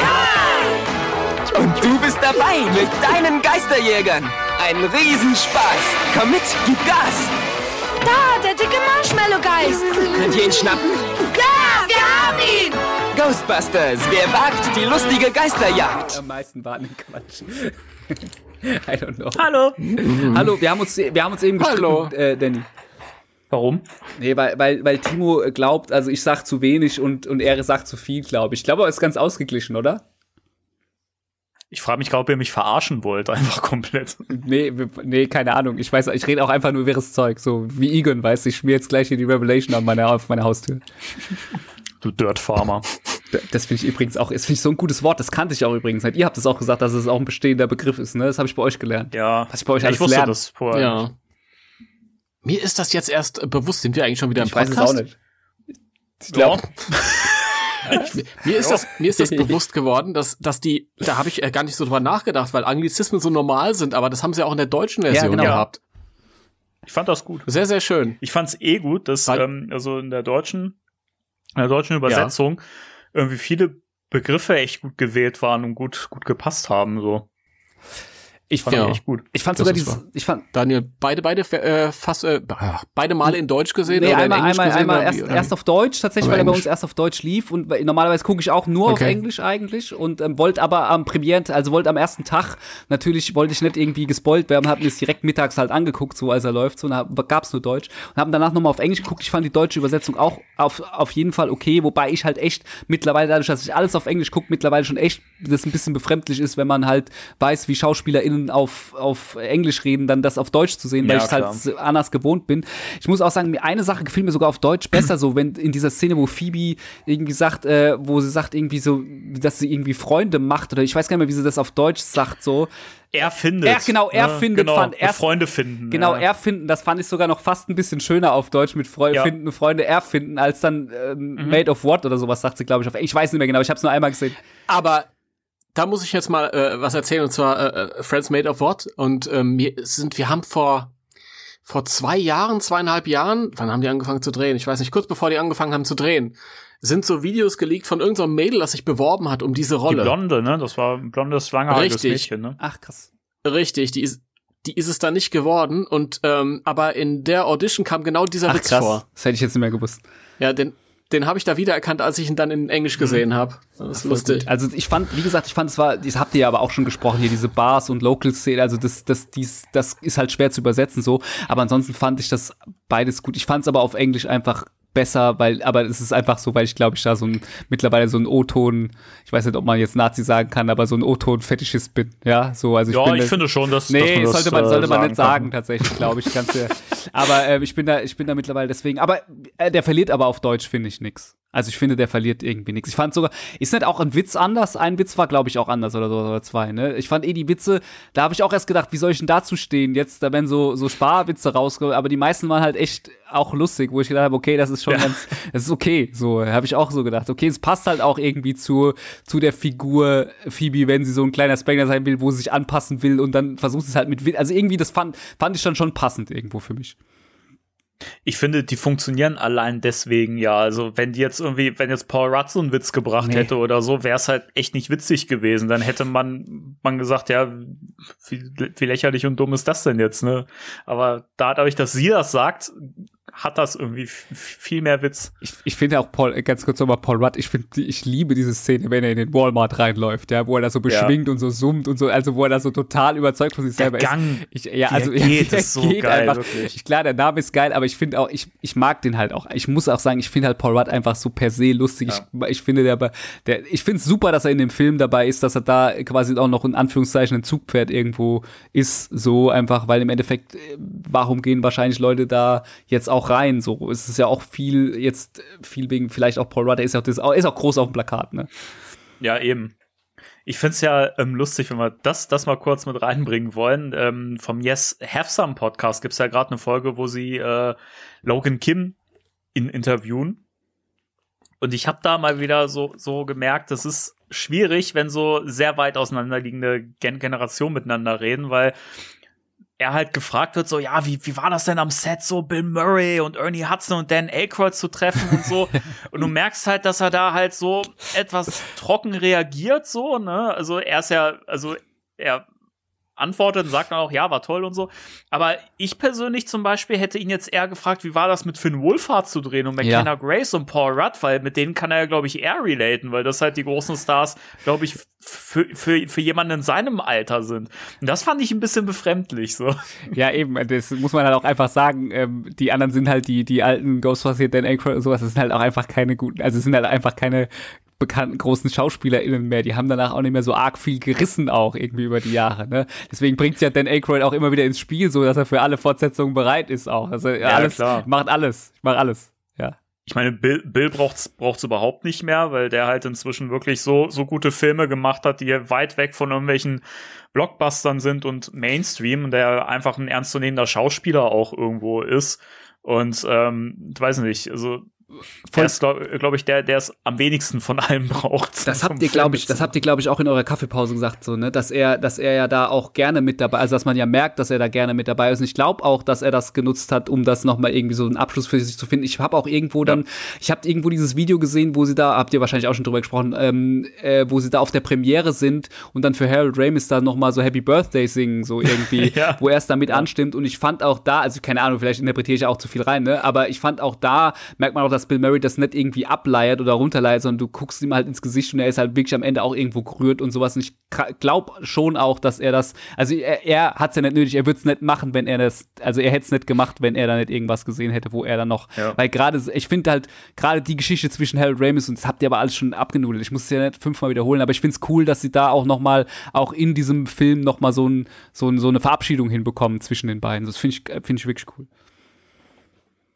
Und du bist dabei mit deinen Geisterjägern. Ein Riesenspaß. Komm mit, gib Gas. Da, der dicke Marshmallow-Geist. Könnt ihr ihn schnappen? Ja, wir haben ihn. Ghostbusters, wer wagt die lustige Geisterjagd? Am meisten warten Quatsch. (laughs) I don't know. Hallo. Hallo, wir haben uns, wir haben uns eben Hallo. äh, Danny. Warum? Nee, weil, weil, weil Timo glaubt, also ich sag zu wenig und, und er sagt zu viel, glaube ich. Ich glaube, er ist ganz ausgeglichen, oder? Ich frage mich gerade, ob ihr mich verarschen wollt, (laughs) einfach komplett. Nee, nee, keine Ahnung. Ich weiß, ich rede auch einfach nur wirres Zeug. So wie Egon, weißt du, ich schmier jetzt gleich hier die Revelation an meine, auf meine Haustür. Du Dirt Farmer. Das finde ich übrigens auch, das finde ich so ein gutes Wort, das kannte ich auch übrigens nicht. Ihr habt es auch gesagt, dass es auch ein bestehender Begriff ist, ne? Das habe ich bei euch gelernt. Ja. Was ich bei euch ja, alles ich wusste lerne. das vorher. Ja. Mir ist das jetzt erst äh, bewusst, sind wir eigentlich schon wieder im Ich weiß es Podcast? auch nicht. Ich glaube, (laughs) Mir ist das, mir ist das bewusst geworden, dass, dass die, da habe ich äh, gar nicht so drüber nachgedacht, weil Anglizismen so normal sind, aber das haben sie auch in der deutschen Version genau. gehabt. Ich fand das gut. Sehr, sehr schön. Ich fand's eh gut, dass Weil- ähm, also in der deutschen, in der deutschen Übersetzung irgendwie viele Begriffe echt gut gewählt waren und gut gut gepasst haben. So ich fand ich echt gut. ich fand Das sogar dieses, ich fand, Daniel, beide, beide, äh, fast, äh, beide Male in Deutsch gesehen Nee, oder einmal, in Englisch einmal, gesehen? einmal erst, erst auf Deutsch, tatsächlich, weil er bei uns erst auf Deutsch lief und weil- normalerweise gucke ich auch nur auf Okay. Englisch eigentlich und ähm, wollte aber am Premieren, also wollte am ersten Tag, natürlich wollte ich nicht irgendwie gespoilt werden, hab mir das direkt mittags halt angeguckt, so als er läuft, so, und gab's nur Deutsch und haben danach nochmal auf Englisch geguckt. Ich fand die deutsche Übersetzung auch auf, auf jeden Fall okay, wobei ich halt echt mittlerweile, dadurch, dass ich alles auf Englisch gucke, mittlerweile schon echt das ein bisschen befremdlich ist, wenn man halt weiß, wie SchauspielerInnen auf, auf Englisch reden, dann das auf Deutsch zu sehen, weil Ja, ich halt klar. so anders gewohnt bin. Ich muss auch sagen, mir eine Sache gefiel mir sogar auf Deutsch besser, so wenn in dieser Szene, wo Phoebe irgendwie sagt, äh, wo sie sagt irgendwie so, dass sie irgendwie Freunde macht oder ich weiß gar nicht mehr, wie sie das auf Deutsch sagt, so. Er findet. Er- genau, er findet, Genau, fand- er- Freunde finden. Genau, ja. erfinden, das fand ich sogar noch fast ein bisschen schöner auf Deutsch mit Freu Ja. finden, Freunde erfinden, als dann ähm, Made of What oder sowas sagt sie, glaube ich, auf Ich weiß nicht mehr genau, ich habe es nur einmal gesehen. Aber da muss ich jetzt mal äh, was erzählen und zwar äh, äh, Friends Made of What und ähm, wir sind wir haben vor vor zwei Jahren zweieinhalb Jahren wann haben die angefangen zu drehen ich weiß nicht kurz bevor die angefangen haben zu drehen sind so Videos geleakt von irgendeinem Mädel das sich beworben hat um diese Die Rolle Blonde, ne? Das war ein blondes, langhaariges Richtig. Mädchen, ne? Ach krass. richtig die ist die ist es dann nicht geworden und ähm, aber in der Audition kam genau dieser Ach Witz krass. vor Das hätte ich jetzt nicht mehr gewusst. ja den den habe ich da wiedererkannt als ich ihn dann in Englisch gesehen habe. Das ist lustig. Also ich fand, wie gesagt, ich fand es war, das habt ihr ja aber auch schon gesprochen hier, diese Bars und Local-Szene, also das, das, dies, das ist halt schwer zu übersetzen so, aber ansonsten fand ich das beides gut. Ich fand es aber auf Englisch einfach besser, weil, aber es ist einfach so, weil ich glaube, ich da so ein, mittlerweile so ein O-Ton, ich weiß nicht, ob man jetzt Nazi sagen kann, aber so ein O-Ton-Fetischist bin, ja, so, also ich Ja, bin ich da- finde schon, dass, dass Nee, man das, sollte man, äh, sollte man sagen nicht sagen, kann. tatsächlich, glaube ich. Äh, aber äh, ich bin da, ich bin da mittlerweile deswegen. Aber äh, der verliert aber auf Deutsch, finde ich nix. Also ich finde, der verliert irgendwie nichts. Ich fand sogar, ist nicht auch ein Witz anders? Ein Witz war, glaube ich, auch anders oder so, oder zwei, ne? Ich fand eh die Witze, da habe ich auch erst gedacht, wie soll ich denn dazu stehen? Jetzt, da werden so, so Sparwitze rausgeholt, aber die meisten waren halt echt auch lustig, wo ich gedacht habe, okay, das ist schon ganz, das ist okay. So, habe ich auch so gedacht. Okay, es passt halt auch irgendwie zu, zu der Figur Phoebe, wenn sie so ein kleiner Spengler sein will, wo sie sich anpassen will und dann versucht es halt mit Witz. Also irgendwie, das fand, fand ich dann schon passend irgendwo für mich. Ich finde, die funktionieren allein deswegen ja. Also, wenn die jetzt irgendwie, wenn jetzt Paul Rudd so einen Witz gebracht Nee. hätte oder so, wäre es halt echt nicht witzig gewesen. Dann hätte man, man gesagt, ja, wie, wie lächerlich und dumm ist das denn jetzt, ne? Aber dadurch, dass sie das sagt, hat das irgendwie viel mehr Witz. Ich, ich finde auch Paul, äh, ganz kurz nochmal Paul Rudd, ich finde, ich liebe diese Szene, wenn er in den Walmart reinläuft, ja, wo er da so beschwingt und so summt und so, also wo er da so total überzeugt von sich Der selber Gang, ist. Ich, ja, also (laughs) geht, der ist so geil, wirklich. Ich, klar, der Name ist geil, aber ich finde auch, ich, ich mag den halt auch. Ich muss auch sagen, ich finde halt Paul Rudd einfach so per se lustig. Ich, ich finde der, der ich finde es super, dass er in dem Film dabei ist, dass er da quasi auch noch in Anführungszeichen ein Zugpferd irgendwo ist, so einfach, weil im Endeffekt, äh, warum gehen wahrscheinlich Leute da jetzt auch rein? So, es ist ja auch viel jetzt, viel wegen, vielleicht auch Paul Rudd, der ist ja auch, das, ist auch groß auf dem Plakat, ne? Ja, eben. Ich find's ja ähm, lustig, wenn wir das, das mal kurz mit reinbringen wollen. Ähm, vom Yes Have Some Podcast gibt's ja gerade eine Folge, wo sie äh, Logan Kim in interviewen. Und ich habe da mal wieder so, so gemerkt, das ist schwierig, wenn so sehr weit auseinanderliegende Gen Generationen miteinander reden, weil er halt gefragt wird, so, ja, wie, wie war das denn am Set, so Bill Murray und Ernie Hudson und Dan Aykroyd zu treffen und so. und du merkst halt, dass er da halt so etwas trocken reagiert, so, ne? Also er ist ja, also er antwortet und sagt dann auch, ja, war toll und so. Aber ich persönlich zum Beispiel hätte ihn jetzt eher gefragt, wie war das mit Finn Wolfhard zu drehen und Ja. McKenna Grace und Paul Rudd, weil mit denen kann er ja, glaube ich, eher relaten, weil das halt die großen Stars, glaube ich, für, für, für jemanden in seinem Alter sind. Und das fand ich ein bisschen befremdlich, so. Ja, eben, das muss man halt auch einfach sagen. Ähm, die anderen sind halt die, die alten Ghostbusters, Dan Aykroyd und sowas, das sind halt auch einfach keine guten, also es sind halt einfach keine bekannten großen SchauspielerInnen mehr. Die haben danach auch nicht mehr so arg viel gerissen auch irgendwie über die Jahre, ne? Deswegen bringt ja Dan Aykroyd auch immer wieder ins Spiel, so dass er für alle Fortsetzungen bereit ist auch. Also Ja, alles, klar. macht alles, macht alles, ja. ich meine, Bill, Bill braucht's, braucht's überhaupt nicht mehr, weil der halt inzwischen wirklich so, so gute Filme gemacht hat, die weit weg von irgendwelchen Blockbustern sind und Mainstream, der einfach ein ernstzunehmender Schauspieler auch irgendwo ist. Und ähm, weiß nicht, also der ist, glaube glaub ich, der, der es am wenigsten von allem braucht. Das (laughs) habt ihr, glaube ich, das habt ihr, glaube ich, auch in eurer Kaffeepause gesagt, so, ne, dass er, dass er ja da auch gerne mit dabei, also dass man ja merkt, dass er da gerne mit dabei ist. Und ich glaube auch, dass er das genutzt hat, um das nochmal irgendwie so einen Abschluss für sich zu finden. Ich habe auch irgendwo dann, ja. ich habe irgendwo dieses Video gesehen, wo sie da, habt ihr wahrscheinlich auch schon drüber gesprochen, ähm, äh, wo sie da auf der Premiere sind und dann für Harold Ramis da nochmal so Happy Birthday singen, so irgendwie, (laughs) ja. wo er es damit ja. anstimmt. Und ich fand auch da, also keine Ahnung, vielleicht interpretiere ich auch zu viel rein, ne, aber ich fand auch da, merkt man auch, dass Bill Murray das nicht irgendwie ableiert oder runterleiert, sondern du guckst ihm halt ins Gesicht und er ist halt wirklich am Ende auch irgendwo gerührt und sowas. Und ich glaube schon auch, dass er das, also er, er hat es ja nicht nötig, er würde es nicht machen, wenn er das, also er hätte es nicht gemacht, wenn er da nicht irgendwas gesehen hätte, wo er dann noch, ja. weil gerade, ich finde halt, gerade die Geschichte zwischen Harold Ramis und das habt ihr aber alles schon abgenudelt. Ich muss es ja nicht fünfmal wiederholen, aber ich finde es cool, dass sie da auch noch mal, auch in diesem Film noch mal so, ein, so, ein, so eine Verabschiedung hinbekommen zwischen den beiden. Das finde ich, finde ich wirklich cool.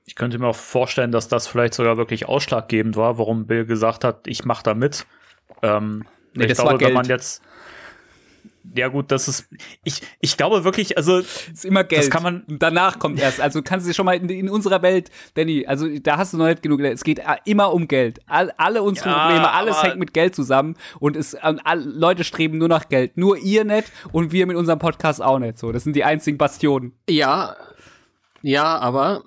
Ich könnte mir auch vorstellen, dass das vielleicht sogar wirklich ausschlaggebend war, warum Bill gesagt hat, ich mache da mit. Ähm, nee, ich das glaube, war Geld. wenn man jetzt ja gut, das ist ich ich glaube wirklich, also das ist immer Geld. Das kann man danach kommt erst. Also kannst du schon mal in, in, unserer Welt, Danny, also da hast du noch nicht genug. Es geht immer um Geld. All, alle unsere ja, Probleme, alles hängt mit Geld zusammen und es all, Leute streben nur nach Geld. Nur ihr nicht und wir mit unserem Podcast auch nicht. So, das sind die einzigen Bastionen. Ja, ja, aber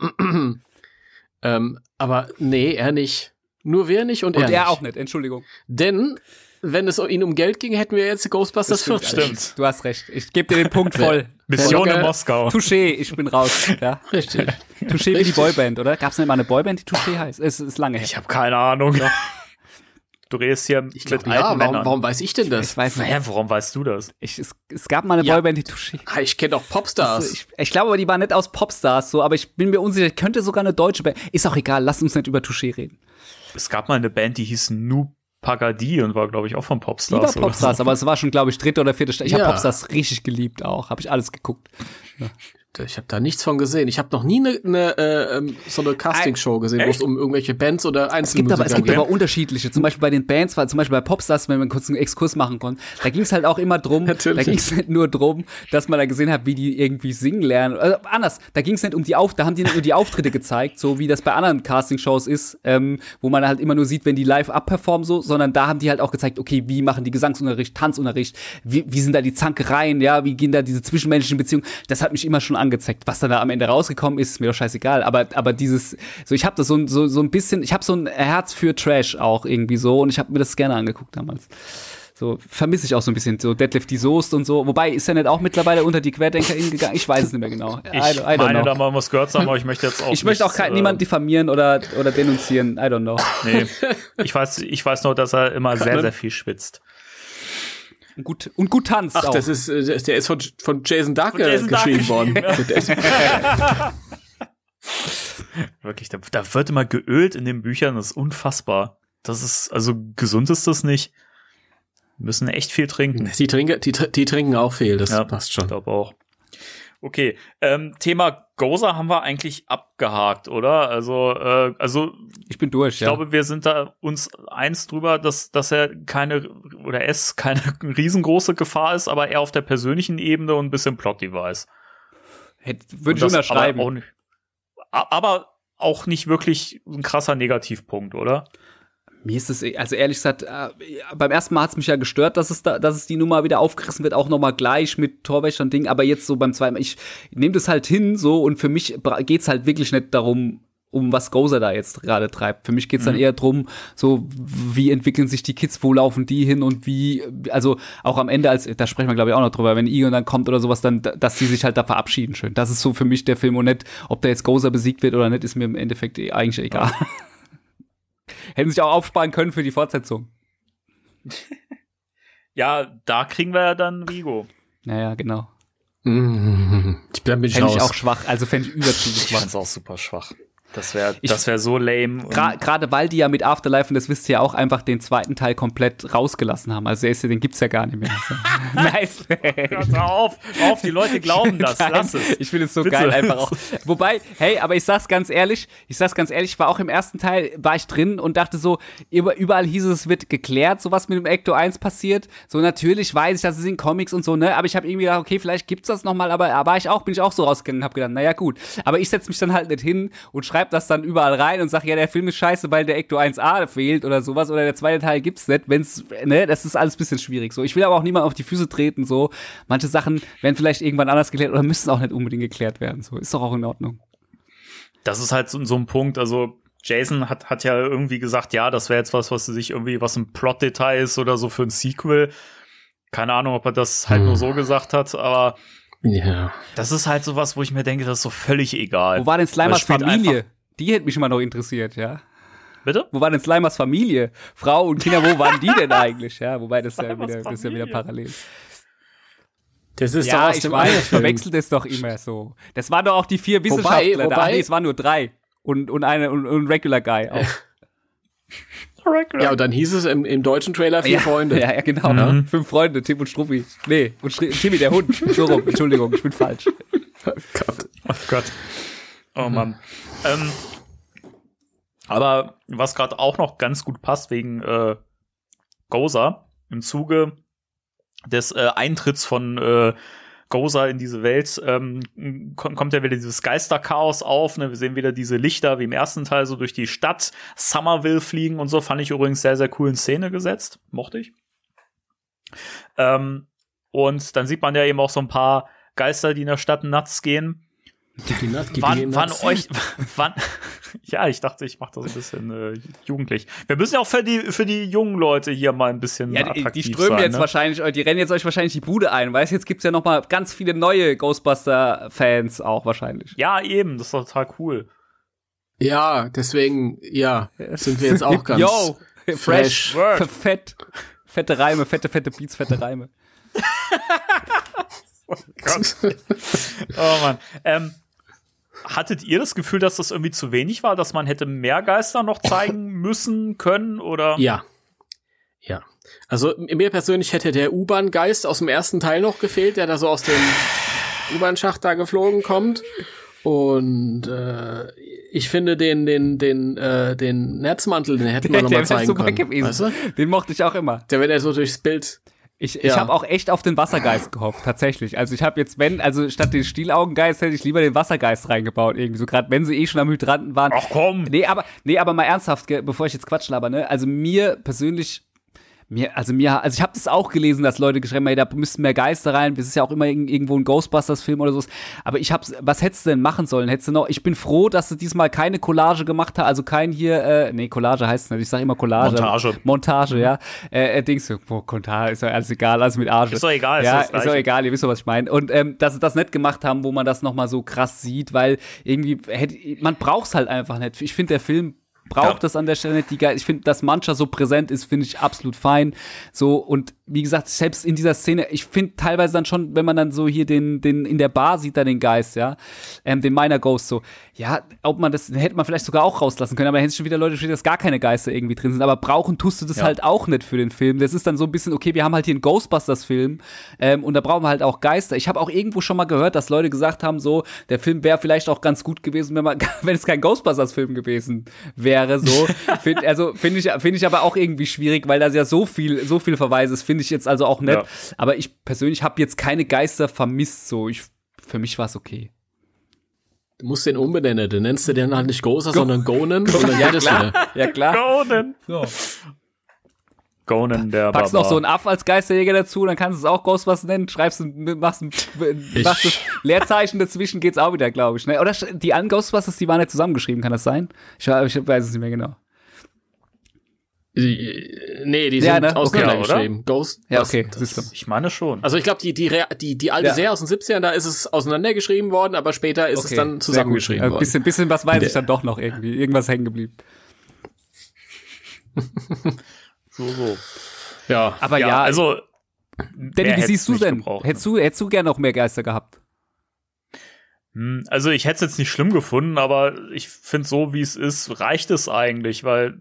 ähm, aber nee, er nicht. Nur wir nicht und, und er, er nicht. auch nicht, Entschuldigung. Denn wenn es ihn um Geld ging, hätten wir jetzt Ghostbusters 14. Stimmt. Du hast recht. Ich gebe dir den Punkt voll. Mission in Moskau. Touché, ich bin raus. Ja. (laughs) Richtig. Touché wie die Boyband, oder? Gab es nicht mal eine Boyband, die Touché heißt? Es ist lange her. Ich habe keine Ahnung. Ja. Du redest hier ich glaub, mit ja, alten warum, warum weiß ich denn das? Ich weiß nicht. Naja, warum weißt du das? Ich, es, es gab mal eine ja. Boyband, die Touché. Ah, ich kenne auch Popstars. Also ich, ich glaube aber, die waren nicht aus Popstars, so, aber ich bin mir unsicher, könnte sogar eine deutsche Band. Ist auch egal, lass uns nicht über Touché reden. Es gab mal eine Band, die hieß Nu Pagadi und war, glaube ich, auch von Popstars. Die war Popstars, so. aber es war schon, glaube ich, dritte oder vierte Staffel. Ich ja. habe Popstars richtig geliebt auch, habe ich alles geguckt. Ja. Ich habe da nichts von gesehen. Ich habe noch nie eine ne, äh, ähm, so eine Castingshow gesehen, wo es um irgendwelche Bands oder Einzelmusiker geht. Es gibt aber, es gibt aber unterschiedliche. Zum Beispiel bei den Bands, weil zum Beispiel bei Popstars, wenn man kurz einen Exkurs machen konnte, da ging es halt auch immer drum, (laughs) Natürlich. da ging es nicht nur drum, dass man da gesehen hat, wie die irgendwie singen lernen. Also anders, da ging es nicht um die Auf, da haben die nicht nur die Auftritte gezeigt, so wie das bei anderen Castingshows ist, ähm, wo man halt immer nur sieht, wenn die live abperformen so, sondern da haben die halt auch gezeigt, okay, wie machen die Gesangsunterricht, Tanzunterricht, wie, wie sind da die Zankereien, ja, wie gehen da diese zwischenmenschlichen Beziehungen. Das hat mich immer schon angezeigt. Was dann da am Ende rausgekommen ist, ist mir doch scheißegal. Aber, aber dieses, so ich habe das so, so, so ein bisschen, ich habe so ein Herz für Trash auch irgendwie so und ich habe mir das gerne angeguckt damals. So vermisse ich auch so ein bisschen so Deadlift die Soest und so. Wobei ist er nicht auch mittlerweile unter die QuerdenkerInnen gegangen? Ich weiß es nicht mehr genau. I, ich I meine, know. da mal was gehört haben, aber ich möchte jetzt auch Ich möchte auch kein, äh, niemand diffamieren oder oder denunzieren. I don't know. Nee. Ich weiß ich weiß nur, dass er immer (laughs) sehr sehr viel schwitzt. Und gut, und gut tanzt Ach, auch. das ist, äh, der ist von, von Jason Dark von Jason geschrieben worden. (laughs) (laughs) Wirklich, da, da wird immer geölt in den Büchern, das ist unfassbar. Das ist, also gesund ist das nicht. Wir müssen echt viel trinken. Die trinken, die, die trinken auch viel, das ja, passt schon. Ich glaube auch. Okay, ähm, Thema Gozer haben wir eigentlich abgehakt, oder? Also, äh, also ich bin durch. Ich ja. glaube, wir sind da uns eins drüber, dass dass er keine oder es keine (laughs) riesengroße Gefahr ist, aber eher auf der persönlichen Ebene und ein bisschen Plot-Device. Würde ich unterschreiben. Aber auch, nicht, aber auch nicht wirklich ein krasser Negativpunkt, oder? Mir ist es, also ehrlich gesagt, äh, beim ersten Mal hat es mich ja gestört, dass es da, dass es die Nummer wieder aufgerissen wird, auch nochmal gleich mit Torwächtern Ding, aber jetzt so beim zweiten Mal, ich nehme das halt hin, so, und für mich geht's halt wirklich nicht darum, um was Gozer da jetzt gerade treibt. Für mich geht's dann mhm. eher drum, so wie entwickeln sich die Kids, wo laufen die hin und wie, also auch am Ende, als da sprechen wir glaube ich auch noch drüber, wenn Egon dann kommt oder sowas, dann, dass die sich halt da verabschieden schön. Das ist so für mich der Film und nicht, ob da jetzt Gozer besiegt wird oder nicht, ist mir im Endeffekt eigentlich egal. Ja. (laughs) Hätten sich auch aufsparen können für die Fortsetzung. ja, da kriegen wir ja dann Vigo. Naja, genau. Ich bin, bin ich auch schwach, also fände ich übertrieben schwach. Ich fand's auch super schwach. Das wäre das wär so lame. Gerade weil die ja mit Afterlife, und das wisst ihr ja auch, einfach den zweiten Teil komplett rausgelassen haben. Also ist, den gibt's ja gar nicht mehr. (laughs) nice. Hör auf, auf, die Leute glauben das. Nein, Lass es. Ich finde es so Bitte. geil einfach auch. Wobei, hey, aber ich sag's ganz ehrlich, ich sag's ganz ehrlich, ich war auch im ersten Teil, war ich drin und dachte so, überall hieß es, es wird geklärt, so was mit dem Ecto 1 passiert. So natürlich weiß ich, dass es in Comics und so, ne, aber ich habe irgendwie gedacht, okay, vielleicht gibt's das nochmal, aber war ich auch, bin ich auch so rausgegangen und hab gedacht, naja gut. Aber ich setz mich dann halt nicht hin und schreibe schreibe das dann überall rein und sage, ja, der Film ist scheiße, weil der Ecto 1a fehlt oder sowas oder der zweite Teil gibt's nicht, wenn's, ne, das ist alles bisschen schwierig so. Ich will aber auch niemand auf die Füße treten, so. Manche Sachen werden vielleicht irgendwann anders geklärt oder müssen auch nicht unbedingt geklärt werden, so. Ist doch auch in Ordnung. Das ist halt so, so ein Punkt, also Jason hat, hat ja irgendwie gesagt, ja, das wäre jetzt was, was sich irgendwie, was ein Plot-Detail ist oder so für ein Sequel. Keine Ahnung, ob er das halt hm. nur so gesagt hat, aber ja. Das ist halt sowas, wo ich mir denke, das ist so völlig egal. Wo war denn Slimers Familie? Die hätte mich mal noch interessiert, ja. Bitte? Wo war denn Slimers Familie? Frau und Kinder, wo waren die denn (laughs) eigentlich? Ja, wobei das ja wieder, das ist ja wieder parallel. Das ist ja, doch aus ich dem weiß, ich verwechselt es doch immer so. Das waren doch auch die vier Wissenschaftler. Wobei, wobei, nee, es waren nur drei. Und, und eine und, und ein Regular Guy auch. (laughs) Ja, und dann hieß es im, im deutschen Trailer vier ja, Freunde. Ja, ja, genau. Mhm. Fünf Freunde, Tim und Struppi. Nee, und Timmy der Hund. So rum. Entschuldigung, ich bin falsch. Oh Gott. Oh Gott. Oh Mann. Ähm, aber was gerade auch noch ganz gut passt wegen äh, Goza im Zuge des äh, Eintritts von äh, Goza in diese Welt ähm, kommt ja wieder dieses Geisterchaos auf. Ne? Wir sehen wieder diese Lichter wie im ersten Teil so durch die Stadt Somerville fliegen und so. Fand ich übrigens sehr, sehr cool in Szene gesetzt. Mochte ich. Ähm, und dann sieht man ja eben auch so ein paar Geister, die in der Stadt nuts gehen. Die Nut, wann, wann euch, wann, (laughs) ja, ich dachte, ich mache das ein bisschen äh, jugendlich. Wir müssen ja auch für die für die jungen Leute hier mal ein bisschen ja, die, die strömen sein, jetzt ne? wahrscheinlich, die rennen jetzt euch wahrscheinlich die Bude ein, weißt? Jetzt gibt's ja noch mal ganz viele neue Ghostbuster-Fans auch wahrscheinlich. Ja, eben, das ist total cool. Ja, deswegen, ja, sind wir jetzt auch (laughs) ganz Yo, fresh, fresh fett, fette Reime, fette, fette Beats, fette Reime. (laughs) oh Gott. oh Mann. Ähm, Hattet ihr das Gefühl, dass das irgendwie zu wenig war, dass man hätte mehr Geister noch zeigen (laughs) müssen können oder? Ja. Ja. Also mir persönlich hätte der U-Bahn-Geist aus dem ersten Teil noch gefehlt, der da so aus dem U-Bahn-Schacht da geflogen kommt. Und äh, ich finde den den den äh, den Netzmantel, den hätten wir noch mal zeigen können. Weißt du? Den mochte ich auch immer. Der wenn er so durchs Bild ich, ja. ich habe auch echt auf den Wassergeist gehofft, tatsächlich. Also ich habe jetzt, wenn, also statt den Stielaugengeist hätte ich lieber den Wassergeist reingebaut, irgendwie so, gerade wenn sie eh schon am Hydranten waren. Ach komm! Nee, aber, nee, aber mal ernsthaft, bevor ich jetzt Quatsch laber, ne? Also mir persönlich mir, also mir, also ich habe das auch gelesen, dass Leute geschrieben haben, hey, da müssten mehr Geister rein. Das ist ja auch immer irgendwo ein Ghostbusters-Film oder so. Aber ich hab's, was hättest du denn machen sollen? Hättest du noch, ich bin froh, dass du diesmal keine Collage gemacht hast, also kein hier, äh, nee, Collage heißt es nicht, ich sag immer Collage. Montage. Montage, ja. Äh, äh Dings, boah, Montage, ist ja alles egal, alles mit Arsch. Ist doch egal, ja, ist, ist doch egal, ihr wisst doch, was ich meine. Und ähm, dass sie das nicht gemacht haben, wo man das nochmal so krass sieht, weil irgendwie hätte, man braucht's halt einfach nicht. Ich finde, der Film braucht ja. an der Stelle nicht. Die Ge ich finde, dass mancher so präsent ist, finde ich absolut fein. So und wie gesagt, selbst in dieser Szene, ich finde teilweise dann schon, wenn man dann so hier den, den in der Bar sieht, da den Geist, ja, ähm, den Miner Ghost so, ja, ob man das hätte man vielleicht sogar auch rauslassen können, aber da hätten schon wieder Leute stehen, dass gar keine Geister irgendwie drin sind. Aber brauchen tust du das ja. halt auch nicht für den Film. Das ist dann so ein bisschen, okay, wir haben halt hier einen Ghostbusters-Film ähm, und da brauchen wir halt auch Geister. Ich habe auch irgendwo schon mal gehört, dass Leute gesagt haben, so, der Film wäre vielleicht auch ganz gut gewesen, wenn man, (laughs) wenn es kein Ghostbusters-Film gewesen wäre. So, find, also finde ich, finde ich aber auch irgendwie schwierig, weil da ja so viel, so viel Verweise ist, finde ich jetzt also auch nett. Ja. Aber ich persönlich habe jetzt keine Geister vermisst. So, ich, für mich war es okay. Du musst den umbenennen. Du nennst du den halt nicht Gozer, Go (laughs) sondern Gonen. ja, klar. ja, klar. Gonen. So. Gonen, der Packst Barbar. noch so einen Aff als Geisterjäger dazu, dann kannst du es auch Ghostbusters nennen, schreibst ein, machst ein, machst das Leerzeichen dazwischen, geht's auch wieder, glaube ich. Ne? Oder die anderen Ghostbusters, die waren ja zusammengeschrieben, kann das sein? Ich, ich weiß es nicht mehr genau. Nee, die sind ja, ne? auseinandergeschrieben. Okay, Ghost. Ja, okay. Das, das, ich meine schon. Also ich glaube, die, die, die, die alte ja. Serie aus den 70ern, da ist es auseinandergeschrieben worden, aber später ist okay, es dann zusammengeschrieben also worden. Ein bisschen, bisschen was weiß ich dann doch noch irgendwie. Irgendwas hängen geblieben. (laughs) so, so. Ja. Aber ja, ja also. Danny, wie siehst du denn? Hättest du, hättest du gern noch mehr Geister gehabt? Hm, also ich hätte es jetzt nicht schlimm gefunden, aber ich finde so, wie es ist, reicht es eigentlich, weil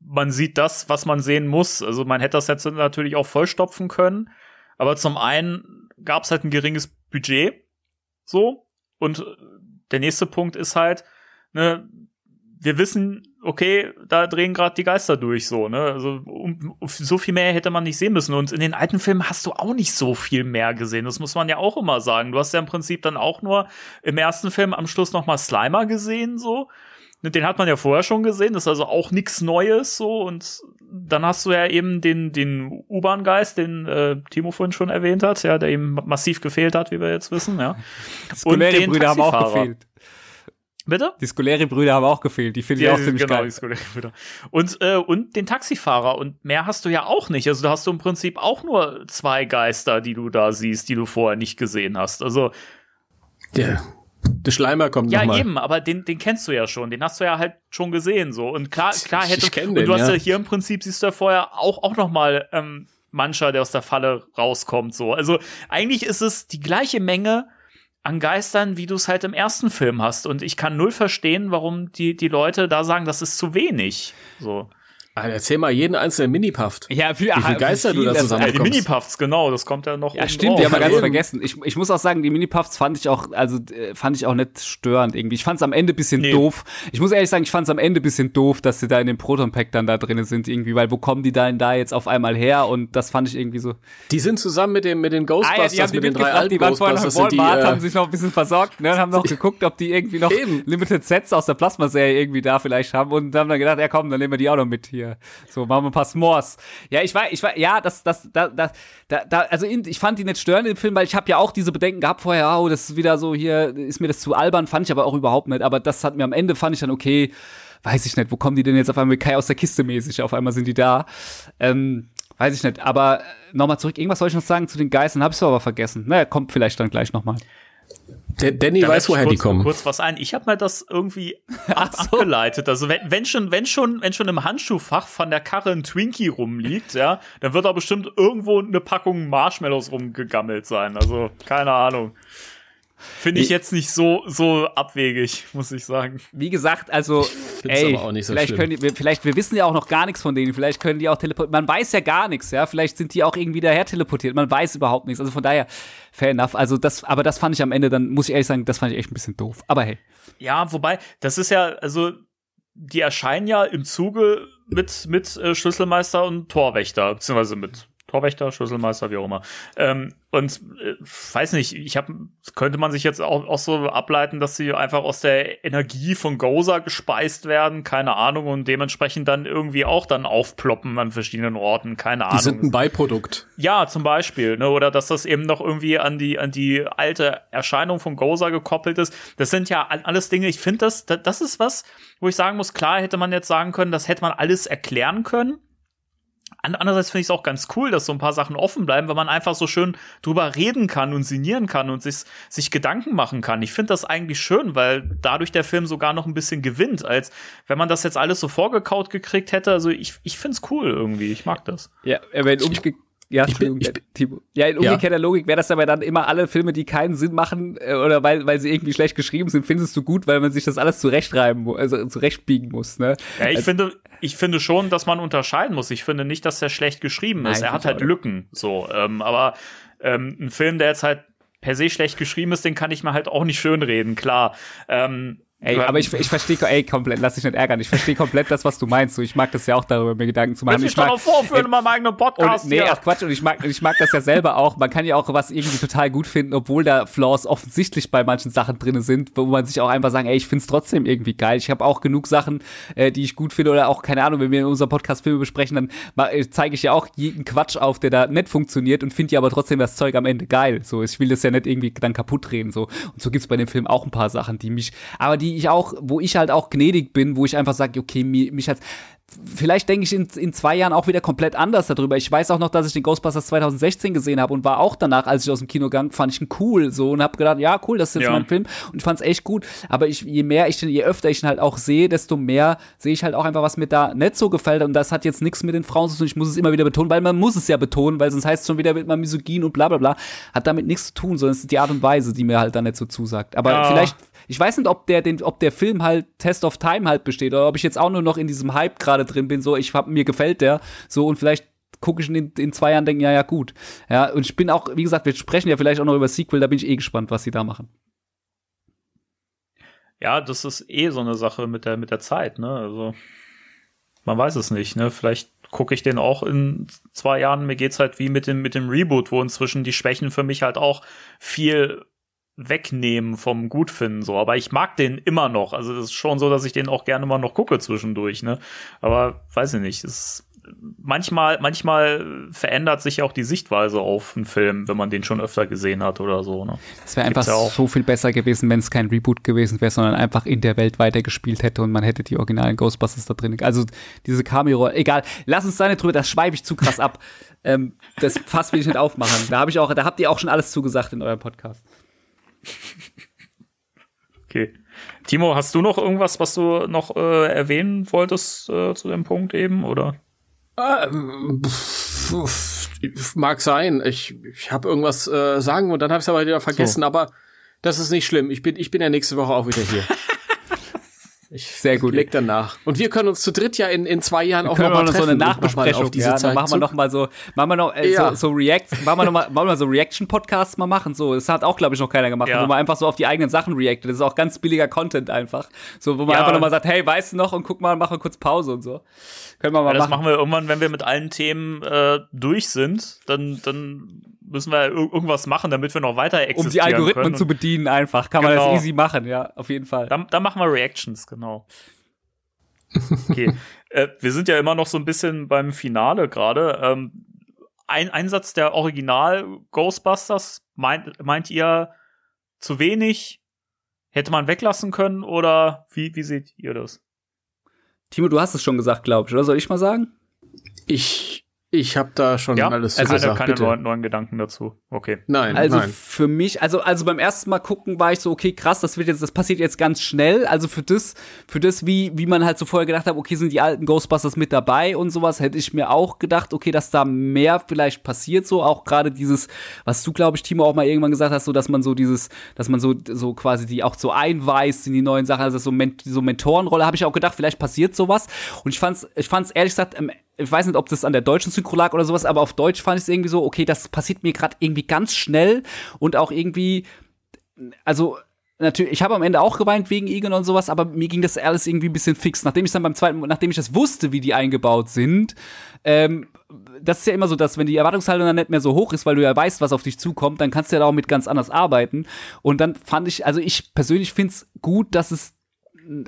man sieht das, was man sehen muss. Also man hätte das jetzt natürlich auch vollstopfen können, aber zum einen gab es halt ein geringes Budget, so und der nächste Punkt ist halt, ne, wir wissen, okay, da drehen gerade die Geister durch so, ne? Also um, so viel mehr hätte man nicht sehen müssen. Und in den alten Filmen hast du auch nicht so viel mehr gesehen. Das muss man ja auch immer sagen. Du hast ja im Prinzip dann auch nur im ersten Film am Schluss noch mal Slimer gesehen, so. Den hat man ja vorher schon gesehen, das ist also auch nichts Neues so. Und dann hast du ja eben den, den U-Bahn-Geist, den äh, Timo vorhin schon erwähnt hat, ja, der ihm massiv gefehlt hat, wie wir jetzt wissen, ja. Und den Brüder haben auch gefehlt. Bitte? Die Scoleri-Brüder haben auch gefehlt. Die finde ich auch ziemlich genau, geil. Die Scoleri-Brüder. Und, äh, und den Taxifahrer. Und mehr hast du ja auch nicht. Also da hast du im Prinzip auch nur zwei Geister, die du da siehst, die du vorher nicht gesehen hast. Also. Der, der Schleimer kommt Ja, noch eben, aber den, den kennst du ja schon. Den hast du ja halt schon gesehen, so. Und klar, klar hätte. Ich kenn und den, du hast ja. ja hier im Prinzip, siehst du ja vorher auch, auch noch mal, ähm, mancher, der aus der Falle rauskommt, so. Also eigentlich ist es die gleiche Menge an Geistern, wie du es halt im ersten Film hast. Und ich kann null verstehen, warum die, die Leute da sagen, das ist zu wenig. So. Alter, erzähl mal jeden einzelnen Minipuff. Ja, wie, Wie viele Geister du da Ja, zusammen die Minipuffs, genau, das kommt ja noch. Ja, oben stimmt, drauf. die haben wir ganz vergessen. Ich, ich muss auch sagen, die Minipuffs fand ich auch, also äh, fand ich auch nicht störend irgendwie. Ich fand es am Ende bisschen Nee. doof. Ich muss ehrlich sagen, ich fand es am Ende bisschen doof, dass sie da in dem Proton Pack dann da drin sind irgendwie, weil wo kommen die denn da jetzt auf einmal her? Und das fand ich irgendwie so. Die sind zusammen mit dem mit den Ghostbusters, Ah, haben mit den drei alten die waren vorher noch sind die, Walmart, äh, haben sich noch ein bisschen versorgt, ne, und haben noch (laughs) geguckt, ob die irgendwie noch. Limited Sets aus der Plasma-Serie irgendwie da vielleicht haben und haben dann gedacht, ja komm, dann nehmen wir die auch noch mit hier. So, machen wir ein paar S'mores. Ja, ich war, ich war, ja, das, das, da, da, da, also ich fand die nicht störend im Film, weil ich habe ja auch diese Bedenken gehabt vorher, oh, das ist wieder so hier, ist mir das zu albern, fand ich aber auch überhaupt nicht, aber das hat mir am Ende, fand ich dann okay, weiß ich nicht, wo kommen die denn jetzt auf einmal Kai aus der Kiste mäßig, auf einmal sind die da. Ähm, Weiß ich nicht, aber nochmal zurück, irgendwas soll ich noch sagen zu den Geistern, hab ich aber vergessen. Naja, kommt vielleicht dann gleich nochmal. Der Danny Da weiß, woher kurz, die kommen. kurz was ein. Ich habe mir das irgendwie (laughs) ab, so. abgeleitet. Also wenn, wenn schon, wenn schon, wenn schon im Handschuhfach von der Karre ein Twinkie rumliegt, ja, dann wird da bestimmt irgendwo eine Packung Marshmallows rumgegammelt sein. Also keine Ahnung. Finde ich jetzt nicht so so abwegig, muss ich sagen. Wie gesagt, also, find's ey, aber auch nicht so vielleicht schlimm. können die, wir, vielleicht, wir wissen ja auch noch gar nichts von denen, vielleicht können die auch teleportieren, man weiß ja gar nichts, ja, vielleicht sind die auch irgendwie daher teleportiert, man weiß überhaupt nichts, also von daher, fair enough, also das, aber das fand ich am Ende dann, muss ich ehrlich sagen, das fand ich echt ein bisschen doof, aber hey. Ja, wobei, das ist ja, also, die erscheinen ja im Zuge mit, mit äh, Schlüsselmeister und Torwächter, beziehungsweise mit Torwächter, Schlüsselmeister, wie auch immer. Ähm, und äh, weiß nicht, ich habe, könnte man sich jetzt auch, auch so ableiten, dass sie einfach aus der Energie von Gozer gespeist werden, keine Ahnung, und dementsprechend dann irgendwie auch dann aufploppen an verschiedenen Orten, keine Die Ahnung. sind ein Beiprodukt. Ja, zum Beispiel, ne, oder dass das eben noch irgendwie an die an die alte Erscheinung von Gozer gekoppelt ist. Das sind ja all- alles Dinge. Ich finde das, das ist was, wo ich sagen muss, klar hätte man jetzt sagen können, das hätte man alles erklären können. An- Andererseits finde ich es auch ganz cool, dass so ein paar Sachen offen bleiben, weil man einfach so schön drüber reden kann und sinnieren kann und sich, sich Gedanken machen kann. Ich finde das eigentlich schön, weil dadurch der Film sogar noch ein bisschen gewinnt, als wenn man das jetzt alles so vorgekaut gekriegt hätte. Also ich, ich finde es cool irgendwie. Ich mag das. Ja, aber in umge ja, Entschuldigung, ich bin- Timo. Ja, in Ja. umgekehrter Logik wäre das aber dann immer alle Filme, die keinen Sinn machen äh, oder weil, weil sie irgendwie schlecht geschrieben sind, findest du gut, weil man sich das alles zurechtreiben muss, also zurechtbiegen muss, ne? Ja, ich Also- finde, ich finde schon, dass man unterscheiden muss. Ich finde nicht, dass der schlecht geschrieben ist. Nein, er hat halt ich auch Lücken, so. Ähm, aber ähm, ein Film, der jetzt halt per se schlecht geschrieben ist, den kann ich mir halt auch nicht schönreden, klar. Ähm, Ey, aber ich, ich verstehe, ey, komplett, lass dich nicht ärgern. Ich verstehe komplett das, was du meinst. So, ich mag das ja auch darüber, mir Gedanken zu machen. Willst mich Ich mag, darauf vorführen in meinem eigenen Podcast Und, nee, hier? ach Quatsch, und ich mag, ich mag das ja selber auch. Man kann ja auch was irgendwie total gut finden, obwohl da Flaws offensichtlich bei manchen Sachen drin sind, wo man sich auch einfach sagen, ey, ich find's trotzdem irgendwie geil. Ich habe auch genug Sachen, äh, die ich gut finde oder auch, keine Ahnung, wenn wir in unserem Podcast Filme besprechen, dann äh, zeige ich ja auch jeden Quatsch auf, der da nicht funktioniert und finde ja aber trotzdem das Zeug am Ende geil. So, ich will das ja nicht irgendwie dann kaputt drehen, so. Und so gibt's bei dem Film auch ein paar Sachen, die mich, aber die ich auch, wo ich halt auch gnädig bin, wo ich einfach sage, okay, mi- mich hat's, vielleicht denke ich in, in zwei Jahren auch wieder komplett anders darüber. Ich weiß auch noch, dass ich den Ghostbusters 2016 gesehen habe und war auch danach, als ich aus dem Kino gang, fand ich ihn cool so und habe gedacht, ja cool, das ist jetzt ja. mein Film und ich fand es echt gut. Aber ich, je mehr ich den, je öfter ich ihn halt auch sehe, desto mehr sehe ich halt auch einfach, was mir da nicht so gefällt und das hat jetzt nichts mit den Frauen zu tun. Ich muss es immer wieder betonen, weil man muss es ja betonen, weil sonst heißt es schon wieder, wird man misogyn und bla bla bla. Hat damit nichts zu tun, sondern es ist die Art und Weise, die mir halt da nicht so zusagt. Aber ja. vielleicht ich weiß nicht, ob der, den, ob der Film halt Test of Time halt besteht oder ob ich jetzt auch nur noch in diesem Hype gerade drin bin, so ich hab, mir gefällt der, so und vielleicht gucke ich in, in zwei Jahren denken, ja, ja, gut. Ja, und ich bin auch, wie gesagt, wir sprechen ja vielleicht auch noch über Sequel, da bin ich eh gespannt, was sie da machen. Ja, das ist eh so eine Sache mit der, mit der Zeit, ne? Also, man weiß es nicht, ne? Vielleicht gucke ich den auch in zwei Jahren. Mir geht's halt wie mit dem, mit dem Reboot, wo inzwischen die Schwächen für mich halt auch viel wegnehmen vom Gutfinden so, aber ich mag den immer noch. Also das ist schon so, dass ich den auch gerne mal noch gucke zwischendurch, ne? Aber weiß ich nicht, es manchmal manchmal verändert sich auch die Sichtweise auf einen Film, wenn man den schon öfter gesehen hat oder so, ne? Es wäre einfach ja so viel besser gewesen, wenn es kein Reboot gewesen wäre, sondern einfach in der Welt weitergespielt hätte und man hätte die originalen Ghostbusters da drin. Also diese Cameo, egal, lass uns da nicht drüber, das schweife ich zu krass ab. (laughs) ähm, das Fass will ich nicht aufmachen. Da habe ich auch, da habt ihr auch schon alles zugesagt in eurem Podcast. Okay. Timo, hast du noch irgendwas, was du noch äh, erwähnen wolltest äh, zu dem Punkt eben, oder? Ähm, mag sein. Ich, ich habe irgendwas äh, sagen und dann habe ich es aber wieder vergessen, so. aber das ist nicht schlimm. Ich bin, ich bin ja nächste Woche auch wieder hier. (laughs) Ich Sehr gut. Leg danach. Und wir können uns zu dritt ja in, in zwei Jahren auch nochmal treffen. so eine Nachbesprechung auf diese ja, Zeit. Machen wir noch mal so, machen wir noch äh, ja. so, so React, machen wir noch mal, wollen wir so Reaction Podcasts mal machen. So, das hat auch glaube ich noch keiner gemacht, ja. wo man einfach so auf die eigenen Sachen reactet. Das ist auch ganz billiger Content einfach. So, wo man ja. einfach noch mal sagt, hey, weißt du noch und guck mal, machen kurz Pause und so. Können wir mal ja, das machen. machen wir irgendwann, wenn wir mit allen Themen äh, durch sind, dann dann müssen wir irgendwas machen, damit wir noch weiter existieren Um die Algorithmen können. zu bedienen einfach, kann genau. man das genau. easy machen, ja, auf jeden Fall. Dann, dann machen wir Reactions, genau. Okay. (laughs) äh, wir sind ja immer noch so ein bisschen beim Finale gerade. Ähm, ein Einsatz der Original Ghostbusters, meint, meint ihr zu wenig? Hätte man weglassen können oder wie, wie seht ihr das? Timo, du hast es schon gesagt, glaube ich, oder soll ich mal sagen? Ich ich habe da schon ja? alles also gesagt, keine neuen, neuen, Gedanken dazu. Okay. Nein, also nein. für mich, also also beim ersten Mal gucken war ich so, okay, krass, das wird jetzt, das passiert jetzt ganz schnell. Also für das, für das, wie wie man halt so vorher gedacht hat, okay, sind die alten Ghostbusters mit dabei und sowas, hätte ich mir auch gedacht, okay, dass da mehr vielleicht passiert, so auch gerade dieses, was du glaube ich, Timo auch mal irgendwann gesagt hast, so dass man so dieses, dass man so so quasi die auch so einweist in die neuen Sachen, also so, Men so Mentorenrolle, habe ich auch gedacht, vielleicht passiert sowas. Und ich fand's, ich fand's ehrlich gesagt ich weiß nicht, ob das an der deutschen Synchro lag oder sowas, aber auf Deutsch fand ich es irgendwie so, okay, das passiert mir gerade irgendwie ganz schnell und auch irgendwie, also natürlich, ich habe am Ende auch geweint wegen Egan und sowas, aber mir ging das alles irgendwie ein bisschen fix. Nachdem ich dann beim zweiten, nachdem ich das wusste, wie die eingebaut sind, ähm, das ist ja immer so, dass wenn die Erwartungshaltung dann nicht mehr so hoch ist, weil du ja weißt, was auf dich zukommt, dann kannst du ja auch mit ganz anders arbeiten. Und dann fand ich, also ich persönlich finde es gut, dass es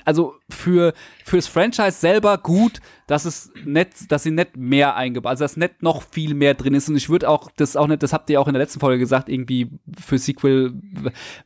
also für fürs Franchise selber gut, dass es nicht, dass sie nicht mehr eingebaut, also dass nicht noch viel mehr drin ist. Und ich würde auch das auch nicht, das habt ihr auch in der letzten Folge gesagt, irgendwie für Sequel,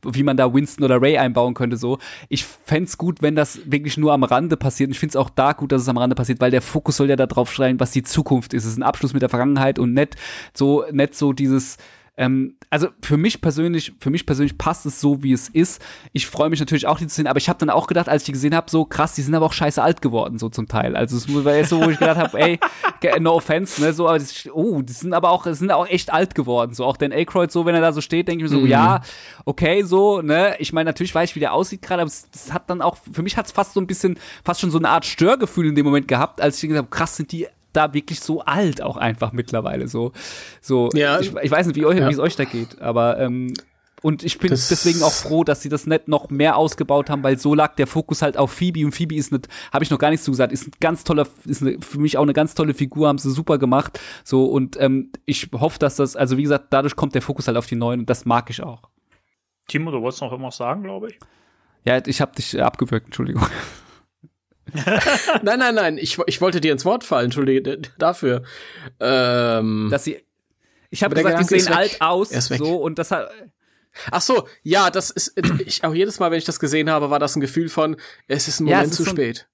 wie man da Winston oder Ray einbauen könnte. So, ich fände gut, wenn das wirklich nur am Rande passiert. Und ich finde es auch da gut, dass es am Rande passiert, weil der Fokus soll ja darauf schreien, was die Zukunft ist. Es ist ein Abschluss mit der Vergangenheit und nicht so, nicht so dieses ähm, also für mich persönlich, für mich persönlich passt es so, wie es ist. Ich freue mich natürlich auch, die zu sehen, aber ich habe dann auch gedacht, als ich die gesehen habe, so krass, die sind aber auch scheiße alt geworden, so zum Teil. Also es war jetzt so, wo ich gedacht habe, ey, no offense, ne, so, aber das, oh, die sind aber auch, sind auch echt alt geworden. So auch Dan Aykroyd, so, wenn er da so steht, denke ich mir so, mhm. ja, okay, so, ne. Ich meine, natürlich weiß ich, wie der aussieht gerade, aber es, das hat dann auch, für mich hat es fast so ein bisschen, fast schon so eine Art Störgefühl in dem Moment gehabt, als ich gesagt habe, krass, sind die da wirklich so alt auch einfach mittlerweile so so ja, ich, ich weiß nicht wie euch ja. wie es euch da geht aber ähm, und ich bin das deswegen auch froh, dass sie das nicht noch mehr ausgebaut haben, weil so lag der Fokus halt auf Phoebe und Phoebe ist nicht, habe ich noch gar nichts zu gesagt, ist ein ganz toller, ist eine, für mich auch eine ganz tolle Figur, haben sie super gemacht. So und ähm, ich hoffe, dass das, also wie gesagt, dadurch kommt der Fokus halt auf die neuen und das mag ich auch. Timo, du wolltest noch irgendwas sagen, glaube ich. Ja, ich habe dich abgewürgt, Entschuldigung. (laughs) nein, nein, nein, ich, ich wollte dir ins Wort fallen, entschuldige dafür. Ähm, Dass sie. Ich habe gesagt, die sehen alt aus, so und das hat. Ach so, ja, das ist ich auch jedes Mal, wenn ich das gesehen habe, war das ein Gefühl von, es ist ein Moment ja, ist zu spät.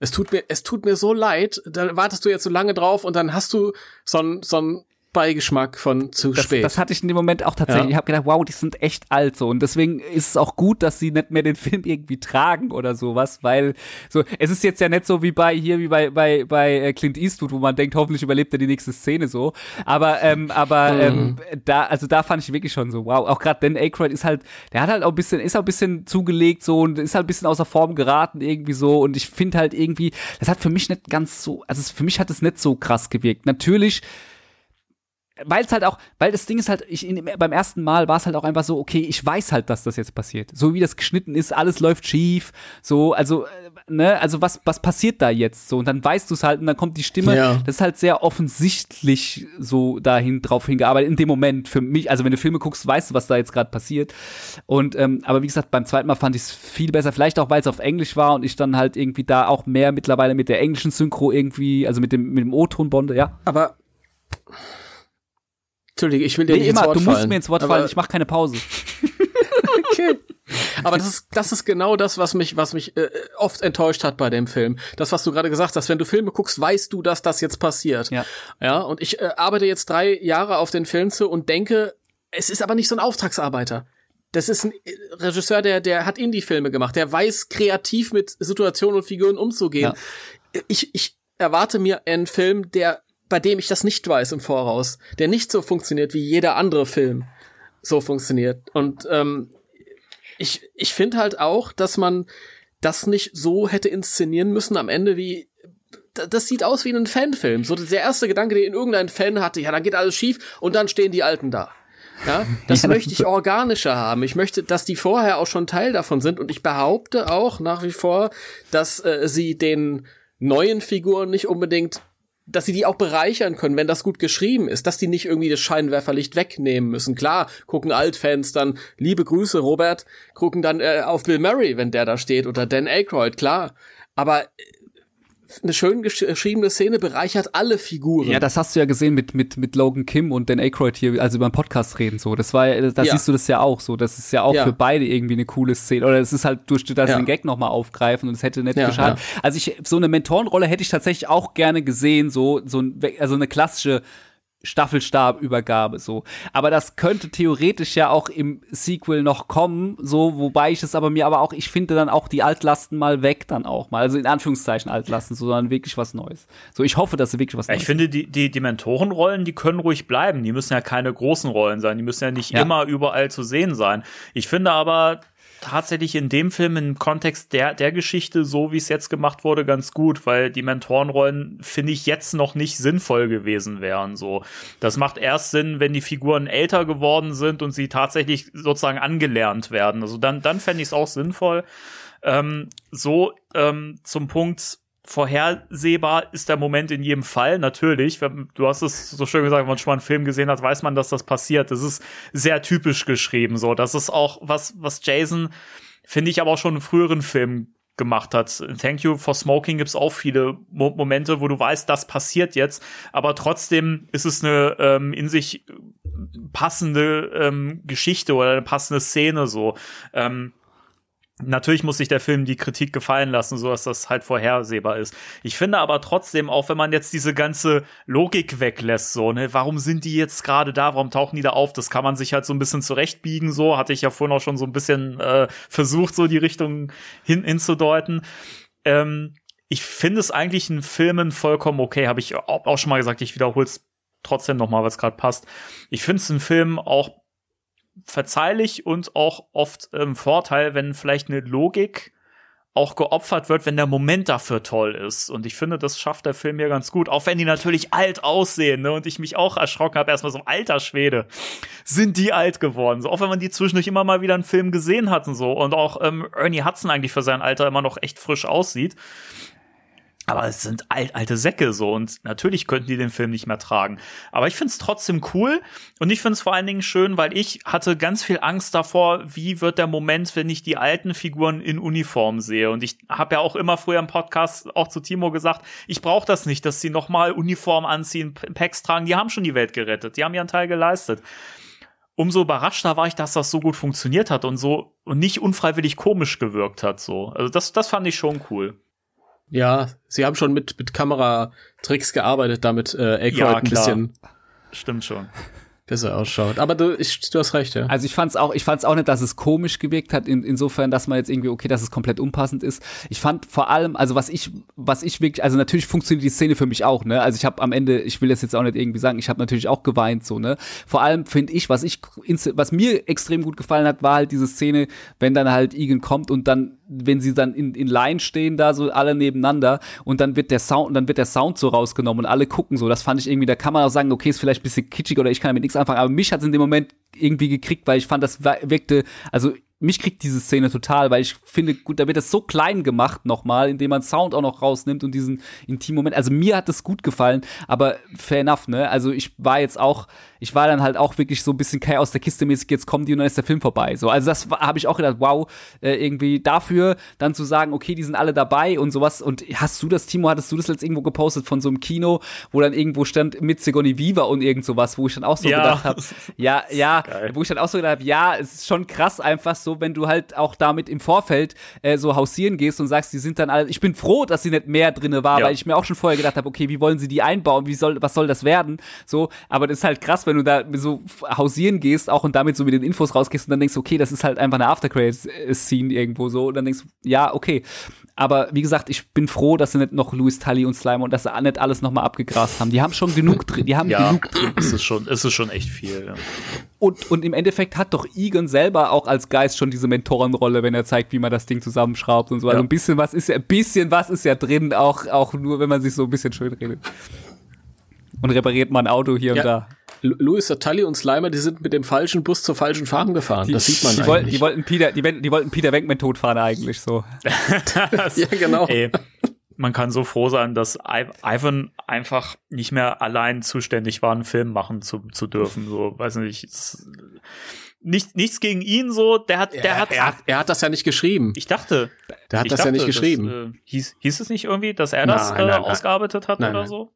Es tut mir, es tut mir so leid, da wartest du jetzt so lange drauf und dann hast du so ein, so ein Beigeschmack von zu das, spät. Das hatte ich in dem Moment auch tatsächlich. Ja. Ich habe gedacht, wow, die sind echt alt so. Und deswegen ist es auch gut, dass sie nicht mehr den Film irgendwie tragen oder sowas, weil so, es ist jetzt ja nicht so wie bei hier, wie bei, bei, bei äh, Clint Eastwood, wo man denkt, hoffentlich überlebt er die nächste Szene so. Aber, ähm, aber mhm. ähm, da, also da fand ich wirklich schon so, wow, auch gerade Dan Aykroyd ist halt, der hat halt auch ein bisschen, ist auch ein bisschen zugelegt so und ist halt ein bisschen außer Form geraten irgendwie so. Und ich finde halt irgendwie, das hat für mich nicht ganz so, also für mich hat es nicht so krass gewirkt. Natürlich weil es halt auch, weil das Ding ist halt, ich in, beim ersten Mal war es halt auch einfach so, okay, ich weiß halt, dass das jetzt passiert. So wie das geschnitten ist, alles läuft schief, so, also, äh, ne, also was, was passiert da jetzt? So, und dann weißt du es halt und dann kommt die Stimme. Ja. Das ist halt sehr offensichtlich so dahin drauf hingearbeitet. In dem Moment für mich, also wenn du Filme guckst, weißt du, was da jetzt gerade passiert. Und, ähm, aber wie gesagt, beim zweiten Mal fand ich es viel besser, vielleicht auch, weil es auf Englisch war und ich dann halt irgendwie da auch mehr mittlerweile mit der englischen Synchro irgendwie, also mit dem, mit dem O-Ton bonde, ja. Aber Entschuldige, ich will dir nee, nicht immer, ins Wort du fallen. musst mir ins Wort fallen, ich mache keine Pause. (laughs) okay. Aber das ist, das ist genau das, was mich, was mich äh, oft enttäuscht hat bei dem Film. Das, was du gerade gesagt hast, wenn du Filme guckst, weißt du, dass das jetzt passiert. Ja. Ja. Und ich äh, arbeite jetzt drei Jahre auf den Film zu und denke, es ist aber nicht so ein Auftragsarbeiter. Das ist ein äh, Regisseur, der, der hat Indie-Filme gemacht, der weiß kreativ mit Situationen und Figuren umzugehen. Ja. Ich, ich erwarte mir einen Film, der bei dem ich das nicht weiß im Voraus, der nicht so funktioniert wie jeder andere Film so funktioniert. Und ähm, ich, ich finde halt auch, dass man das nicht so hätte inszenieren müssen am Ende wie das sieht aus wie ein Fanfilm. So der erste Gedanke, den irgendein Fan hatte, ja, dann geht alles schief und dann stehen die Alten da. Ja, das (laughs) ja, möchte ich organischer haben. Ich möchte, dass die vorher auch schon Teil davon sind und ich behaupte auch nach wie vor, dass äh, sie den neuen Figuren nicht unbedingt dass sie die auch bereichern können, wenn das gut geschrieben ist, dass die nicht irgendwie das Scheinwerferlicht wegnehmen müssen. Klar, gucken Altfans dann, liebe Grüße, Robert, gucken dann äh, auf Bill Murray, wenn der da steht, oder Dan Aykroyd, klar. Aber äh, eine schön geschriebene Szene bereichert alle Figuren. Ja, das hast du ja gesehen mit, mit, mit Logan Kim und Dan Aykroyd hier, also über den Podcast reden, so. Das war, da ja. siehst du das ja auch so. Das ist ja auch ja. für beide irgendwie eine coole Szene. Oder es ist halt durch das ja. den Gag nochmal aufgreifen und es hätte nicht ja, geschadet. Also ich, so eine Mentorenrolle hätte ich tatsächlich auch gerne gesehen, so, so, also eine klassische, Staffelstabübergabe so. Aber das könnte theoretisch ja auch im Sequel noch kommen, so, wobei ich es aber mir aber auch, ich finde dann auch die Altlasten mal weg dann auch mal. Also in Anführungszeichen Altlasten, sondern wirklich was Neues. So, ich hoffe, dass sie wirklich was Neues. Ich finde, die, die, die Mentorenrollen, die können ruhig bleiben. Die müssen ja keine großen Rollen sein. Die müssen ja nicht ja. immer überall zu sehen sein. Ich finde aber, tatsächlich in dem Film im Kontext der, der Geschichte, so wie es jetzt gemacht wurde, ganz gut, weil die Mentorenrollen, finde ich, jetzt noch nicht sinnvoll gewesen wären. So, das macht erst Sinn, wenn die Figuren älter geworden sind und sie tatsächlich sozusagen angelernt werden. Also dann, dann fände ich es auch sinnvoll. Ähm, so ähm, zum Punkt, vorhersehbar ist der Moment in jedem Fall, natürlich. Du hast es so schön gesagt, wenn man schon mal einen Film gesehen hat, weiß man, dass das passiert. Das ist sehr typisch geschrieben, so. Das ist auch was, was Jason, finde ich, aber auch schon in früheren Filmen gemacht hat. Thank You for Smoking gibt's auch viele Mo Momente, wo du weißt, das passiert jetzt, aber trotzdem ist es eine ähm, in sich passende ähm, Geschichte oder eine passende Szene so. Ähm, Natürlich muss sich der Film die Kritik gefallen lassen, so dass das halt vorhersehbar ist. Ich finde aber trotzdem, auch wenn man jetzt diese ganze Logik weglässt, so, ne, warum sind die jetzt gerade da, warum tauchen die da auf? Das kann man sich halt so ein bisschen zurechtbiegen, so, hatte ich ja vorhin auch schon so ein bisschen äh, versucht, so die Richtung hin hinzudeuten. Ähm, ich finde es eigentlich in Filmen vollkommen okay, habe ich auch schon mal gesagt, ich wiederhole es trotzdem noch mal, was gerade passt. Ich finde es in Filmen auch verzeihlich und auch oft ähm, Vorteil, wenn vielleicht eine Logik auch geopfert wird, wenn der Moment dafür toll ist. Und ich finde, das schafft der Film hier ganz gut. Auch wenn die natürlich alt aussehen, ne? Und ich mich auch erschrocken habe, erstmal so, alter Schwede, sind die alt geworden. So, auch wenn man die zwischendurch immer mal wieder einen Film gesehen hat und so. Und auch ähm, Ernie Hudson eigentlich für sein Alter immer noch echt frisch aussieht. Aber es sind alt, alte Säcke so und natürlich könnten die den Film nicht mehr tragen. Aber ich finde es trotzdem cool und ich finde es vor allen Dingen schön, weil ich hatte ganz viel Angst davor, wie wird der Moment, wenn ich die alten Figuren in Uniform sehe. Und ich habe ja auch immer früher im Podcast auch zu Timo gesagt, ich brauche das nicht, dass sie nochmal Uniform anziehen, Packs tragen. Die haben schon die Welt gerettet, die haben ihren Teil geleistet. Umso überraschter war ich, dass das so gut funktioniert hat und so und nicht unfreiwillig komisch gewirkt hat. So, also das, das fand ich schon cool. Ja, sie haben schon mit, mit Kameratricks gearbeitet, damit äh, Aykroyd Ja, ein bisschen Stimmt schon. Besser ausschaut. Aber du, ich, du hast recht, ja. Also ich fand's auch, ich fand's auch nicht, dass es komisch gewirkt hat, in, insofern, dass man jetzt irgendwie, okay, dass es komplett unpassend ist. Ich fand vor allem, also was ich, was ich wirklich, also natürlich funktioniert die Szene für mich auch, ne? Also ich habe am Ende, ich will das jetzt auch nicht irgendwie sagen, ich habe natürlich auch geweint, so, ne? Vor allem finde ich, was ich, was mir extrem gut gefallen hat, war halt diese Szene, wenn dann halt Egan kommt und dann, wenn sie dann in, in Line stehen, da so alle nebeneinander und dann wird der Sound, und dann wird der Sound so rausgenommen und alle gucken so. Das fand ich irgendwie, da kann man auch sagen, okay, ist vielleicht ein bisschen kitschig oder ich kann damit nichts anfangen, aber mich hat es in dem Moment irgendwie gekriegt, weil ich fand, das wirkte, also mich kriegt diese Szene total, weil ich finde, gut, da wird das so klein gemacht nochmal, indem man Sound auch noch rausnimmt und diesen intimen Moment. Also mir hat das gut gefallen, aber fair enough, ne? Also ich war jetzt auch, ich war dann halt auch wirklich so ein bisschen Kai aus der Kiste mäßig, jetzt kommen die und dann ist der Film vorbei. So, also das habe ich auch gedacht, wow, äh, irgendwie dafür dann zu sagen, okay, die sind alle dabei und sowas. Und hast du das, Timo, hattest du das jetzt irgendwo gepostet von so einem Kino, wo dann irgendwo stand mit Sigourney Viva und irgend sowas, wo ich dann auch so Ja. gedacht habe, (laughs) ja, ja, geil. wo ich dann auch so gedacht habe, ja, es ist schon krass einfach so, wenn du halt auch damit im Vorfeld äh, so hausieren gehst und sagst, die sind dann alle, ich bin froh, dass sie nicht mehr drinne war, Ja. weil ich mir auch schon vorher gedacht habe, okay, wie wollen sie die einbauen, wie soll, was soll das werden, so, aber das ist halt krass, wenn du da so hausieren gehst, auch und damit so mit den Infos rausgehst und dann denkst, okay, das ist halt einfach eine After-Credits-Scene irgendwo so und dann denkst du, ja, okay, aber wie gesagt, ich bin froh, dass sie nicht noch Louis Tully und Slime und dass sie nicht alles nochmal abgegrast haben. Die haben schon genug drin, die haben Ja, genug es ist schon, es ist schon echt viel. Ja. und, und im Endeffekt hat doch Egan selber auch als Geist schon diese Mentorenrolle, wenn er zeigt, wie man das Ding zusammenschraubt und so. Also Ja. ein bisschen was ist ja, ein bisschen was ist ja drin, auch, auch nur, wenn man sich so ein bisschen schön redet. Und repariert mal ein Auto hier Ja. und da. Louis Tully und Slimer, die sind mit dem falschen Bus zur falschen Farm gefahren. das sieht man die wollten, eigentlich. die wollten Peter, die, wollten- die wollten Peter Venkman totfahren eigentlich so. (laughs) (laughs) ja, genau. Ey, man kann so froh sein, dass I- Ivan einfach nicht mehr allein zuständig war, einen Film machen zu, zu dürfen. So, weiß nicht. es- Nicht, nichts gegen ihn so, der hat, der er, hat, er, hat- er hat das ja nicht geschrieben. ich dachte, Der hat das ja dachte, nicht geschrieben. Das, äh, hieß, hieß es nicht irgendwie, dass er das Nein, äh, nein, nein. ausgearbeitet hat Nein, oder nein. so?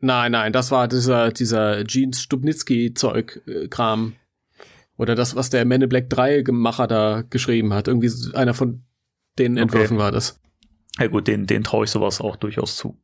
Nein, nein, das war dieser, dieser Gene Stubnitzky-Zeug-Kram. Oder das, was der Man in Black 3-Gemacher da geschrieben hat. Irgendwie einer von den Okay. Entwürfen war das. Ja gut, den, den traue ich sowas auch durchaus zu.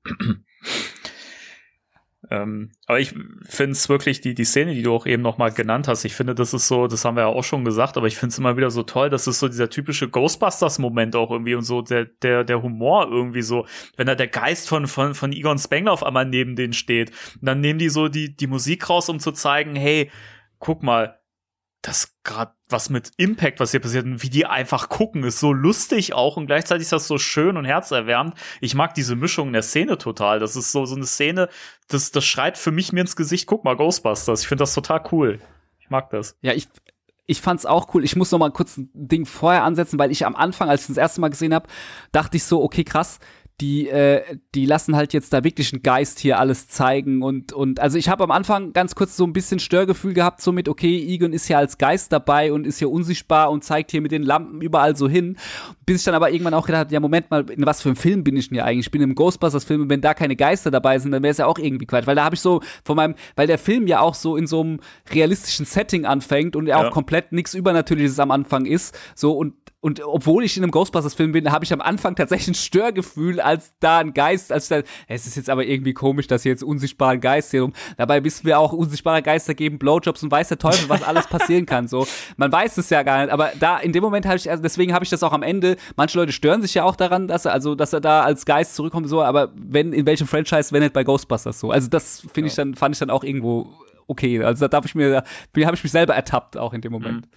Ähm, aber ich finde es wirklich, die, die Szene, die du auch eben noch mal genannt hast, ich finde, das ist so, das haben wir ja auch schon gesagt, aber ich finde es immer wieder so toll, das ist so dieser typische Ghostbusters-Moment auch irgendwie und so der, der, der Humor irgendwie so, wenn da der Geist von, von, von Egon Spengler auf einmal neben denen steht. Und dann nehmen die so die, die Musik raus, um zu zeigen, hey, guck mal, das gerade was mit Impact, was hier passiert und wie die einfach gucken, ist so lustig auch und gleichzeitig ist das so schön und herzerwärmend. Ich mag diese Mischung in der Szene total. Das ist so, so eine Szene, das, das schreit für mich mir ins Gesicht, guck mal, Ghostbusters. Ich finde das total cool. Ich mag das. Ja, ich, ich fand's auch cool. Ich muss noch mal kurz ein Ding vorher ansetzen, weil ich am Anfang, als ich das erste Mal gesehen habe, dachte ich so, okay, krass, die, äh, die lassen halt jetzt da wirklich einen Geist hier alles zeigen und, und also ich habe am Anfang ganz kurz so ein bisschen Störgefühl gehabt, so mit, okay, Egon ist ja als Geist dabei und ist hier unsichtbar und zeigt hier mit den Lampen überall so hin, bis ich dann aber irgendwann auch gedacht habe, ja, Moment mal, in was für einem Film bin ich denn hier eigentlich? Ich bin im Ghostbusters-Film und wenn da keine Geister dabei sind, dann wäre es ja auch irgendwie Quatsch, weil da habe ich so von meinem, weil der Film ja auch so in so einem realistischen Setting anfängt und Ja. auch komplett nichts Übernatürliches am Anfang ist, so und und obwohl ich in einem Ghostbusters-Film bin, habe ich am Anfang tatsächlich ein Störgefühl, als da ein Geist, als da, es ist jetzt aber irgendwie komisch, dass hier jetzt unsichtbare Geist hier rum. Dabei wissen wir auch, unsichtbare Geister geben Blowjobs und weiß der Teufel, was alles passieren kann. So, man weiß es ja gar nicht. Aber da in dem Moment habe ich, also deswegen habe ich das auch am Ende. Manche Leute stören sich ja auch daran, dass er, also dass er da als Geist zurückkommt. So, aber wenn in welchem Franchise, wenn nicht bei Ghostbusters so. Also das finde ich dann, fand ich dann auch irgendwo okay. Also da darf ich mir, da habe ich mich selber ertappt auch in dem Moment.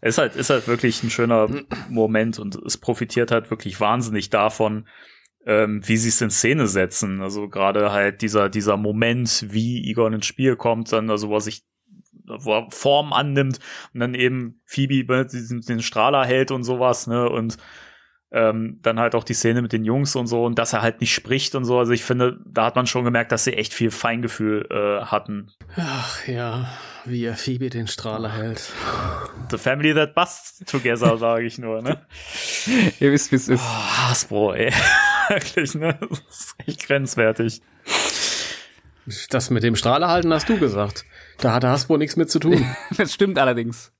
Ist halt, ist halt wirklich ein schöner Moment und es profitiert halt wirklich wahnsinnig davon, ähm, wie sie es in Szene setzen. Also gerade halt dieser, dieser Moment, wie Egon ins Spiel kommt, dann, also wo er sich wo er Form annimmt und dann eben Phoebe den Strahler hält und sowas, ne, und ähm, dann halt auch die Szene mit den Jungs und so und dass er halt nicht spricht und so. Also ich finde, da hat man schon gemerkt, dass sie echt viel Feingefühl äh, hatten. Ach ja, wie er Phoebe den Strahler hält. The family that busts together, (laughs) sage ich nur, ne? Ihr wisst, wie es ist. Oh, Hasbro, ey. (laughs) Wirklich, ne? Das ist echt grenzwertig. Das mit dem Strahler halten hast du gesagt. Da hatte Hasbro nichts mit zu tun. (laughs) Das stimmt allerdings.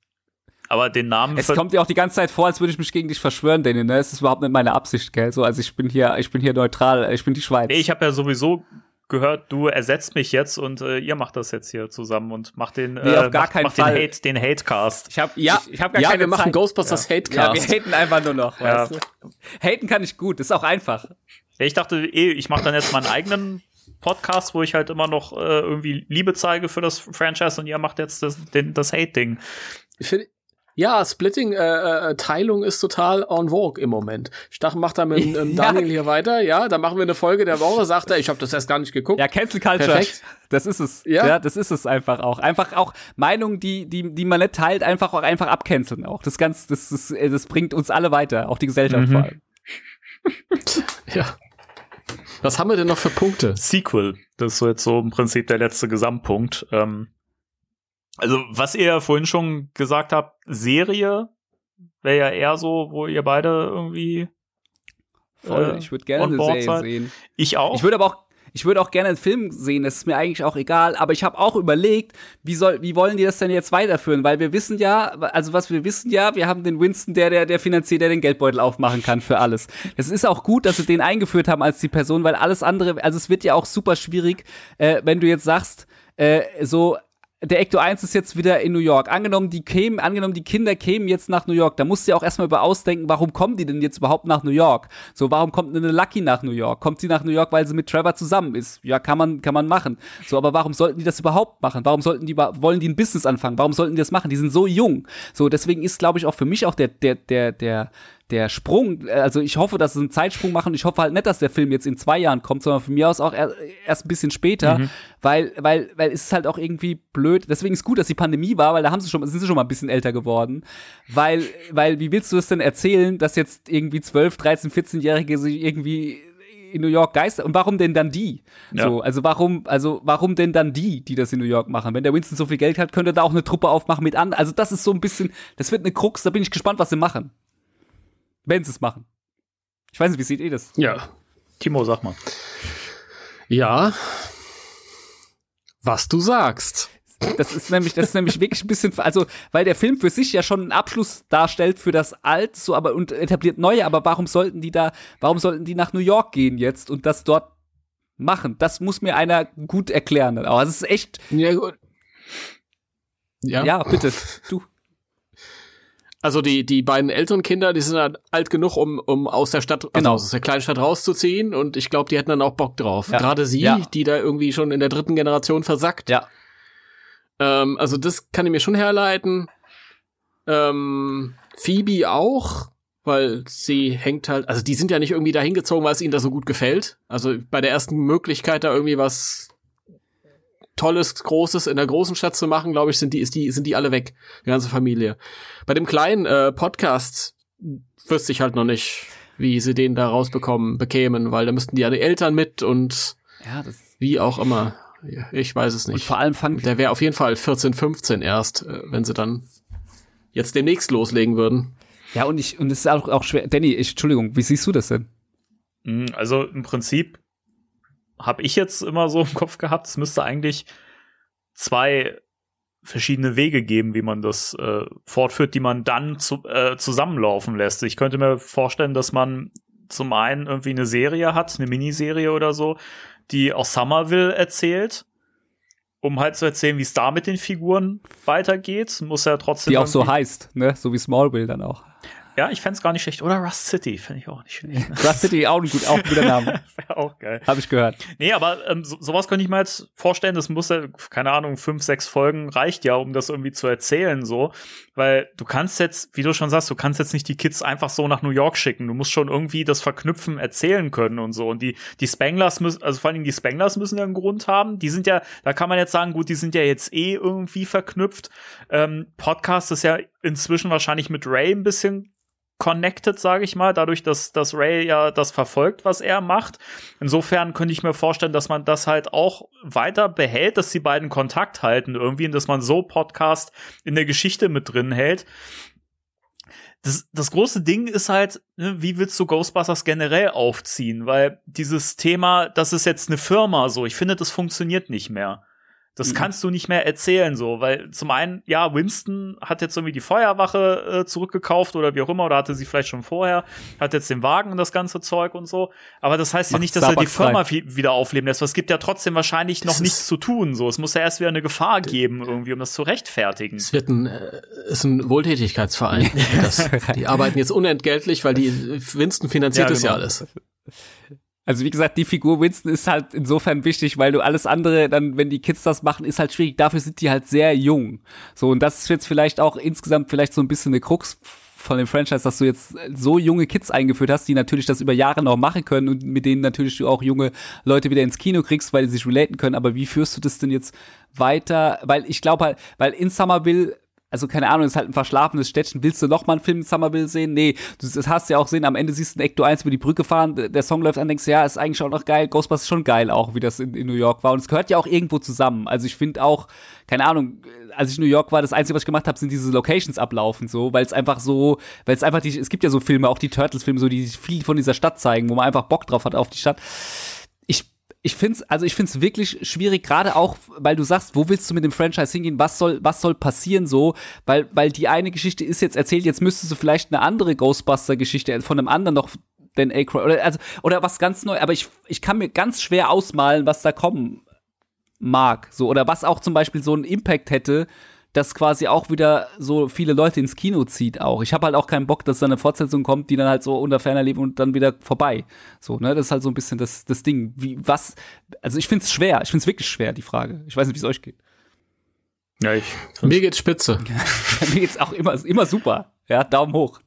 Aber den Namen. Es kommt dir auch die ganze Zeit vor, als würde ich mich gegen dich verschwören, Daniel. Ne? Es ist überhaupt nicht meine Absicht, gell? So, also ich bin hier, ich bin hier neutral, ich bin die Schweiz. Nee, ich habe ja sowieso gehört, du ersetzt mich jetzt und äh, ihr macht das jetzt hier zusammen und macht den, nee, auf gar macht, keinen macht Fall. den Hate, den Hatecast. Ich hab, ja, ich, ich hab gar ja, keine wir machen Zeit. Ghostbusters ja. Hatecast. Ja, wir haten einfach nur noch, Ja. weißt du? Haten kann ich gut, ist auch einfach. Ja, ich dachte, eh, ich mache dann jetzt meinen eigenen Podcast, wo ich halt immer noch äh, irgendwie Liebe zeige für das Franchise und ihr macht jetzt das, den, das Hate-Ding. Ich find, ja, Splitting, äh, äh, Teilung ist total en vogue im Moment. Stach macht da mit (laughs) ähm, Ja. Daniel hier weiter, ja, da machen wir eine Folge der Woche, sagt er, ich habe das erst gar nicht geguckt. Ja, Cancel Culture. Perfekt. Das ist es. Ja. Ja. das ist es einfach auch. Einfach auch Meinungen, die, die, die man nicht teilt, einfach auch einfach abcanceln auch. Das ganz, das ist, äh, das bringt uns alle weiter, auch die Gesellschaft Mhm. vor allem. (laughs) ja. Was haben wir denn noch für Punkte? Sequel. Das ist so jetzt so im Prinzip der letzte Gesamtpunkt. Ähm, also, was ihr vorhin schon gesagt habt, Serie wäre ja eher so, wo ihr beide irgendwie. Voll. äh, ich würde gerne eine Serie seid. sehen. Ich auch. Ich würde aber auch, ich würde auch gerne einen Film sehen, das ist mir eigentlich auch egal, aber ich habe auch überlegt, wie soll, wie wollen die das denn jetzt weiterführen? Weil wir wissen ja, also was wir wissen ja, wir haben den Winston, der, der, der finanziert, der den Geldbeutel aufmachen kann für alles. Es ist auch gut, dass sie den eingeführt haben als die Person, weil alles andere, also es wird ja auch super schwierig, äh, wenn du jetzt sagst, äh, so, der Ecto 1 ist jetzt wieder in New York. Angenommen, die kämen, angenommen, die Kinder kämen jetzt nach New York, da musst du ja auch erstmal über ausdenken, warum kommen die denn jetzt überhaupt nach New York? So, warum kommt eine Lucky nach New York? Kommt sie nach New York, weil sie mit Trevor zusammen ist? Ja, kann man, kann man machen. So, aber warum sollten die das überhaupt machen? Warum sollten die, wollen die ein Business anfangen? Warum sollten die das machen? Die sind so jung. So, deswegen ist, glaube ich, auch für mich auch der, der, der, der, der Sprung, äh, also ich hoffe, dass sie einen Zeitsprung machen. Ich hoffe halt nicht, dass der Film jetzt in zwei Jahren kommt, sondern von mir aus auch er, erst ein bisschen später, weil, weil, weil es ist halt auch irgendwie blöd. Deswegen ist gut, dass die Pandemie war, weil da haben sie schon, sind sie schon mal ein bisschen älter geworden. Weil, weil, wie willst du es denn erzählen, dass jetzt irgendwie 12, 13, 14-Jährige sich irgendwie in New York geister und warum denn dann die? Ja. So, also warum, also warum denn dann die, die das in New York machen? Wenn der Winston so viel Geld hat, könnte er da auch eine Truppe aufmachen mit an. Also das ist so ein bisschen, das wird eine Krux. Da bin ich gespannt, was sie machen wenn sie es machen. Ich weiß nicht, wie seht ihr das? Ja. Timo, sag mal. Ja. Was du sagst. Das ist nämlich, das ist nämlich wirklich ein bisschen, also, weil der Film für sich ja schon einen Abschluss darstellt für das Alt, so, aber, und etabliert neue, aber warum sollten die da, warum sollten die nach New York gehen jetzt und das dort machen? Das muss mir einer gut erklären. auch. Also, es ist echt, Ja, gut. Ja. ja, bitte, du. Also die, die beiden älteren Kinder, die sind halt alt genug, um, um aus der Stadt, also Genau. aus der kleinen Stadt rauszuziehen und ich glaube, die hätten dann auch Bock drauf. Ja. Gerade sie, Ja. die da irgendwie schon in der dritten Generation versackt. Ja. Ähm, also das kann ich mir schon herleiten. Ähm, Phoebe auch, weil sie hängt halt, also die sind ja nicht irgendwie da hingezogen, weil es ihnen da so gut gefällt. Also bei der ersten Möglichkeit, da irgendwie was Tolles, Großes in der großen Stadt zu machen, glaube ich, sind die, ist die, sind die alle weg, die ganze Familie. Bei dem kleinen äh, Podcast wüsste ich halt noch nicht, wie sie den da rausbekommen, bekämen, weil da müssten die ja die Eltern mit und Ja, das, wie auch immer. Ich weiß es und nicht. vor allem fand Der wäre auf jeden Fall 14, 15 erst, äh, wenn sie dann jetzt demnächst loslegen würden. ja, und ich, und es ist auch, auch schwer, Danny, ich, Entschuldigung, wie siehst du das denn? Mm, Also im Prinzip habe ich jetzt immer so (laughs) im Kopf gehabt, es müsste eigentlich zwei verschiedene Wege geben, wie man das äh, fortführt, die man dann zu, äh, zusammenlaufen lässt. Ich könnte mir vorstellen, dass man zum einen irgendwie eine Serie hat, eine Miniserie oder so, die aus Somerville erzählt, um halt zu erzählen, wie es da mit den Figuren weitergeht. Muss ja trotzdem. Die auch so heißt, ne? So wie Smallville dann auch. Ja, ich fänd's gar nicht schlecht. Oder Rust City, fände ich auch nicht schlecht. (laughs) Rust City, auch ein, gut, auch ein guter Name. (laughs) Wäre auch geil. Habe ich gehört. Nee, aber ähm, so, sowas könnte ich mir jetzt vorstellen, das muss ja, keine Ahnung, fünf, sechs Folgen reicht ja, um das irgendwie zu erzählen, so. Weil du kannst jetzt, wie du schon sagst, du kannst jetzt nicht die Kids einfach so nach New York schicken. Du musst schon irgendwie das Verknüpfen erzählen können und so. Und die, die Spanglers müssen, also vor allen Dingen die Spanglers müssen ja einen Grund haben. Die sind ja, da kann man jetzt sagen, gut, die sind ja jetzt eh irgendwie verknüpft. Ähm, Podcast ist ja inzwischen wahrscheinlich mit Ray ein bisschen connected, sage ich mal, dadurch, dass, dass Ray ja das verfolgt, was er macht. Insofern könnte ich mir vorstellen, dass man das halt auch weiter behält, dass die beiden Kontakt halten irgendwie und dass man so Podcast in der Geschichte mit drin hält. Das, das große Ding ist halt, ne, wie willst du Ghostbusters generell aufziehen? Weil dieses Thema, das ist jetzt eine Firma so, ich finde, das funktioniert nicht mehr. Das mhm. kannst du nicht mehr erzählen so, weil zum einen, ja, Winston hat jetzt irgendwie die Feuerwache äh, zurückgekauft oder wie auch immer, oder hatte sie vielleicht schon vorher, hat jetzt den Wagen und das ganze Zeug und so. Aber das heißt ja nicht, dass er die Firma wieder aufleben lässt. Es gibt ja trotzdem wahrscheinlich noch nichts zu tun. So, es muss ja erst wieder eine Gefahr geben, irgendwie, um das zu rechtfertigen. Es wird ein, äh, ist ein Wohltätigkeitsverein. (laughs) das, die arbeiten jetzt unentgeltlich, weil die Winston finanziert ja, genau. das ja alles. Also wie gesagt, die Figur Winston ist halt insofern wichtig, weil du alles andere dann, wenn die Kids das machen, ist halt schwierig. Dafür sind die halt sehr jung. So, und das ist jetzt vielleicht auch insgesamt vielleicht so ein bisschen eine Krux von dem Franchise, dass du jetzt so junge Kids eingeführt hast, die natürlich das über Jahre noch machen können und mit denen natürlich du auch junge Leute wieder ins Kino kriegst, weil die sich relaten können. Aber wie führst du das denn jetzt weiter? Weil ich glaube halt, weil in Somerville also keine Ahnung, ist halt ein verschlafenes Städtchen. Willst du noch mal einen Film in Somerville sehen? Nee, du das hast ja auch sehen, am Ende siehst du ein Ecto 1 über die Brücke fahren, der Song läuft an, denkst ja, ist eigentlich auch noch geil. Ghostbusters ist schon geil auch, wie das in, in New York war. Und es gehört ja auch irgendwo zusammen. Also ich finde auch, keine Ahnung, als ich in New York war, das Einzige, was ich gemacht habe, sind diese Locations ablaufen, so, weil es einfach so, weil es einfach die, es gibt ja so Filme, auch die Turtles-Filme, so, die viel von dieser Stadt zeigen, wo man einfach Bock drauf hat auf die Stadt ich also ich finde es wirklich schwierig, gerade auch, weil du sagst, wo willst du mit dem Franchise hingehen? Was soll, was soll passieren so? Weil, weil die eine Geschichte ist jetzt erzählt, jetzt müsstest du vielleicht eine andere Ghostbuster-Geschichte von einem anderen noch den Aykroyd oder also oder was ganz neu. Aber ich, ich kann mir ganz schwer ausmalen, was da kommen mag, so oder was auch zum Beispiel so einen Impact hätte das quasi auch wieder so viele Leute ins Kino zieht auch. Ich habe halt auch keinen Bock, dass da eine Fortsetzung kommt, die dann halt so unter ferner lebt und dann wieder vorbei. So, ne, das ist halt so ein bisschen das, das Ding. Wie, was, also ich find's schwer, ich find's wirklich schwer, die Frage. Ich weiß nicht, wie es euch geht. Ja, ich. Mir geht's spitze. (laughs) mir geht's auch immer, immer super. Ja, Daumen hoch.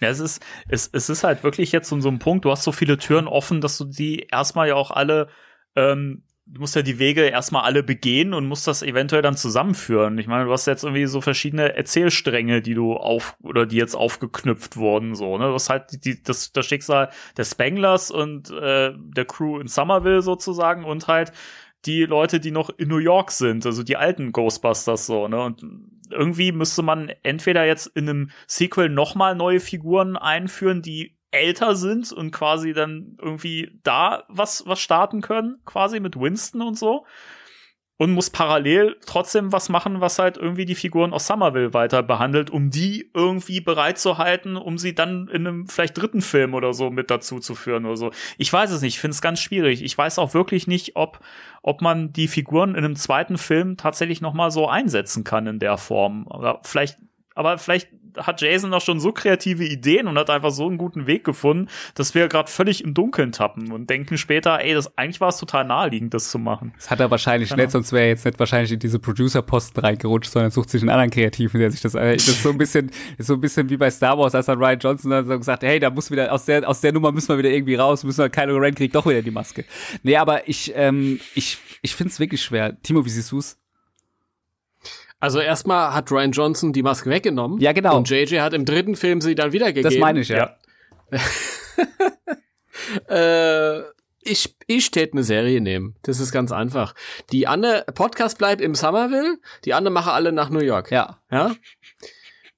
Ja, es ist, es, es ist halt wirklich jetzt so, so ein Punkt, du hast so viele Türen offen, dass du die erstmal ja auch alle ähm, du musst ja die Wege erstmal alle begehen und musst das eventuell dann zusammenführen. Ich meine, du hast jetzt irgendwie so verschiedene Erzählstränge, die du auf oder die jetzt aufgeknüpft wurden, so, ne? Du hast halt die, das, das Schicksal des Spanglers und äh, der Crew in Somerville sozusagen und halt die Leute, die noch in New York sind, also die alten Ghostbusters so, ne? Und irgendwie müsste man entweder jetzt in einem Sequel nochmal neue Figuren einführen, die älter sind und quasi dann irgendwie da was, was starten können, quasi mit Winston und so. Und muss parallel trotzdem was machen, was halt irgendwie die Figuren aus Somerville weiter behandelt, um die irgendwie bereit zu halten, um sie dann in einem vielleicht dritten Film oder so mit dazu zu führen oder so. Ich weiß es nicht, ich finde es ganz schwierig. Ich weiß auch wirklich nicht, ob, ob man die Figuren in einem zweiten Film tatsächlich noch mal so einsetzen kann in der Form. Oder vielleicht aber vielleicht hat Jason noch schon so kreative Ideen und hat einfach so einen guten Weg gefunden, dass wir gerade völlig im Dunkeln tappen und denken später, ey, das eigentlich war es total naheliegend, das zu machen. Das hat er wahrscheinlich genau. nicht, sonst wäre er jetzt nicht wahrscheinlich in diese Producer-Posten reingerutscht, sondern sucht sich einen anderen Kreativen, der sich das, äh, das ist so ein bisschen, ist (laughs) so ein bisschen wie bei Star Wars, als dann Ryan Johnson dann so gesagt, hey, da muss wieder, aus der, aus der Nummer müssen wir wieder irgendwie raus, müssen wir, Kylo Ren kriegt doch wieder die Maske. Nee, aber ich, ähm, ich, ich find's wirklich schwer. Timo, wie siehst du's? Also erstmal hat Ryan Johnson die Maske weggenommen. Ja, genau. Und JJ hat im dritten Film sie dann wiedergegeben. Das meine ich, ja. ja. (laughs) äh, ich, ich tät eine Serie nehmen. Das ist ganz einfach. Die Anne, Podcast bleibt im Somerville, die Anne mache alle nach New York. Ja. Ja.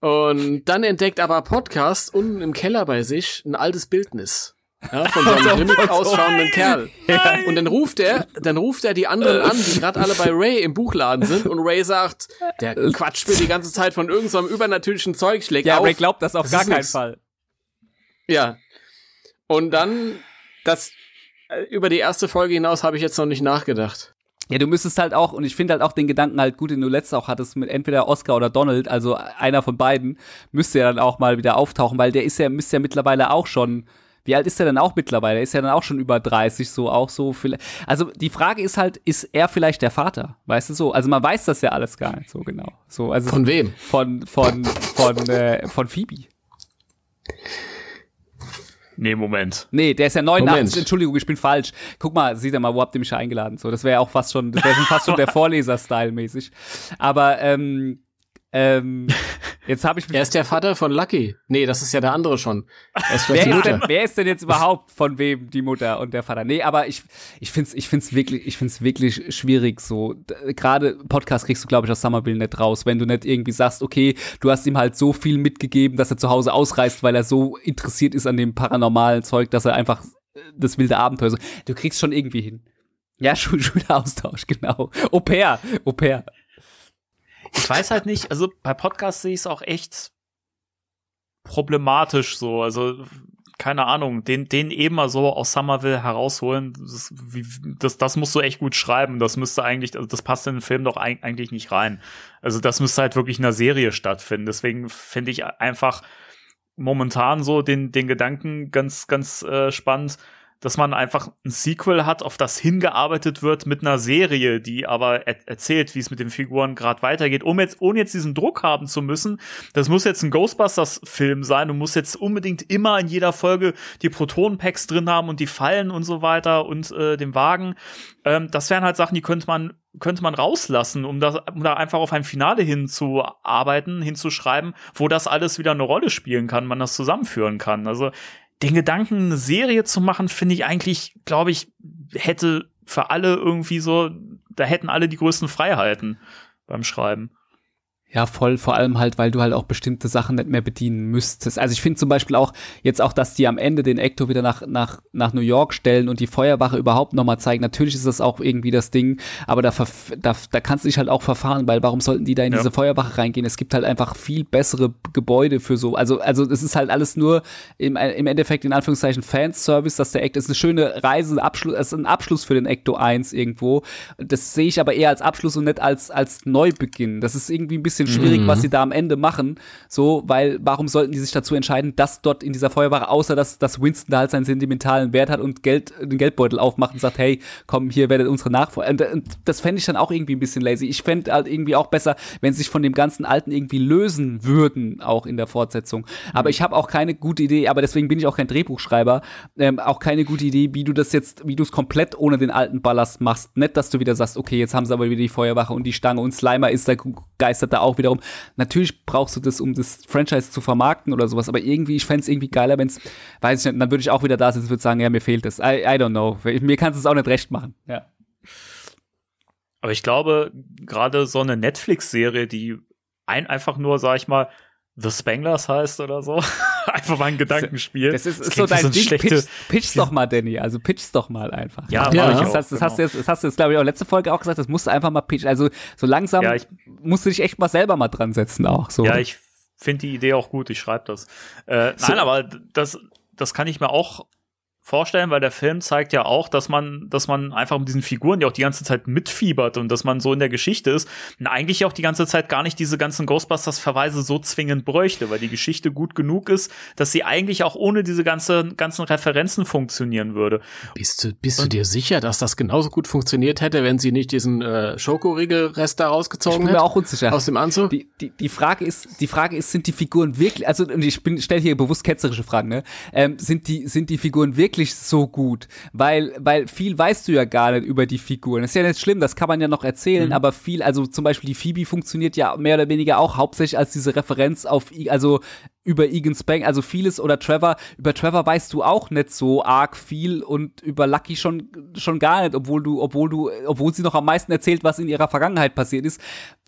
Und dann entdeckt aber Podcast unten im Keller bei sich ein altes Bildnis. Ja, von so einem (laughs) grimmig ausschauenden Kerl. Und dann ruft er, dann ruft er die anderen an, die gerade alle bei Ray im Buchladen sind und Ray sagt, der quatscht mir die ganze Zeit von irgendeinem so übernatürlichen Zeug, schlägt ja, auf. Ja, Ray glaubt das auf das gar keinen nix. Fall. Ja. Und dann, das, äh, über die erste Folge hinaus habe ich jetzt noch nicht nachgedacht. Ja, du müsstest halt auch, und ich finde halt auch den Gedanken halt gut, den du letztes auch hattest, mit entweder Oscar oder Donald, also einer von beiden, müsste ja dann auch mal wieder auftauchen, weil der ist ja, müsste ja mittlerweile auch schon wie alt ist er denn auch mittlerweile? Er ist ja dann auch schon über 30, so auch so viel. Also die Frage ist halt, ist er vielleicht der Vater? Weißt du so? Also man weiß das ja alles gar nicht so genau. So, also von wem? Von, von, von, äh, von Phoebe. Nee, Moment. Nee, der ist ja 89. Moment. Entschuldigung, ich bin falsch. Guck mal, sieh mal, wo habt ihr mich eingeladen? So, das wäre auch fast schon, das wäre schon fast schon der (laughs) Vorleser-Style mäßig. Aber ähm, ähm, (laughs) jetzt habe ich mich Er ist der Vater von Lucky. Nee, das ist ja der andere schon. Ist wer, ist denn, wer ist denn jetzt überhaupt von wem die Mutter und der Vater? Nee, aber ich ich find's ich find's wirklich ich find's wirklich schwierig so. Gerade Podcast kriegst du glaube ich aus Summerville nicht raus, wenn du nicht irgendwie sagst, okay, du hast ihm halt so viel mitgegeben, dass er zu Hause ausreißt, weil er so interessiert ist an dem paranormalen Zeug, dass er einfach das wilde Abenteuer so. Du kriegst schon irgendwie hin. Ja, Schul (laughs) Schüleraustausch, genau. Au pair, Au pair. Ich weiß halt nicht, also bei Podcasts sehe ich es auch echt problematisch so. Also keine Ahnung, den, den eben mal so aus Somerville herausholen, das, wie, das, das musst du echt gut schreiben. Das müsste eigentlich, also das passt in den Film doch eigentlich nicht rein. Also das müsste halt wirklich in einer Serie stattfinden. Deswegen finde ich einfach momentan so den, den Gedanken ganz, ganz äh, spannend, dass man einfach ein Sequel hat, auf das hingearbeitet wird mit einer Serie, die aber er erzählt, wie es mit den Figuren gerade weitergeht, um jetzt ohne jetzt diesen Druck haben zu müssen. Das muss jetzt ein Ghostbusters Film sein. Du musst jetzt unbedingt immer in jeder Folge die Protonenpacks drin haben und die Fallen und so weiter und äh, den Wagen. Ähm, das wären halt Sachen, die könnte man könnte man rauslassen, um, das, um da einfach auf ein Finale hinzuarbeiten, hinzuschreiben, wo das alles wieder eine Rolle spielen kann, man das zusammenführen kann. Also den Gedanken, eine Serie zu machen, finde ich eigentlich, glaube ich, hätte für alle irgendwie so, da hätten alle die größten Freiheiten beim Schreiben. Ja, voll, vor allem halt, weil du halt auch bestimmte Sachen nicht mehr bedienen müsstest. Also ich finde zum Beispiel auch jetzt auch, dass die am Ende den Ecto wieder nach, nach, nach New York stellen und die Feuerwache überhaupt nochmal zeigen. Natürlich ist das auch irgendwie das Ding, aber da, da, da kannst du dich halt auch verfahren, weil warum sollten die da in ja. diese Feuerwache reingehen? Es gibt halt einfach viel bessere Gebäude für so. Also, also es ist halt alles nur im, im Endeffekt in Anführungszeichen Fanservice, dass der Ecto ist eine schöne Reise, Abschluss, es ist ein Abschluss für den Ecto 1 irgendwo. Das sehe ich aber eher als Abschluss und nicht als, als Neubeginn. Das ist irgendwie ein bisschen bisschen schwierig, mhm. was sie da am Ende machen. So, weil warum sollten die sich dazu entscheiden, dass dort in dieser Feuerwache, außer dass, dass Winston da halt seinen sentimentalen Wert hat und Geld, den Geldbeutel aufmacht und sagt, hey, komm, hier werdet unsere Nachfolger. Und, und das fände ich dann auch irgendwie ein bisschen lazy. Ich fände halt irgendwie auch besser, wenn sie sich von dem ganzen Alten irgendwie lösen würden, auch in der Fortsetzung. Aber ich habe auch keine gute Idee, aber deswegen bin ich auch kein Drehbuchschreiber, ähm, auch keine gute Idee, wie du das jetzt, wie du es komplett ohne den alten Ballast machst. Nicht, dass du wieder sagst, okay, jetzt haben sie aber wieder die Feuerwache und die Stange und Slimer ist da geistert da auch wiederum. Natürlich brauchst du das, um das Franchise zu vermarkten oder sowas, aber irgendwie, ich fände es irgendwie geiler, wenn es, weiß ich nicht, dann würde ich auch wieder da sitzen und würde sagen, ja, mir fehlt das. I, I don't know. Mir kannst du es auch nicht recht machen. Ja. Aber ich glaube, gerade so eine Netflix-Serie, die ein, einfach nur, sag ich mal, The Spanglers heißt oder so. (laughs) (laughs) einfach mal ein Gedankenspiel. Das ist, das ist so dein so Ding. Pitch, pitch's doch mal, Danny. Also pitch's doch mal einfach. Ja, ja. Ich das, hast, das, genau. hast du jetzt, das hast du jetzt, glaube ich, auch letzte Folge auch gesagt, das musst du einfach mal pitchen. Also so langsam ja, ich, musst du dich echt mal selber mal dran setzen auch. So. Ja, ich finde die Idee auch gut, ich schreibe das. Äh, so. Nein, aber das, das kann ich mir auch vorstellen, weil der Film zeigt ja auch, dass man, dass man einfach mit diesen Figuren ja auch die ganze Zeit mitfiebert und dass man so in der Geschichte ist und eigentlich auch die ganze Zeit gar nicht diese ganzen Ghostbusters-Verweise so zwingend bräuchte, weil die Geschichte gut genug ist, dass sie eigentlich auch ohne diese ganze, ganzen Referenzen funktionieren würde. Bist du, bist du dir sicher, dass das genauso gut funktioniert hätte, wenn sie nicht diesen äh, Schokoriegel-Rest da rausgezogen hätte? Ich bin mir auch unsicher. Aus dem Anzug? Die, die, die Frage ist, die Frage ist, sind die Figuren wirklich, also und ich stelle hier bewusst ketzerische Fragen, ne? Ähm, sind die, sind die Figuren wirklich wirklich so gut, weil, weil viel weißt du ja gar nicht über die Figuren. Das ist ja nicht schlimm, das kann man ja noch erzählen, mhm. aber viel, also zum Beispiel die Phoebe funktioniert ja mehr oder weniger auch hauptsächlich als diese Referenz auf, also über Egan Spang, also vieles oder Trevor, über Trevor weißt du auch nicht so arg viel und über Lucky schon, schon gar nicht, obwohl du, obwohl du, obwohl sie noch am meisten erzählt, was in ihrer Vergangenheit passiert ist,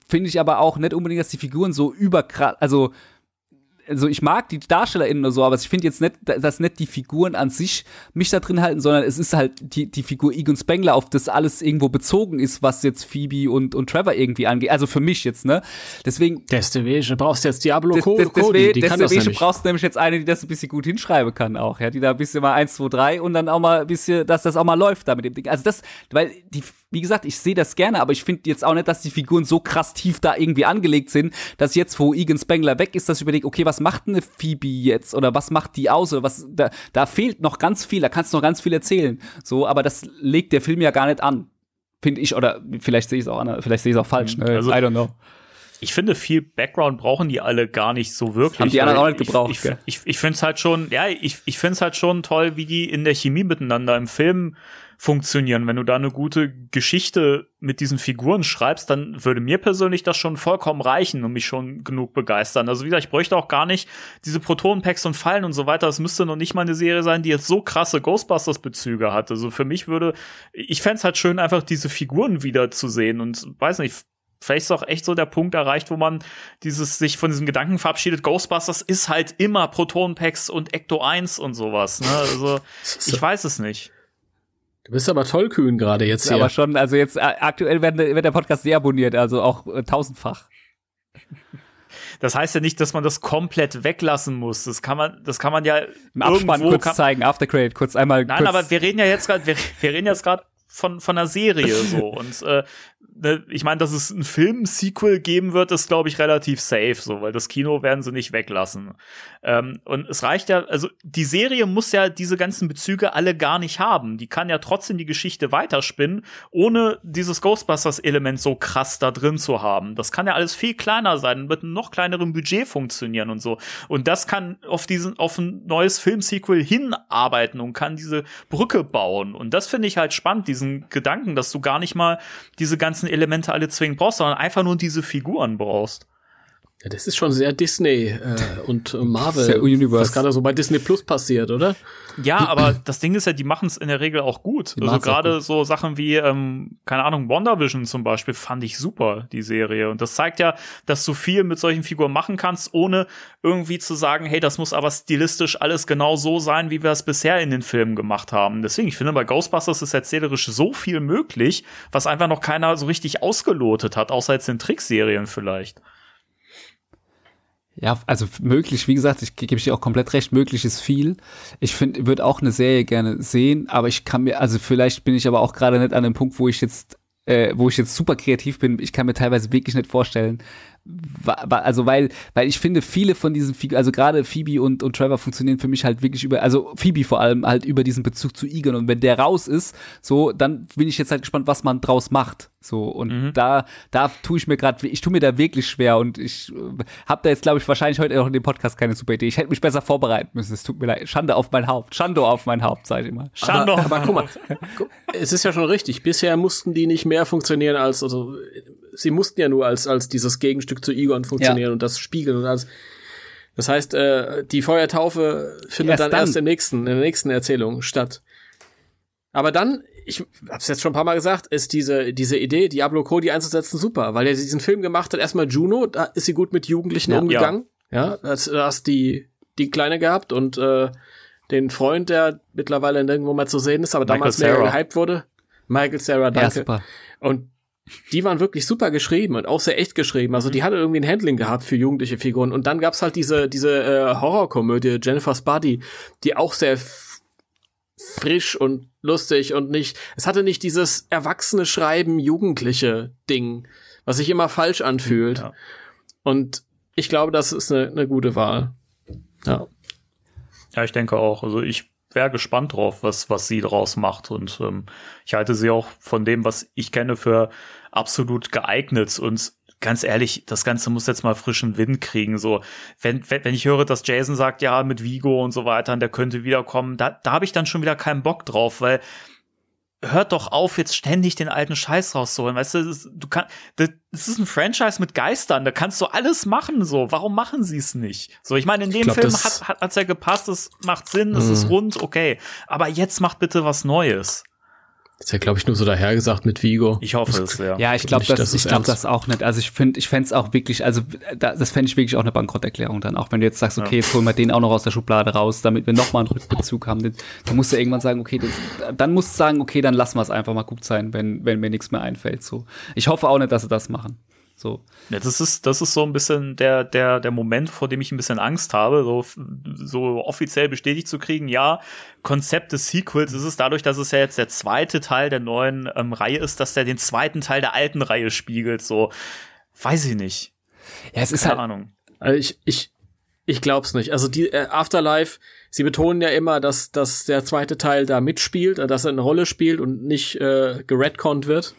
finde ich aber auch nicht unbedingt, dass die Figuren so überkrass, also, also ich mag die DarstellerInnen oder so, aber ich finde jetzt nicht, dass nicht die Figuren an sich mich da drin halten, sondern es ist halt die, die Figur Egon Spengler, auf das alles irgendwo bezogen ist, was jetzt Phoebe und, und Trevor irgendwie angeht. Also für mich jetzt, ne? Deswegen. Deswegen brauchst du jetzt Diablo des, des, Cody, die kann brauchst du nämlich jetzt eine, die das ein bisschen gut hinschreiben kann auch, ja, die da ein bisschen mal eins, zwei, drei und dann auch mal ein bisschen, dass das auch mal läuft da mit dem Ding. Also das, weil die, wie gesagt, ich sehe das gerne, aber ich finde jetzt auch nicht, dass die Figuren so krass tief da irgendwie angelegt sind, dass jetzt, wo Egan Spengler weg ist, dass ich überlege, okay, was macht eine Phoebe jetzt oder was macht die aus oder was da, da fehlt noch ganz viel, da kannst du noch ganz viel erzählen. So, aber das legt der Film ja gar nicht an. Finde ich oder vielleicht sehe ich es auch vielleicht sehe ich es auch falsch, ne? Also, I don't know. Ich finde, viel Background brauchen die alle gar nicht so wirklich. Haben die anderen auch nicht gebraucht. Ich, ich, ich, ich finde es halt schon, ja, ich, ich finde es halt schon toll, wie die in der Chemie miteinander im Film funktionieren. Wenn du da eine gute Geschichte mit diesen Figuren schreibst, dann würde mir persönlich das schon vollkommen reichen und mich schon genug begeistern. Also wie gesagt, ich bräuchte auch gar nicht diese Protonenpacks und Fallen und so weiter. Es müsste noch nicht mal eine Serie sein, die jetzt so krasse Ghostbusters-Bezüge hat. Also für mich würde, ich fände halt schön, einfach diese Figuren wieder zu sehen und weiß nicht, vielleicht ist auch echt so der Punkt erreicht, wo man dieses sich von diesem Gedanken verabschiedet, Ghostbusters ist halt immer Protonenpacks und Ecto 1 und sowas. Ne? Also (laughs) ich weiß es nicht. Du bist aber tollkühn gerade jetzt hier. Aber schon, also jetzt äh, aktuell wird, wird der Podcast deabonniert, also auch äh, tausendfach. Das heißt ja nicht, dass man das komplett weglassen muss. Das kann man, das kann man ja im Abspann kurz kann, zeigen, Aftercredit, kurz einmal. Nein, kurz aber wir reden ja jetzt gerade, wir, wir reden jetzt gerade von von einer Serie so und äh, ne, ich meine, dass es ein Film-Sequel geben wird, ist, glaube ich, relativ safe, so, weil das Kino werden sie nicht weglassen. Ähm, und es reicht ja, also die Serie muss ja diese ganzen Bezüge alle gar nicht haben. Die kann ja trotzdem die Geschichte weiterspinnen, ohne dieses Ghostbusters-Element so krass da drin zu haben. Das kann ja alles viel kleiner sein, mit einem noch kleineren Budget funktionieren und so. Und das kann auf diesen, auf ein neues Film-Sequel hinarbeiten und kann diese Brücke bauen. Und das finde ich halt spannend, diesen Gedanken, dass du gar nicht mal diese ganzen Elemente alle zwingend brauchst, sondern einfach nur diese Figuren brauchst. Ja, das ist schon sehr Disney äh, (laughs) und Marvel, sehr Universe. was gerade so bei Disney Plus passiert, oder? Ja, aber das Ding ist ja, die machen es in der Regel auch gut. Die also gerade so Sachen wie, ähm, keine Ahnung, WandaVision zum Beispiel fand ich super, die Serie. Und das zeigt ja, dass du viel mit solchen Figuren machen kannst, ohne irgendwie zu sagen, hey, das muss aber stilistisch alles genau so sein, wie wir es bisher in den Filmen gemacht haben. Deswegen, ich finde, bei Ghostbusters ist erzählerisch so viel möglich, was einfach noch keiner so richtig ausgelotet hat, außer jetzt in Trickserien vielleicht. Ja, also möglich, wie gesagt, ich gebe dir auch komplett recht, möglich ist viel. Ich finde, würde auch eine Serie gerne sehen, aber ich kann mir, also vielleicht bin ich aber auch gerade nicht an dem Punkt, wo ich jetzt, äh, wo ich jetzt super kreativ bin. Ich kann mir teilweise wirklich nicht vorstellen, also weil, weil ich finde, viele von diesen, also gerade Phoebe und, und Trevor funktionieren für mich halt wirklich über, also Phoebe vor allem halt über diesen Bezug zu Egon und wenn der raus ist, so, dann bin ich jetzt halt gespannt, was man draus macht, so und mhm. da, da tue ich mir gerade, ich tue mir da wirklich schwer. Und ich äh, habe da jetzt, glaube ich, wahrscheinlich heute auch in dem Podcast keine super Idee. Ich hätte mich besser vorbereiten müssen, es tut mir leid, Schande auf mein Haupt, Schande auf mein Haupt, sag ich immer. Schande aber, aber guck mal, es ist ja schon richtig, bisher mussten die nicht mehr funktionieren als, also sie mussten ja nur als, als dieses Gegenstück zu Egon funktionieren ja. und das spiegeln und alles. Das heißt, äh, die Feuertaufe findet erst dann, dann erst im nächsten, in der nächsten Erzählung statt. Aber dann, ich hab's jetzt schon ein paar Mal gesagt, ist diese, diese Idee, Diablo Cody einzusetzen, super, weil er diesen Film gemacht hat. Erstmal Juno, da ist sie gut mit Jugendlichen ja, umgegangen. Ja, ja da hast die, die Kleine gehabt und äh, den Freund, der mittlerweile nirgendwo mal zu sehen ist, aber Michael damals Sarah. mehr gehypt wurde. Michael Sarah, danke. Ja, super. Und die waren wirklich super geschrieben und auch sehr echt geschrieben. Also die mhm. hatte irgendwie ein Handling gehabt für jugendliche Figuren. Und dann gab's halt diese, diese äh, Horrorkomödie, Jennifer's Body, die auch sehr frisch und lustig und nicht, es hatte nicht dieses erwachsene Schreiben, jugendliche Ding, was sich immer falsch anfühlt. Ja. Und ich glaube, das ist eine, eine gute Wahl. Ja. Ja, ich denke auch. Also ich wäre gespannt drauf, was, was sie draus macht. Und ähm, ich halte sie auch von dem, was ich kenne, für absolut geeignet. Und ganz ehrlich, das Ganze muss jetzt mal frischen Wind kriegen. So, wenn, wenn, wenn ich höre, dass Jason sagt, ja, mit Vigo und so weiter, und der könnte wiederkommen, da, da habe ich dann schon wieder keinen Bock drauf, weil hört doch auf, jetzt ständig den alten Scheiß rauszuholen. Weißt du, das, du kannst, das, ist ein Franchise mit Geistern, da kannst du alles machen, so. Warum machen sie es nicht? So, ich meine, in dem glaub, Film hat, hat, hat's ja gepasst, es macht Sinn, es ist mhm. rund, okay. Aber jetzt macht bitte was Neues. Das ist ja, glaube ich, nur so dahergesagt mit Vigo. Ich hoffe es, ja. Ja, ich glaube das, das ich glaube das auch nicht. Also ich finde, ich fände es auch wirklich, also das fände ich wirklich auch eine Bankrotterklärung dann. Auch wenn du jetzt sagst, okay, jetzt holen wir den auch noch aus der Schublade raus, damit wir nochmal einen Rückbezug haben. Du musst ja irgendwann sagen, okay, das, dann musst du sagen, okay, dann lassen wir es einfach mal gut sein, wenn, wenn mir nichts mehr einfällt. So. Ich hoffe auch nicht, dass sie das machen. So. Ja, das ist, das ist so ein bisschen der, der, der Moment, vor dem ich ein bisschen Angst habe, so, so offiziell bestätigt zu kriegen, ja, Konzept des Sequels ist es dadurch, dass es ja jetzt der zweite Teil der neuen ähm, Reihe ist, dass der den zweiten Teil der alten Reihe spiegelt, so. Weiß ich nicht. Ja, es ist Keine halt, Ahnung. Also ich, ich, ich glaub's nicht. Also die äh, Afterlife, sie betonen ja immer, dass, dass der zweite Teil da mitspielt, dass er eine Rolle spielt und nicht äh, geredconnt wird.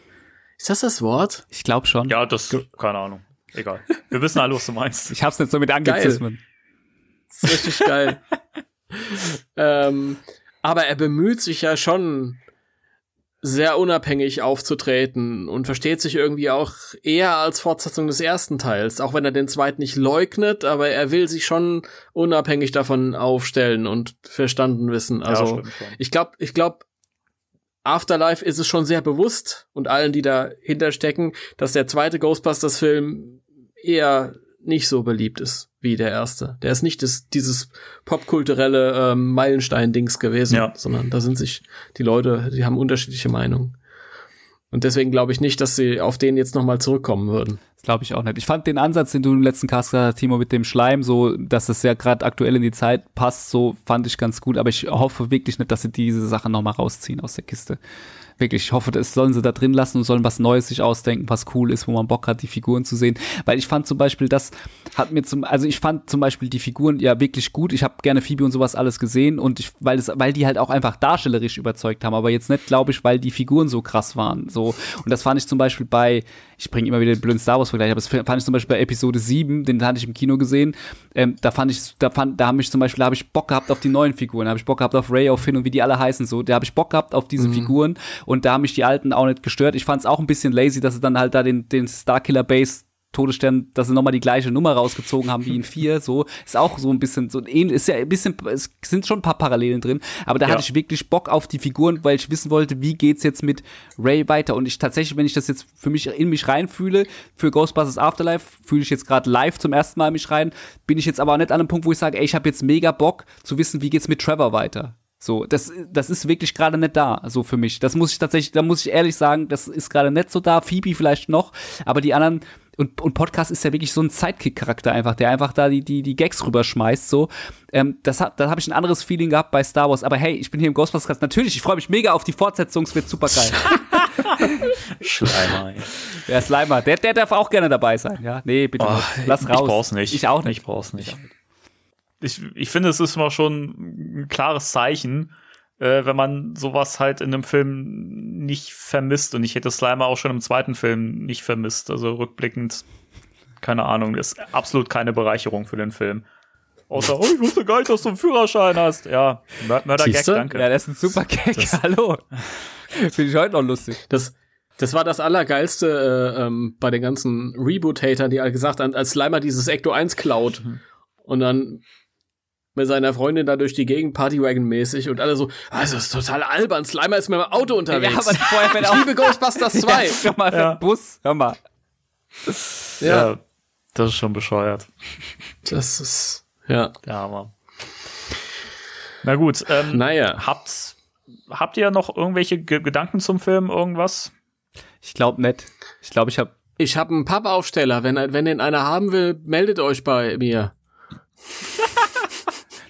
Ist das das Wort? Ich glaube schon. Ja, das, keine Ahnung. Egal. Wir wissen alle, was du meinst. Ich hab's nicht so mit Anglizismen. Das ist richtig geil. (laughs) ähm, aber er bemüht sich ja schon sehr unabhängig aufzutreten und versteht sich irgendwie auch eher als Fortsetzung des ersten Teils, auch wenn er den zweiten nicht leugnet, aber er will sich schon unabhängig davon aufstellen und verstanden wissen. Also ja, ich glaube, ich glaube, Afterlife ist es schon sehr bewusst und allen, die dahinter stecken, dass der zweite Ghostbusters-Film eher nicht so beliebt ist wie der erste. Der ist nicht das, dieses popkulturelle ähm, Meilenstein-Dings gewesen, ja. sondern da sind sich die Leute, die haben unterschiedliche Meinungen. Und deswegen glaube ich nicht, dass sie auf den jetzt nochmal zurückkommen würden. Das glaube ich auch nicht. Ich fand den Ansatz, den du im letzten Cast gesagt hast, Timo, mit dem Schleim, so, dass das ja gerade aktuell in die Zeit passt, so fand ich ganz gut. Aber ich hoffe wirklich nicht, dass sie diese Sache nochmal rausziehen aus der Kiste wirklich, ich hoffe, das sollen sie da drin lassen und sollen was Neues sich ausdenken, was cool ist, wo man Bock hat, die Figuren zu sehen. Weil ich fand zum Beispiel, das hat mir zum, also ich fand zum Beispiel die Figuren ja wirklich gut. Ich habe gerne Phoebe und sowas alles gesehen und ich, weil es, weil die halt auch einfach darstellerisch überzeugt haben, aber jetzt nicht, glaube ich, weil die Figuren so krass waren. So. Und das fand ich zum Beispiel bei, ich bringe immer wieder den blöden Star Wars-Vergleich, aber das fand ich zum Beispiel bei Episode 7, den hatte ich im Kino gesehen. Ähm, da fand ich, da fand, da habe ich zum Beispiel, da habe ich Bock gehabt auf die neuen Figuren, da habe ich Bock gehabt auf Ray, auf Finn und wie die alle heißen, so. Da habe ich Bock gehabt auf diese mhm. Figuren und da haben mich die alten auch nicht gestört. Ich fand es auch ein bisschen lazy, dass sie dann halt da den, den Starkiller Base Todesstern, dass sie nochmal die gleiche Nummer rausgezogen haben wie in 4, so, ist auch so ein bisschen, so ähnlich, ist ja ein bisschen, es sind schon ein paar Parallelen drin, aber da ja. hatte ich wirklich Bock auf die Figuren, weil ich wissen wollte, wie geht's jetzt mit Ray weiter und ich tatsächlich, wenn ich das jetzt für mich in mich reinfühle, für Ghostbusters Afterlife, fühle ich jetzt gerade live zum ersten Mal in mich rein, bin ich jetzt aber auch nicht an einem Punkt, wo ich sage, ey, ich habe jetzt mega Bock zu wissen, wie geht's mit Trevor weiter. So, das, das ist wirklich gerade nicht da, so für mich. Das muss ich tatsächlich, da muss ich ehrlich sagen, das ist gerade nicht so da. Phoebe vielleicht noch, aber die anderen, und, und Podcast ist ja wirklich so ein Sidekick-Charakter einfach, der einfach da die, die, die Gags rüberschmeißt, so. Ähm, das hat, da habe ich ein anderes Feeling gehabt bei Star Wars. Aber hey, ich bin hier im Ghostbusters. Natürlich, ich freue mich mega auf die Fortsetzung, es wird super geil. (laughs) Schleimer. Ja, Slimer, der, der darf auch gerne dabei sein, ja. Nee, bitte, oh, lass raus. Ich brauch's nicht. Ich auch nicht. Ich brauch's nicht. Ich, ich finde, es ist immer schon ein klares Zeichen, äh, wenn man sowas halt in einem Film nicht vermisst. Und ich hätte Slimer auch schon im zweiten Film nicht vermisst. Also rückblickend, keine Ahnung, ist absolut keine Bereicherung für den Film. Außer, oh, ich wusste gar nicht, dass du einen Führerschein hast. Ja, Mörder-Gag, danke. Ja, das ist ein super Gag, das hallo. Finde ich heute noch lustig. Das, das war das Allergeilste äh, ähm, bei den ganzen Reboot-Hatern, die alle gesagt haben, als Slimer dieses Ecto 1 klaut. Mhm. Und dann mit seiner Freundin da durch die Gegend, Partywagon-mäßig und alle so, also das ist total albern, Slimer ist mit dem Auto unterwegs. Ja, aber vorher, wenn ich liebe Ghostbusters (laughs) 2. ja, hör mal, ja. Bus, hör mal. Ja. ja. das ist schon bescheuert. Das ist, ja. Ja, aber. Na gut, ähm, naja. habt, habt ihr noch irgendwelche G Gedanken zum Film, irgendwas? Ich glaube nicht. Ich glaube, ich habe ich habe einen Pappaufsteller. Wenn, wenn den einer haben will, meldet euch bei mir.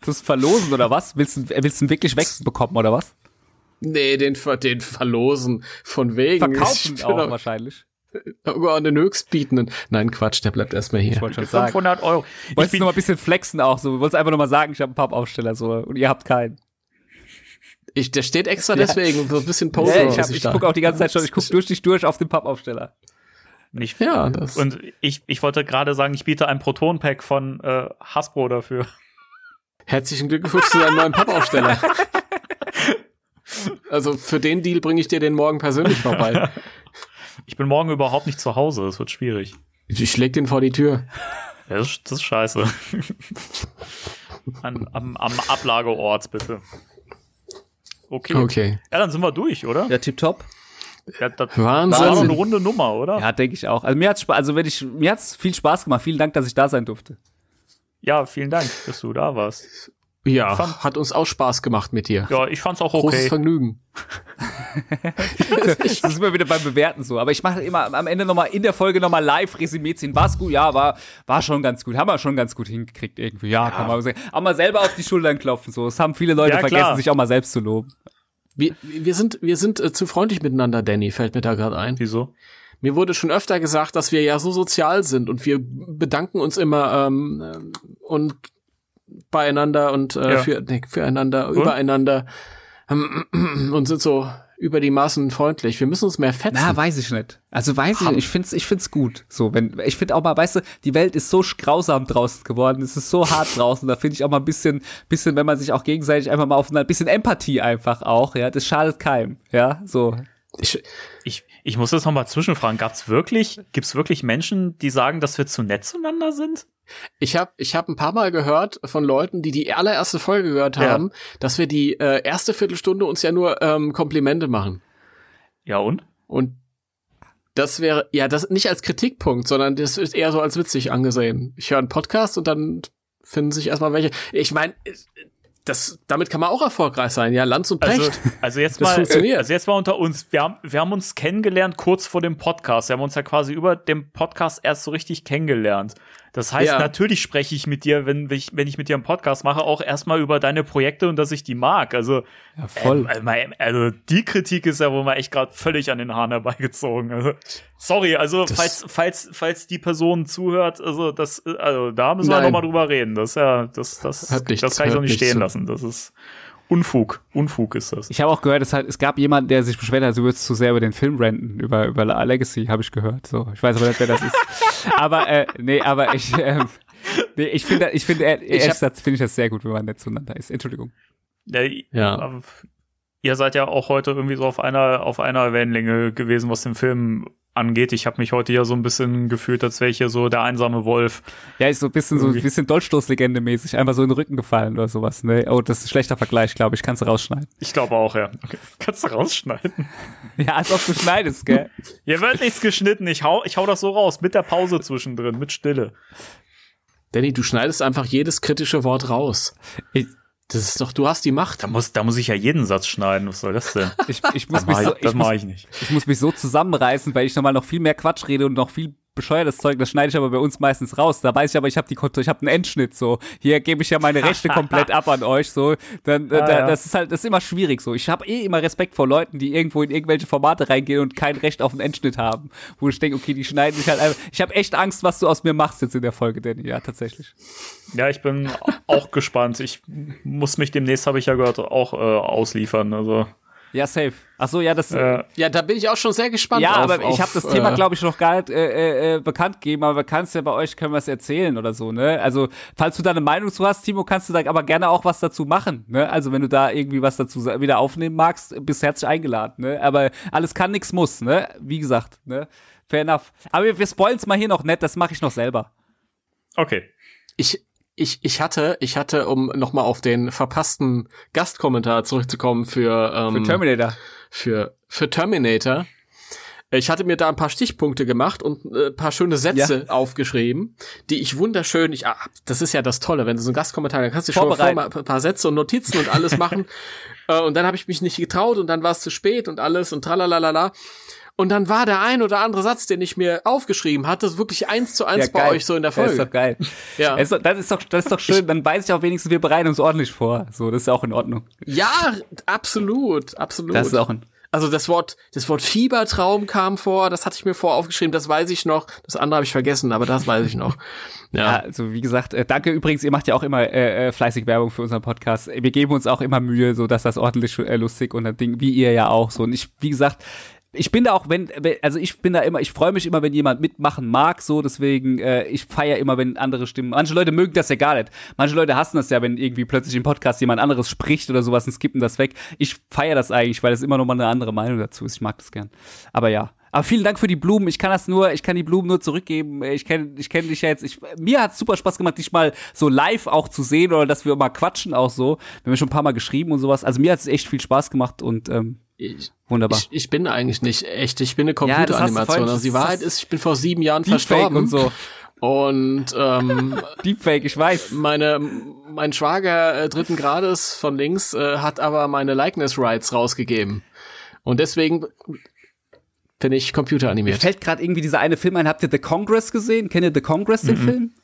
Du verlosen oder was? Willst du, willst du wirklich wegbekommen oder was? Nee, den, den verlosen. Von wegen. Verkaufen auch doch, wahrscheinlich. Oh, an den Höchstbietenden. Nein, Quatsch, der bleibt erstmal hier. Ich wollte schon 500 sagen. Euro. Ich wolltest du noch mal ein bisschen flexen auch so. Du wolltest einfach nur mal sagen, ich habe einen Pappaufsteller so und ihr habt keinen. Ich, der steht extra deswegen, ja. so ein bisschen Pause. Ja, ich, hab, ich gucke auch die ganze Zeit schon, ich gucke durch dich durch auf den Pappaufsteller. Nicht, ja, das und ich, ich wollte gerade sagen, ich biete ein Proton-Pack von äh, Hasbro dafür. Herzlichen Glückwunsch zu deinem neuen Pappaufsteller. (laughs) also für den Deal bringe ich dir den morgen persönlich vorbei. (laughs) Ich bin morgen überhaupt nicht zu Hause, es wird schwierig. Ich schläg den vor die Tür. Das, ist, das ist scheiße. An, am, am Ablageort, bitte. Okay. Okay. Ja, dann sind wir durch, oder? Ja, tipptopp. Ja, das Wahnsinn. war doch eine runde Nummer, oder? Ja, denke ich auch. Also mir hat's also wenn ich mir hat's viel Spaß gemacht. Vielen Dank, dass ich da sein durfte. Ja, vielen Dank, dass du da warst. Ja, fand, hat uns auch Spaß gemacht mit dir. Ja, ich fand's auch okay. Großes Vergnügen. (laughs) das ist immer wieder beim Bewerten so. Aber ich mache immer am Ende nochmal in der Folge nochmal live Resümee ziehen. War's gut? Ja, war, war schon ganz gut. Haben wir schon ganz gut hingekriegt irgendwie. Ja, ja. kann man sagen. Auch mal selber auf die Schultern klopfen. So, es haben viele Leute ja, vergessen, sich auch mal selbst zu loben. Wir, wir sind, wir sind äh, zu freundlich miteinander, Danny, fällt mir da gerade ein. Wieso? Mir wurde schon öfter gesagt, dass wir ja so sozial sind und wir bedanken uns immer ähm, und beieinander und äh, ja. für, nee, füreinander, und? übereinander ähm, (clears throat) und sind so über die Maßen freundlich. Wir müssen uns mehr fetzen. Na, weiß ich nicht. Also weiß ich nicht. Ich find's, ich find's gut. So, wenn, ich find auch mal, weißt du, die Welt ist so grausam draußen geworden. Es ist so hart draußen. Da finde ich auch mal ein bisschen, bisschen, wenn man sich auch gegenseitig einfach mal auf ein bisschen Empathie einfach auch, ja. Das schadet keinem, ja, so. Ich, ich, muss das nochmal zwischenfragen. Gab's wirklich, gibt's wirklich Menschen, die sagen, dass wir zu nett zueinander sind? Ich habe ich hab ein paar Mal gehört von Leuten, die die allererste Folge gehört haben, ja. dass wir die äh, erste Viertelstunde uns ja nur ähm, Komplimente machen. Ja und? Und Das wäre, ja, das nicht als Kritikpunkt, sondern das ist eher so als witzig angesehen. Ich höre einen Podcast und dann finden sich erstmal welche. Ich meine, das, damit kann man auch erfolgreich sein, ja, Lanz und Precht. Also, (laughs) also jetzt mal, also jetzt mal unter uns. Wir haben, wir haben uns kennengelernt kurz vor dem Podcast. Wir haben uns ja quasi über dem Podcast erst so richtig kennengelernt. Das heißt, ja. natürlich spreche ich mit dir, wenn ich, wenn ich mit dir einen Podcast mache, auch erstmal über deine Projekte und dass ich die mag. Also, ja, voll. Äh, also die Kritik ist ja wohl mal echt gerade völlig an den Haaren herbeigezogen. Also, sorry, also das falls, falls, falls die Person zuhört, also das, also da müssen wir nochmal drüber reden. Das ja, das, das, nichts, das kann ich doch nicht stehen so. lassen. Das ist Unfug, Unfug ist das. Ich habe auch gehört, es, hat, es gab jemanden, der sich beschwert hat, du würdest zu sehr über den Film renten, über, über Legacy, habe ich gehört. So, ich weiß aber nicht, wer das ist. (laughs) aber, äh, nee, aber ich, äh, nee, ich finde, ich finde, äh, ehrlich finde ich das sehr gut, wenn man nett zueinander ist. Entschuldigung. Ja, ja. Ihr seid ja auch heute irgendwie so auf einer, auf einer Wellenlänge gewesen, was den Film angeht. Ich habe mich heute ja so ein bisschen gefühlt, als wäre ich hier so der einsame Wolf. Ja, ist so ein bisschen Irgendwie. so ein bisschen Dolchstoßlegende mäßig, einfach so in den Rücken gefallen oder sowas. Ne? Oh, das ist ein schlechter Vergleich, glaube ich. Kannst du rausschneiden. Ich glaube auch, ja. Okay. (laughs) Kannst du rausschneiden? (laughs) ja, als ob du schneidest, gell? (laughs) Hier wird nichts geschnitten. Ich hau, ich hau das so raus, mit der Pause zwischendrin, mit Stille. Danny, du schneidest einfach jedes kritische Wort raus. Ich, das ist doch, du hast die Macht. Da muss, da muss ich ja jeden Satz schneiden. Was soll das denn? Ich, ich muss das mich so, ich, das mache ich nicht. Ich muss mich so zusammenreißen, weil ich nochmal noch viel mehr Quatsch rede und noch viel bescheuertes Zeug, das schneide ich aber bei uns meistens raus. Da weiß ich aber, ich habe die ich habe einen Endschnitt so. Hier gebe ich ja meine Rechte komplett ab an euch so. Dann ah, da, ja. das ist halt das ist immer schwierig so. Ich habe eh immer Respekt vor Leuten, die irgendwo in irgendwelche Formate reingehen und kein Recht auf einen Endschnitt haben, wo ich denke, okay, die schneiden sich halt einfach. Ich habe echt Angst, was du aus mir machst jetzt in der Folge, Danny. Ja, tatsächlich. Ja, ich bin auch gespannt. Ich muss mich demnächst, habe ich ja gehört, auch äh, ausliefern. Also ja, safe. Ach so, ja, das. Äh, ja, da bin ich auch schon sehr gespannt. Ja, auf, aber ich habe das äh, Thema, glaube ich, noch gar nicht äh, äh, äh bekannt gegeben, aber kannst ja bei euch können wir es erzählen oder so, ne? Also, falls du da eine Meinung zu hast, Timo, kannst du da aber gerne auch was dazu machen, ne? Also, wenn du da irgendwie was dazu wieder aufnehmen magst, bist herzlich eingeladen, ne? Aber alles kann, nichts muss, ne? Wie gesagt, ne? Fair enough. Aber wir, wir spoilen's mal hier noch nett, das mache ich noch selber. Okay. Ich, ich, ich hatte, ich hatte, um nochmal auf den verpassten Gastkommentar zurückzukommen für, ähm, für Terminator. Für, für Terminator. Ich hatte mir da ein paar Stichpunkte gemacht und äh, ein paar schöne Sätze ja. aufgeschrieben, die ich wunderschön, ich, ah, das ist ja das Tolle, wenn du so einen Gastkommentar, dann kannst du schon mal ein paar Sätze und Notizen und alles (laughs) machen. äh, und dann habe ich mich nicht getraut und dann war es zu spät und alles und tralalala. Und dann war der ein oder andere Satz, den ich mir aufgeschrieben hatte, wirklich eins zu eins ja, bei euch so in der Folge. Das ist doch geil. Ja. Das ist doch, das ist doch, das ist doch schön. Dann weiß ich auch wenigstens, wir bereiten uns ordentlich vor. So, das ist auch in Ordnung. Ja, absolut, absolut. Das ist auch ein also das Wort, das Wort Fiebertraum kam vor, das hatte ich mir vor aufgeschrieben, das weiß ich noch. Das andere habe ich vergessen, aber das weiß ich noch. Ja, ja also wie gesagt, äh, danke übrigens, ihr macht ja auch immer äh, äh, fleißig Werbung für unseren Podcast. Wir geben uns auch immer Mühe, so dass das ordentlich äh, lustig und ein Ding, wie ihr ja auch so. Und ich, wie gesagt, ich bin da auch, wenn, also ich bin da immer, ich freue mich immer, wenn jemand mitmachen mag, so, deswegen, äh, ich feiere immer, wenn andere Stimmen. Manche Leute mögen das ja gar nicht. Manche Leute hassen das ja, wenn irgendwie plötzlich im Podcast jemand anderes spricht oder sowas und skippen das weg. Ich feiere das eigentlich, weil es immer noch mal eine andere Meinung dazu ist. Ich mag das gern. Aber ja. Aber vielen Dank für die Blumen. Ich kann das nur, ich kann die Blumen nur zurückgeben. Ich kenne ich kenn dich ja jetzt. Ich, mir hat super Spaß gemacht, dich mal so live auch zu sehen oder dass wir mal quatschen auch so. Wir haben schon ein paar Mal geschrieben und sowas. Also mir hat es echt viel Spaß gemacht und ähm, ich, Wunderbar. Ich, ich bin eigentlich nicht echt. Ich bin eine Computeranimation. Ja, also die Wahrheit ist, ich bin vor sieben Jahren verstorben. und so. Und ähm, (laughs) Deepfake, ich weiß. Meine, mein Schwager äh, dritten Grades von links äh, hat aber meine Likeness Rights rausgegeben. Und deswegen bin ich computeranimiert. Mir fällt gerade irgendwie dieser eine Film ein. Habt ihr The Congress gesehen? Kennt ihr The Congress, den mhm. Film?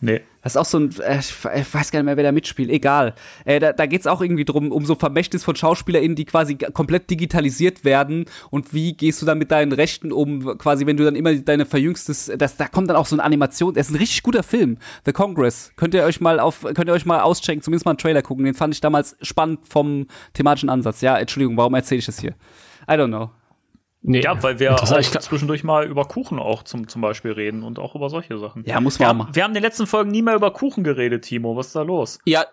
Nee. Das ist auch so ein, äh, ich weiß gar nicht mehr, wer da mitspielt, egal. Äh, da da geht es auch irgendwie drum, um so Vermächtnis von SchauspielerInnen, die quasi komplett digitalisiert werden und wie gehst du dann mit deinen Rechten um, quasi, wenn du dann immer deine verjüngstes, das, da kommt dann auch so eine Animation, das ist ein richtig guter Film, The Congress. Könnt ihr euch mal auf, könnt ihr euch mal auschecken, zumindest mal einen Trailer gucken, den fand ich damals spannend vom thematischen Ansatz. Ja, Entschuldigung, warum erzähle ich das hier? I don't know. Nee, ja, weil wir auch zwischendurch mal über Kuchen auch zum, zum Beispiel reden und auch über solche Sachen. Ja, muss man wir auch mal. Wir haben in den letzten Folgen nie mehr über Kuchen geredet, Timo. Was ist da los? Ja,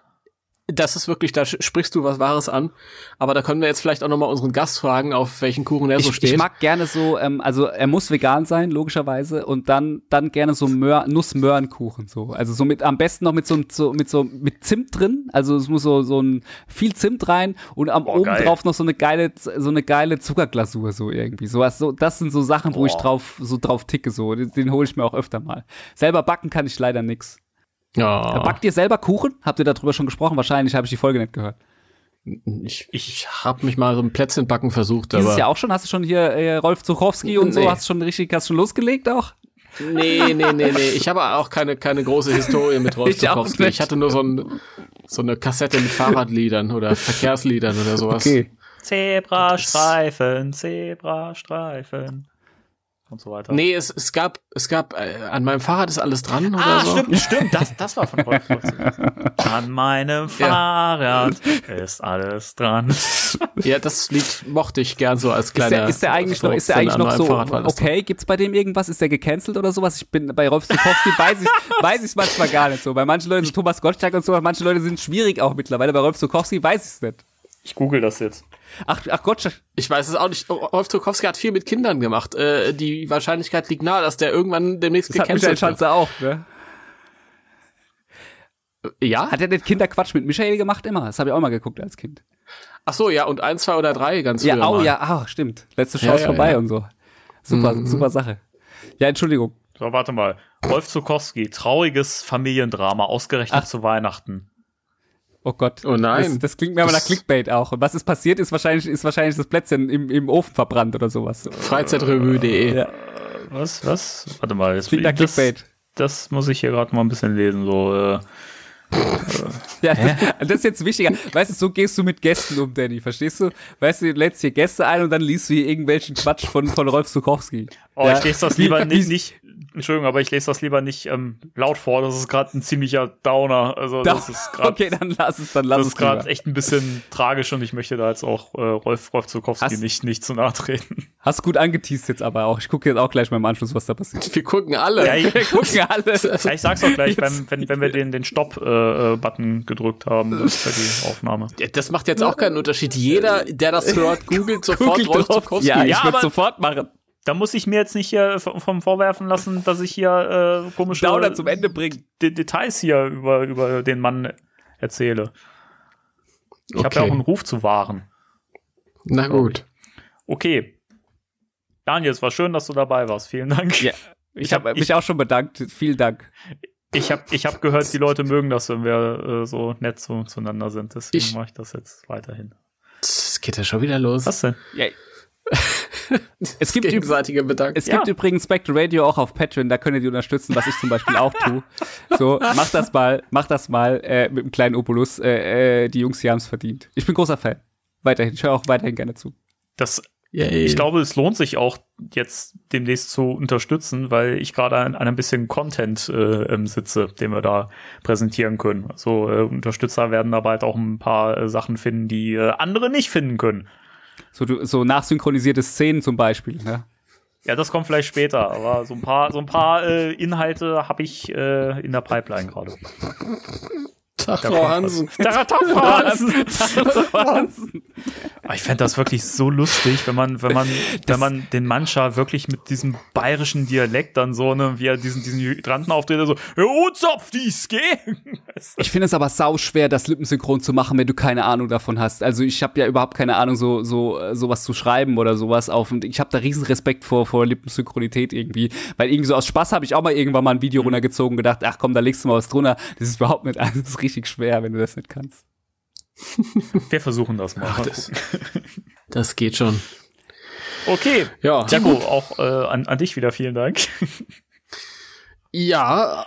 das ist wirklich, da sprichst du was Wahres an. Aber da können wir jetzt vielleicht auch nochmal unseren Gast fragen, auf welchen Kuchen er so ich, steht. Ich mag gerne so, ähm, also er muss vegan sein, logischerweise, und dann, dann gerne so Mör Nuss-Möhrenkuchen, so. Also so mit, am besten noch mit so, so, mit so, mit Zimt drin. Also es muss so, so ein, viel Zimt rein und am oben geil. drauf noch so eine geile, so eine geile Zuckerglasur, so irgendwie. So, was, so, das sind so Sachen, wo ich drauf, so drauf ticke, so. Den, den hole ich mir auch öfter mal. Selber backen kann ich leider nix. Ja, Backt ihr selber Kuchen? Habt ihr darüber schon gesprochen? Wahrscheinlich habe ich die Folge nicht gehört. ich, ich habe mich mal so ein Plätzchen backen versucht, Dieses aber Jahr auch schon? Hast du schon hier äh, Rolf Zuchowski und so? Nee. Hast du schon richtig, hast du schon losgelegt auch? nee, nee, nee, nee. Ich habe auch keine keine große Historie mit Rolf (laughs) Ich nicht. Ich hatte nur so ein so eine Kassette mit Fahrradliedern oder (laughs) Verkehrsliedern oder sowas. Zebrastreifen, Zebrastreifen. Und so weiter. Nee, es, es gab, es gab, äh, an meinem Fahrrad ist alles dran oder Ah, so. stimmt, stimmt. Das, das war von Rolf Klotz. (laughs) An meinem Fahrrad ist alles dran. Ja, das Lied mochte ich gern so als Ist kleiner. der, ist der eigentlich noch, ist der eigentlich noch so, okay, gibt's bei dem irgendwas? Ist der gecancelt oder sowas? Ich bin bei Rolf Zukowski, weiß ich, weiß ich manchmal gar nicht so. Bei manchen Leuten, so Thomas Gottschalk und so, manche Leute sind schwierig auch mittlerweile. Bei Rolf Zukowski weiß ich es nicht. Ich google das jetzt. Ach, ach Gottschalk. Ich weiß es auch nicht. Rolf Zukowski hat viel mit Kindern gemacht. Äh, die Wahrscheinlichkeit liegt nahe, dass der irgendwann demnächst Das hat Michael gecancelt wird. Schanze auch, ne? Ja? Hat er den Kinderquatsch mit Michael gemacht immer? Das habe ich auch mal geguckt als Kind. Ach so, ja, und eins, zwei oder drei ganz Ja, oh mal. ja, ah, stimmt. Letzte Ja, Chance ja, vorbei ja. und so. Super, Mhm. super Sache. Ja, Entschuldigung. So, warte mal. Rolf Zukowski, trauriges Familiendrama, ausgerechnet Ach. zu Weihnachten. Oh Gott. Oh nein. Das, das klingt mir aber nach Clickbait auch. Und was ist passiert, ist wahrscheinlich, ist wahrscheinlich das Plätzchen im, im Ofen verbrannt oder sowas. Freizeitrevue.de. Ja. Was, was? Warte mal. Jetzt, Klingt nach das, Clickbait. das muss ich hier gerade mal ein bisschen lesen. So, äh, (laughs) Ja, das, das ist jetzt wichtiger. Weißt du, so gehst du mit Gästen um, Danny, verstehst du? Weißt du, du lädst hier Gäste ein und dann liest du hier irgendwelchen Quatsch von, von Rolf Zukowski. oh, Ja. ich lese das lieber nicht, nicht, Entschuldigung, aber ich lese das lieber nicht ähm, laut vor. Das ist gerade ein ziemlicher Downer. Also, Da, das ist gerade okay, dann lass es, dann lass das es ist gerade echt ein bisschen tragisch und ich möchte da jetzt auch äh, Rolf, Rolf Zukowski Hast- nicht, nicht zu nahe treten. (laughs) Hast gut angeteased jetzt aber auch. Ich gucke jetzt auch gleich mal im Anschluss, was da passiert. Wir gucken alle. Ja, ich, Wir gucken alle. ja, ich sag's auch gleich, wenn, wenn, wenn wir den, den Stop-Button gedrückt haben, das ist ja die Aufnahme. Das macht jetzt auch keinen Unterschied. Jeder, der das hört, googelt (laughs) sofort Rolf. Zukowski. Ja, ich Ja, würde aber- sofort machen. Da muss ich mir jetzt nicht hier vom vorwerfen lassen, dass ich hier äh, komische Downer zum Ende bringen. De Details hier über, über den Mann erzähle. Ich habe ja Okay. auch einen Ruf zu wahren. Na gut. Okay. Daniel, es war schön, dass du dabei warst. Vielen Dank. Ja, Ich habe hab- mich auch schon bedankt. Vielen Dank. Ich habe ich hab gehört, die Leute mögen das, wenn wir äh, so nett zu, zueinander sind. Deswegen Ich- mache ich das jetzt weiterhin. Es geht ja schon wieder los. Was denn? Ja. (laughs) Es gibt, gegenseitige Bedanken. es gibt Ja. übrigens Spectre Radio auch auf Patreon, da könnt ihr die unterstützen, was ich zum Beispiel auch tue. So, mach das mal, mach das mal äh, mit einem kleinen Opulus. Äh, äh, die Jungs, die haben es verdient. Ich bin großer Fan. Weiterhin, ich höre auch weiterhin gerne zu. Das, Yay. ich glaube, es lohnt sich auch jetzt demnächst zu unterstützen, weil ich gerade an, an ein bisschen Content äh, ähm, sitze, den wir da präsentieren können. Also äh, Unterstützer werden da bald auch ein paar äh, Sachen finden, die äh, andere nicht finden können. So, so nachsynchronisierte Szenen zum Beispiel. Ne? Ja, das kommt vielleicht später, aber so ein paar, so ein paar äh, Inhalte habe ich äh, in der Pipeline gerade. Tag, Frau Hansen. Da, da, Aber Ich fände das wirklich so lustig, wenn man, wenn man, wenn man den Mancha wirklich mit diesem bayerischen Dialekt dann so, ne, wie er diesen, diesen Hydranten auftritt, so, oh, Zopf, dies, geh! Ich finde es aber sau schwer, das lippensynchron zu machen, wenn du keine Ahnung davon hast. Also ich habe ja überhaupt keine Ahnung, so so sowas zu schreiben oder sowas auf. Und ich habe da riesen Respekt vor vor Lippensynchronität irgendwie, weil irgendwie so aus Spaß habe ich auch mal irgendwann mal ein Video runtergezogen und gedacht, ach komm, da legst du mal was drunter. Das ist überhaupt nicht, das ist richtig schwer, wenn du das nicht kannst. (laughs) Wir versuchen das mal. das- (laughs) Das geht schon. okay. Ja. Timo, auch äh, an, an dich wieder vielen Dank. (laughs) Ja,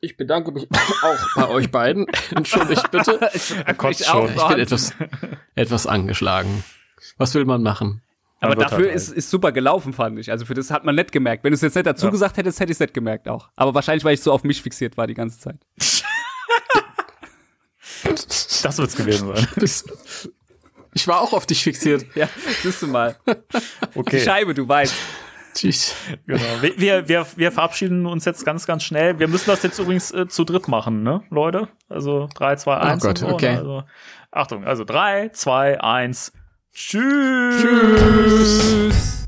ich bedanke mich (coughs) auch bei euch beiden. Entschuldigt bitte. Ich auch, schon. Ich bin etwas, etwas angeschlagen. Was will man machen? Aber dafür halt ist, ist super gelaufen, fand ich. Also für das hat man nicht gemerkt. Wenn du es jetzt nicht dazu Ja. gesagt hättest, hätte ich es nicht gemerkt auch. Aber wahrscheinlich, weil ich so auf mich fixiert war die ganze Zeit. Das wird's gewesen sein. Ich war auch auf dich fixiert. Ja, siehst du mal. Die Okay. Scheibe, du weißt. Tschüss. Genau. Wir, wir, wir verabschieden uns jetzt ganz, ganz schnell. Wir müssen das jetzt übrigens äh, zu dritt machen, ne, Leute? Also 3, 2, 1. Oh Gott, so, okay. Ne? Also, Achtung, also 3, 2, 1. Tschüss. Tschüss.